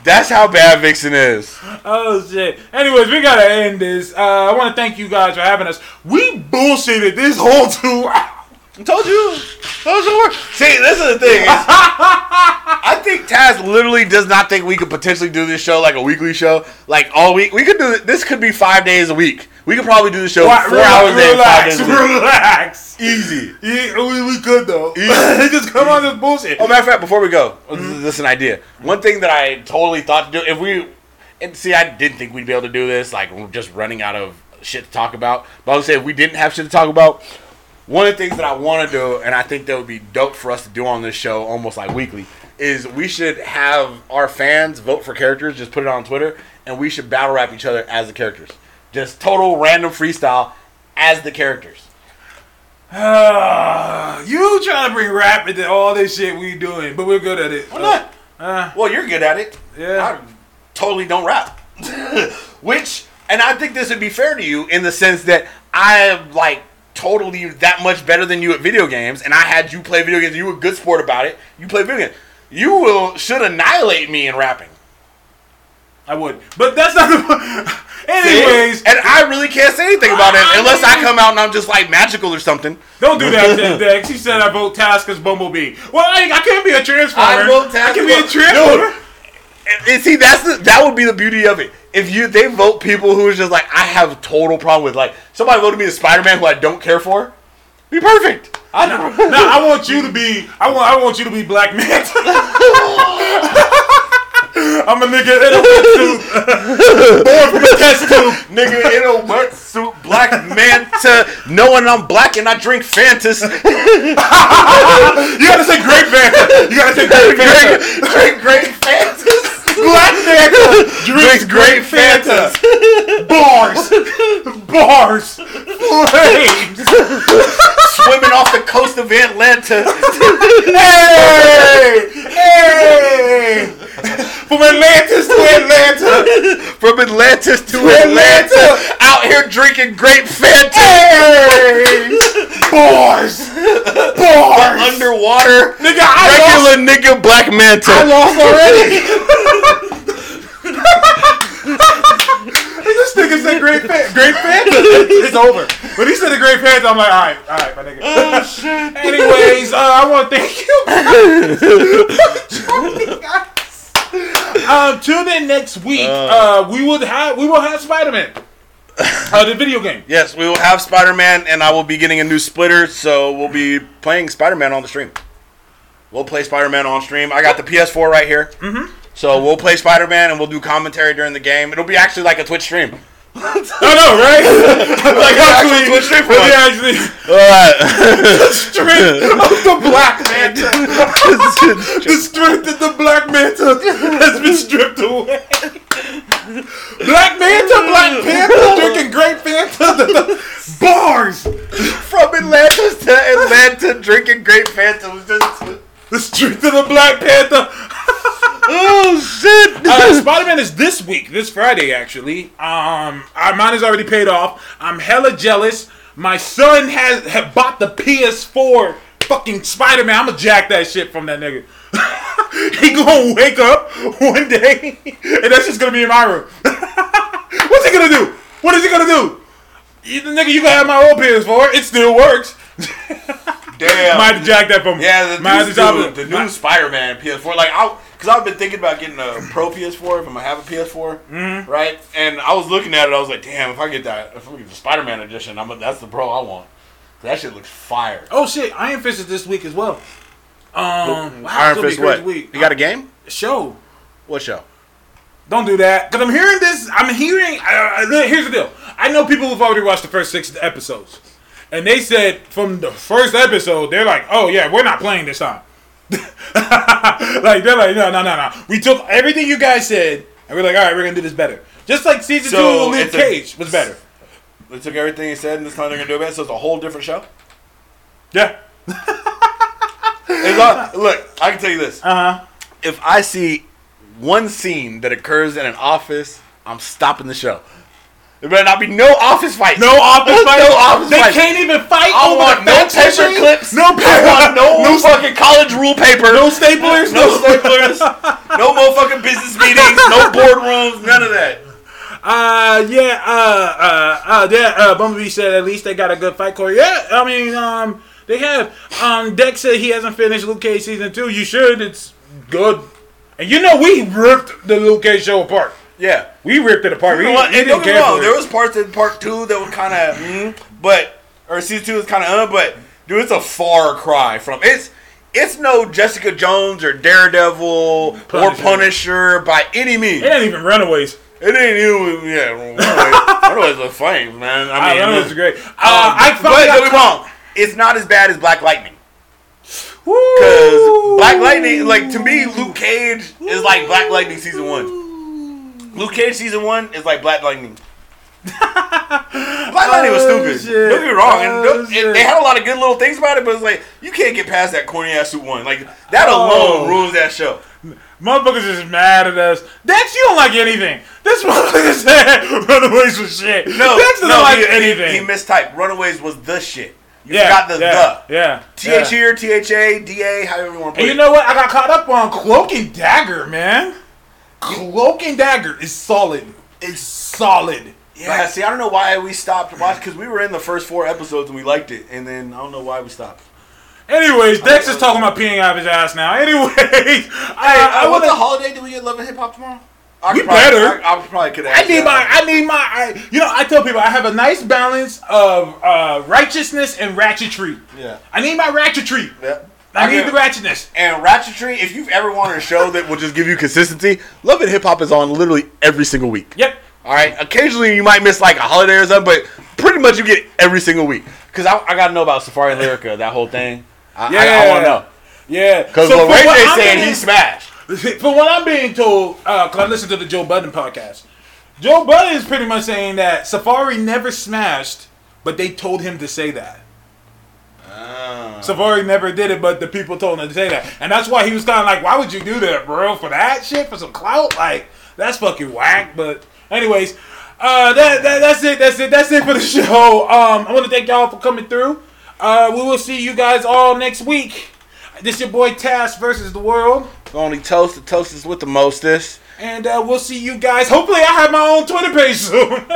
That's how bad Vixen is. Oh shit. Anyways, we gotta end this. Uh, I want to thank you guys for having us. We bullshitted this whole two hours. I told you. Told you. See, this is the thing. is- [laughs] I think Taz literally does not think we could potentially do this show like a weekly show, like all week. We could do. This could be five days a week. We could probably do the show Why- four hours a day, five relax, days a week. relax. Easy. Yeah, oh, we, we could though. [laughs] just come on this bullshit. Oh, matter of fact, before we go, this is- mm-hmm. this is an idea. One thing that I totally thought to do, if we, and see, I didn't think we'd be able to do this, like we're just running out of shit to talk about. But I would say if we didn't have shit to talk about, one of the things that I want to do, and I think that would be dope for us to do on this show, almost like weekly, is we should have our fans vote for characters, just put it on Twitter, and we should battle rap each other as the characters. Just total random freestyle as the characters. [sighs] You trying to bring rap into all this shit we doing, but we're good at it. Why not? Uh, Well, you're good at it. Yeah. I totally don't rap. [laughs] Which, and I think this would be fair to you in the sense that I am like totally that much better than you at video games, and I had you play video games. You were a good sport about it. You play video games. You will should annihilate me in rapping. I would, but that's not the. [laughs] Anyways, and I really can't say anything about it unless I come out and I'm just like magical or something. don't do that, [laughs] Dex. He said I vote Task as Bumblebee. Well, I, I can't be a transformer. I vote Task. I can be a transformer. And, and see, that's the, that would be the beauty of it. If you they vote people who is just like I have total problem with, like somebody voted me as Spider Man who I don't care for, be perfect. I Now I want you to be. I want. I want you to be Black Manta. [laughs] I'm a nigga in a wetsuit, [laughs] born from a test tube. nigga in a wetsuit, black manta, knowing I'm black and I drink Fantas. [laughs] You gotta say great Fanta. You gotta say great Fanta. drink, drink great Fantas. Black Manta Drinks great Fantas. [laughs] Bars, bars, flames. Swimming off the coast of Atlanta. Hey, hey. From Atlantis to Atlanta. From Atlantis to Atlanta. Atlanta. Out here drinking great Fanta. Hey, bars, bars. Underwater. Nigga, I lost. Regular nigga black manta. I lost already. [laughs] this nigga said great fan, great Fanta. It's over. When he said the great Fanta, I'm like, all right, all right, my nigga. Oh shit. Anyways, uh, I want to thank you. for [laughs] joining um, tune in next week. Uh, we will have we will have Spider Man. Uh, the video game. Yes, we will have Spider Man, and I will be getting a new splitter, so we'll be playing Spider Man on the stream. We'll play Spider Man on stream. I got the PS4 right here. Mm-hmm. So we'll play Spider Man, and we'll do commentary during the game. It'll be actually like a Twitch stream. [laughs] I know, right? [laughs] [laughs] like actual actually, Twitch stream for us. actually Alright. strength of the Black Manta. the strength of the Black Manta has been stripped away. Black Manta, Black Panther, drinking great Fanta. Bars. From Atlanta to Atlanta, drinking great Fanta. was just- The strength of the Black Panther. Oh shit! Uh, Spider Man is this week, this Friday actually. Um, uh, mine is already paid off. I'm hella jealous. My son has have bought the PS4 fucking Spider Man. I'ma jack that shit from that nigga. [laughs] he gonna wake up one day and that's just gonna be in my room. [laughs] What's he gonna do? What is he gonna do? You, nigga, you can have my old PS4. It still works. [laughs] Damn. Might have jacked that from Yeah, the might have new, to the, the new Spider-Man PS4. Like, I, because I've been thinking about getting a Pro PS4 if I'm gonna have a PS4, Mm-hmm. right? And I was looking at it, I was like, damn, if I get that, if I get the Spider-Man edition, I'm a, that's the Pro I want. That shit looks fire. Oh shit, Iron Fist is this week as well. Um, wow, Iron it's gonna be Fist, what? Week. You got a game? show? What show? Don't do that. Because I'm hearing this. I'm hearing. Uh, uh, here's the deal. I know people who've already watched the first six episodes. And they said from the first episode, they're like, oh, yeah, we're not playing this time. [laughs] like, they're like, no, no, no, no. We took everything you guys said, and we're like, all right, we're to do this better. Just like season So, two of Luke it's a- Cage was better. They took everything he said and this time they're gonna do it better, so it's a whole different show. Yeah. It's look, I can tell you this: Uh huh. if I see one scene that occurs in an office, I'm stopping the show. There better not be no office fights. No office fight. No office fight. They fights. can't even fight I over want the no paper machine? clips. No paper. no, no [laughs] fucking college rule paper. No staplers. no staplers. no motherfucking business meetings. No boardrooms. None of that. Uh yeah, uh uh uh yeah, uh Bumblebee said at least they got a good fight core. Yeah, I mean, um They have. Um, Dex said he hasn't finished Luke Cage season two. You should. It's good. And you know we ripped the Luke Cage show apart. Yeah. We ripped it apart. You We, know what? we And didn't don't get me care wrong, for there was parts in part two that were kind of, mm, but or season two was kind of, uh, but dude, it's a far cry from it's. It's no Jessica Jones or Daredevil or Punisher. Punisher by any means. It ain't even Runaways. It ain't even yeah. Runaways, [laughs] Runaways was flames, man. I mean, Runaways was great. Uh, um, I but don't get me wrong. It's not as bad as Black Lightning. Because Black Lightning, like to me, Luke Cage is like Black Lightning season one. Luke Cage season one is like Black Lightning. [laughs] Black Lightning was Oh, stupid. shit. Don't get me wrong. And Oh, and they had a lot of good little things about it, but it's like you can't get past that corny ass suit one. Like that oh. alone Oh. ruins that show. Motherfuckers is mad at us. Dex, you don't like anything. This [laughs] motherfucker said Runaways was shit. No, Dex doesn't no, like he, he- anything. He, mistyped. Runaways was the shit. You yeah, forgot the yeah, the. Yeah. T H here, T H A, D A, however you want to put And you know what? I got caught up on Cloak and Dagger, man. Cloak and Dagger is solid. It's solid. yeah, see, I don't know why we stopped watching because we were in the first four episodes and we liked it, and then I don't know why we stopped. Anyways, Dex is talking about peeing out of his ass now. [laughs] Anyways, Hey, I, I, uh, what's the holiday do we get Love and Hip Hop tomorrow? I We probably- better. I, I probably could. I need my, I need my, I, you know, I tell people I have a nice balance of uh, righteousness and ratchetry. Yeah. I need my ratchetry. Yeah. I need get- the ratchetness. And Ratchetry, if you've ever wanted a show that will just give you consistency, Love and Hip Hop is on literally every single week. Yep. All right. Occasionally you might miss like a holiday or something, but pretty much you get every single week. Because I, I got to know about Safaree and Lyrica, that whole thing. I, I, I want to know. Yeah. Because So what Ray what saying, being- he smashed. [laughs] For what I'm being told, uh, because I listened to the Joe Budden podcast, Joe Budden is pretty much saying that Safaree never smashed, but they told him to say that. Safaree never did it, but the people told him to say that, and that's why he was kind of like, "Why would you do that, bro? For that shit, for some clout? Like that's fucking whack." But anyways, uh, that, that that's it. That's it. That's it for the [laughs] show. Um, I want to thank y'all for coming through. Uh, we will see you guys all next week. This your boy Task versus the world. Only toast, the toast is with the mostest. And uh, we'll see you guys. Hopefully, I have my own Twitter page soon. [laughs] and,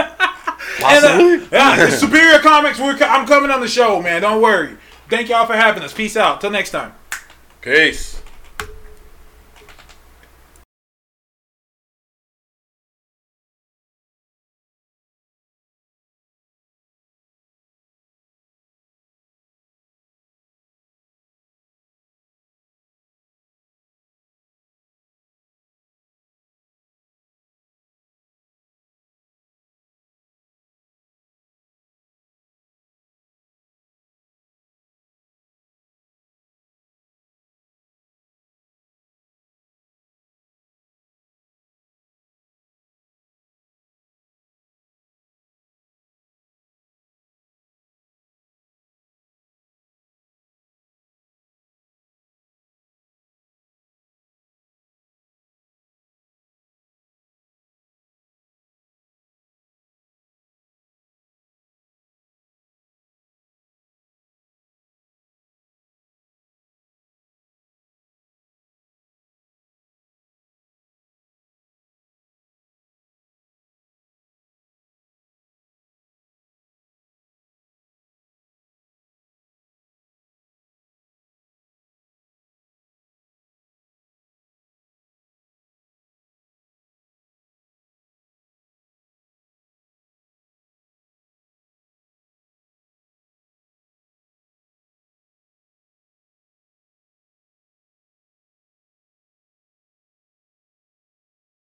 Possibly. uh, yeah, [laughs] Superior Comics. We're, I'm coming on the show, man. Don't worry. Thank y'all for having us. Peace out. Till next time. Peace.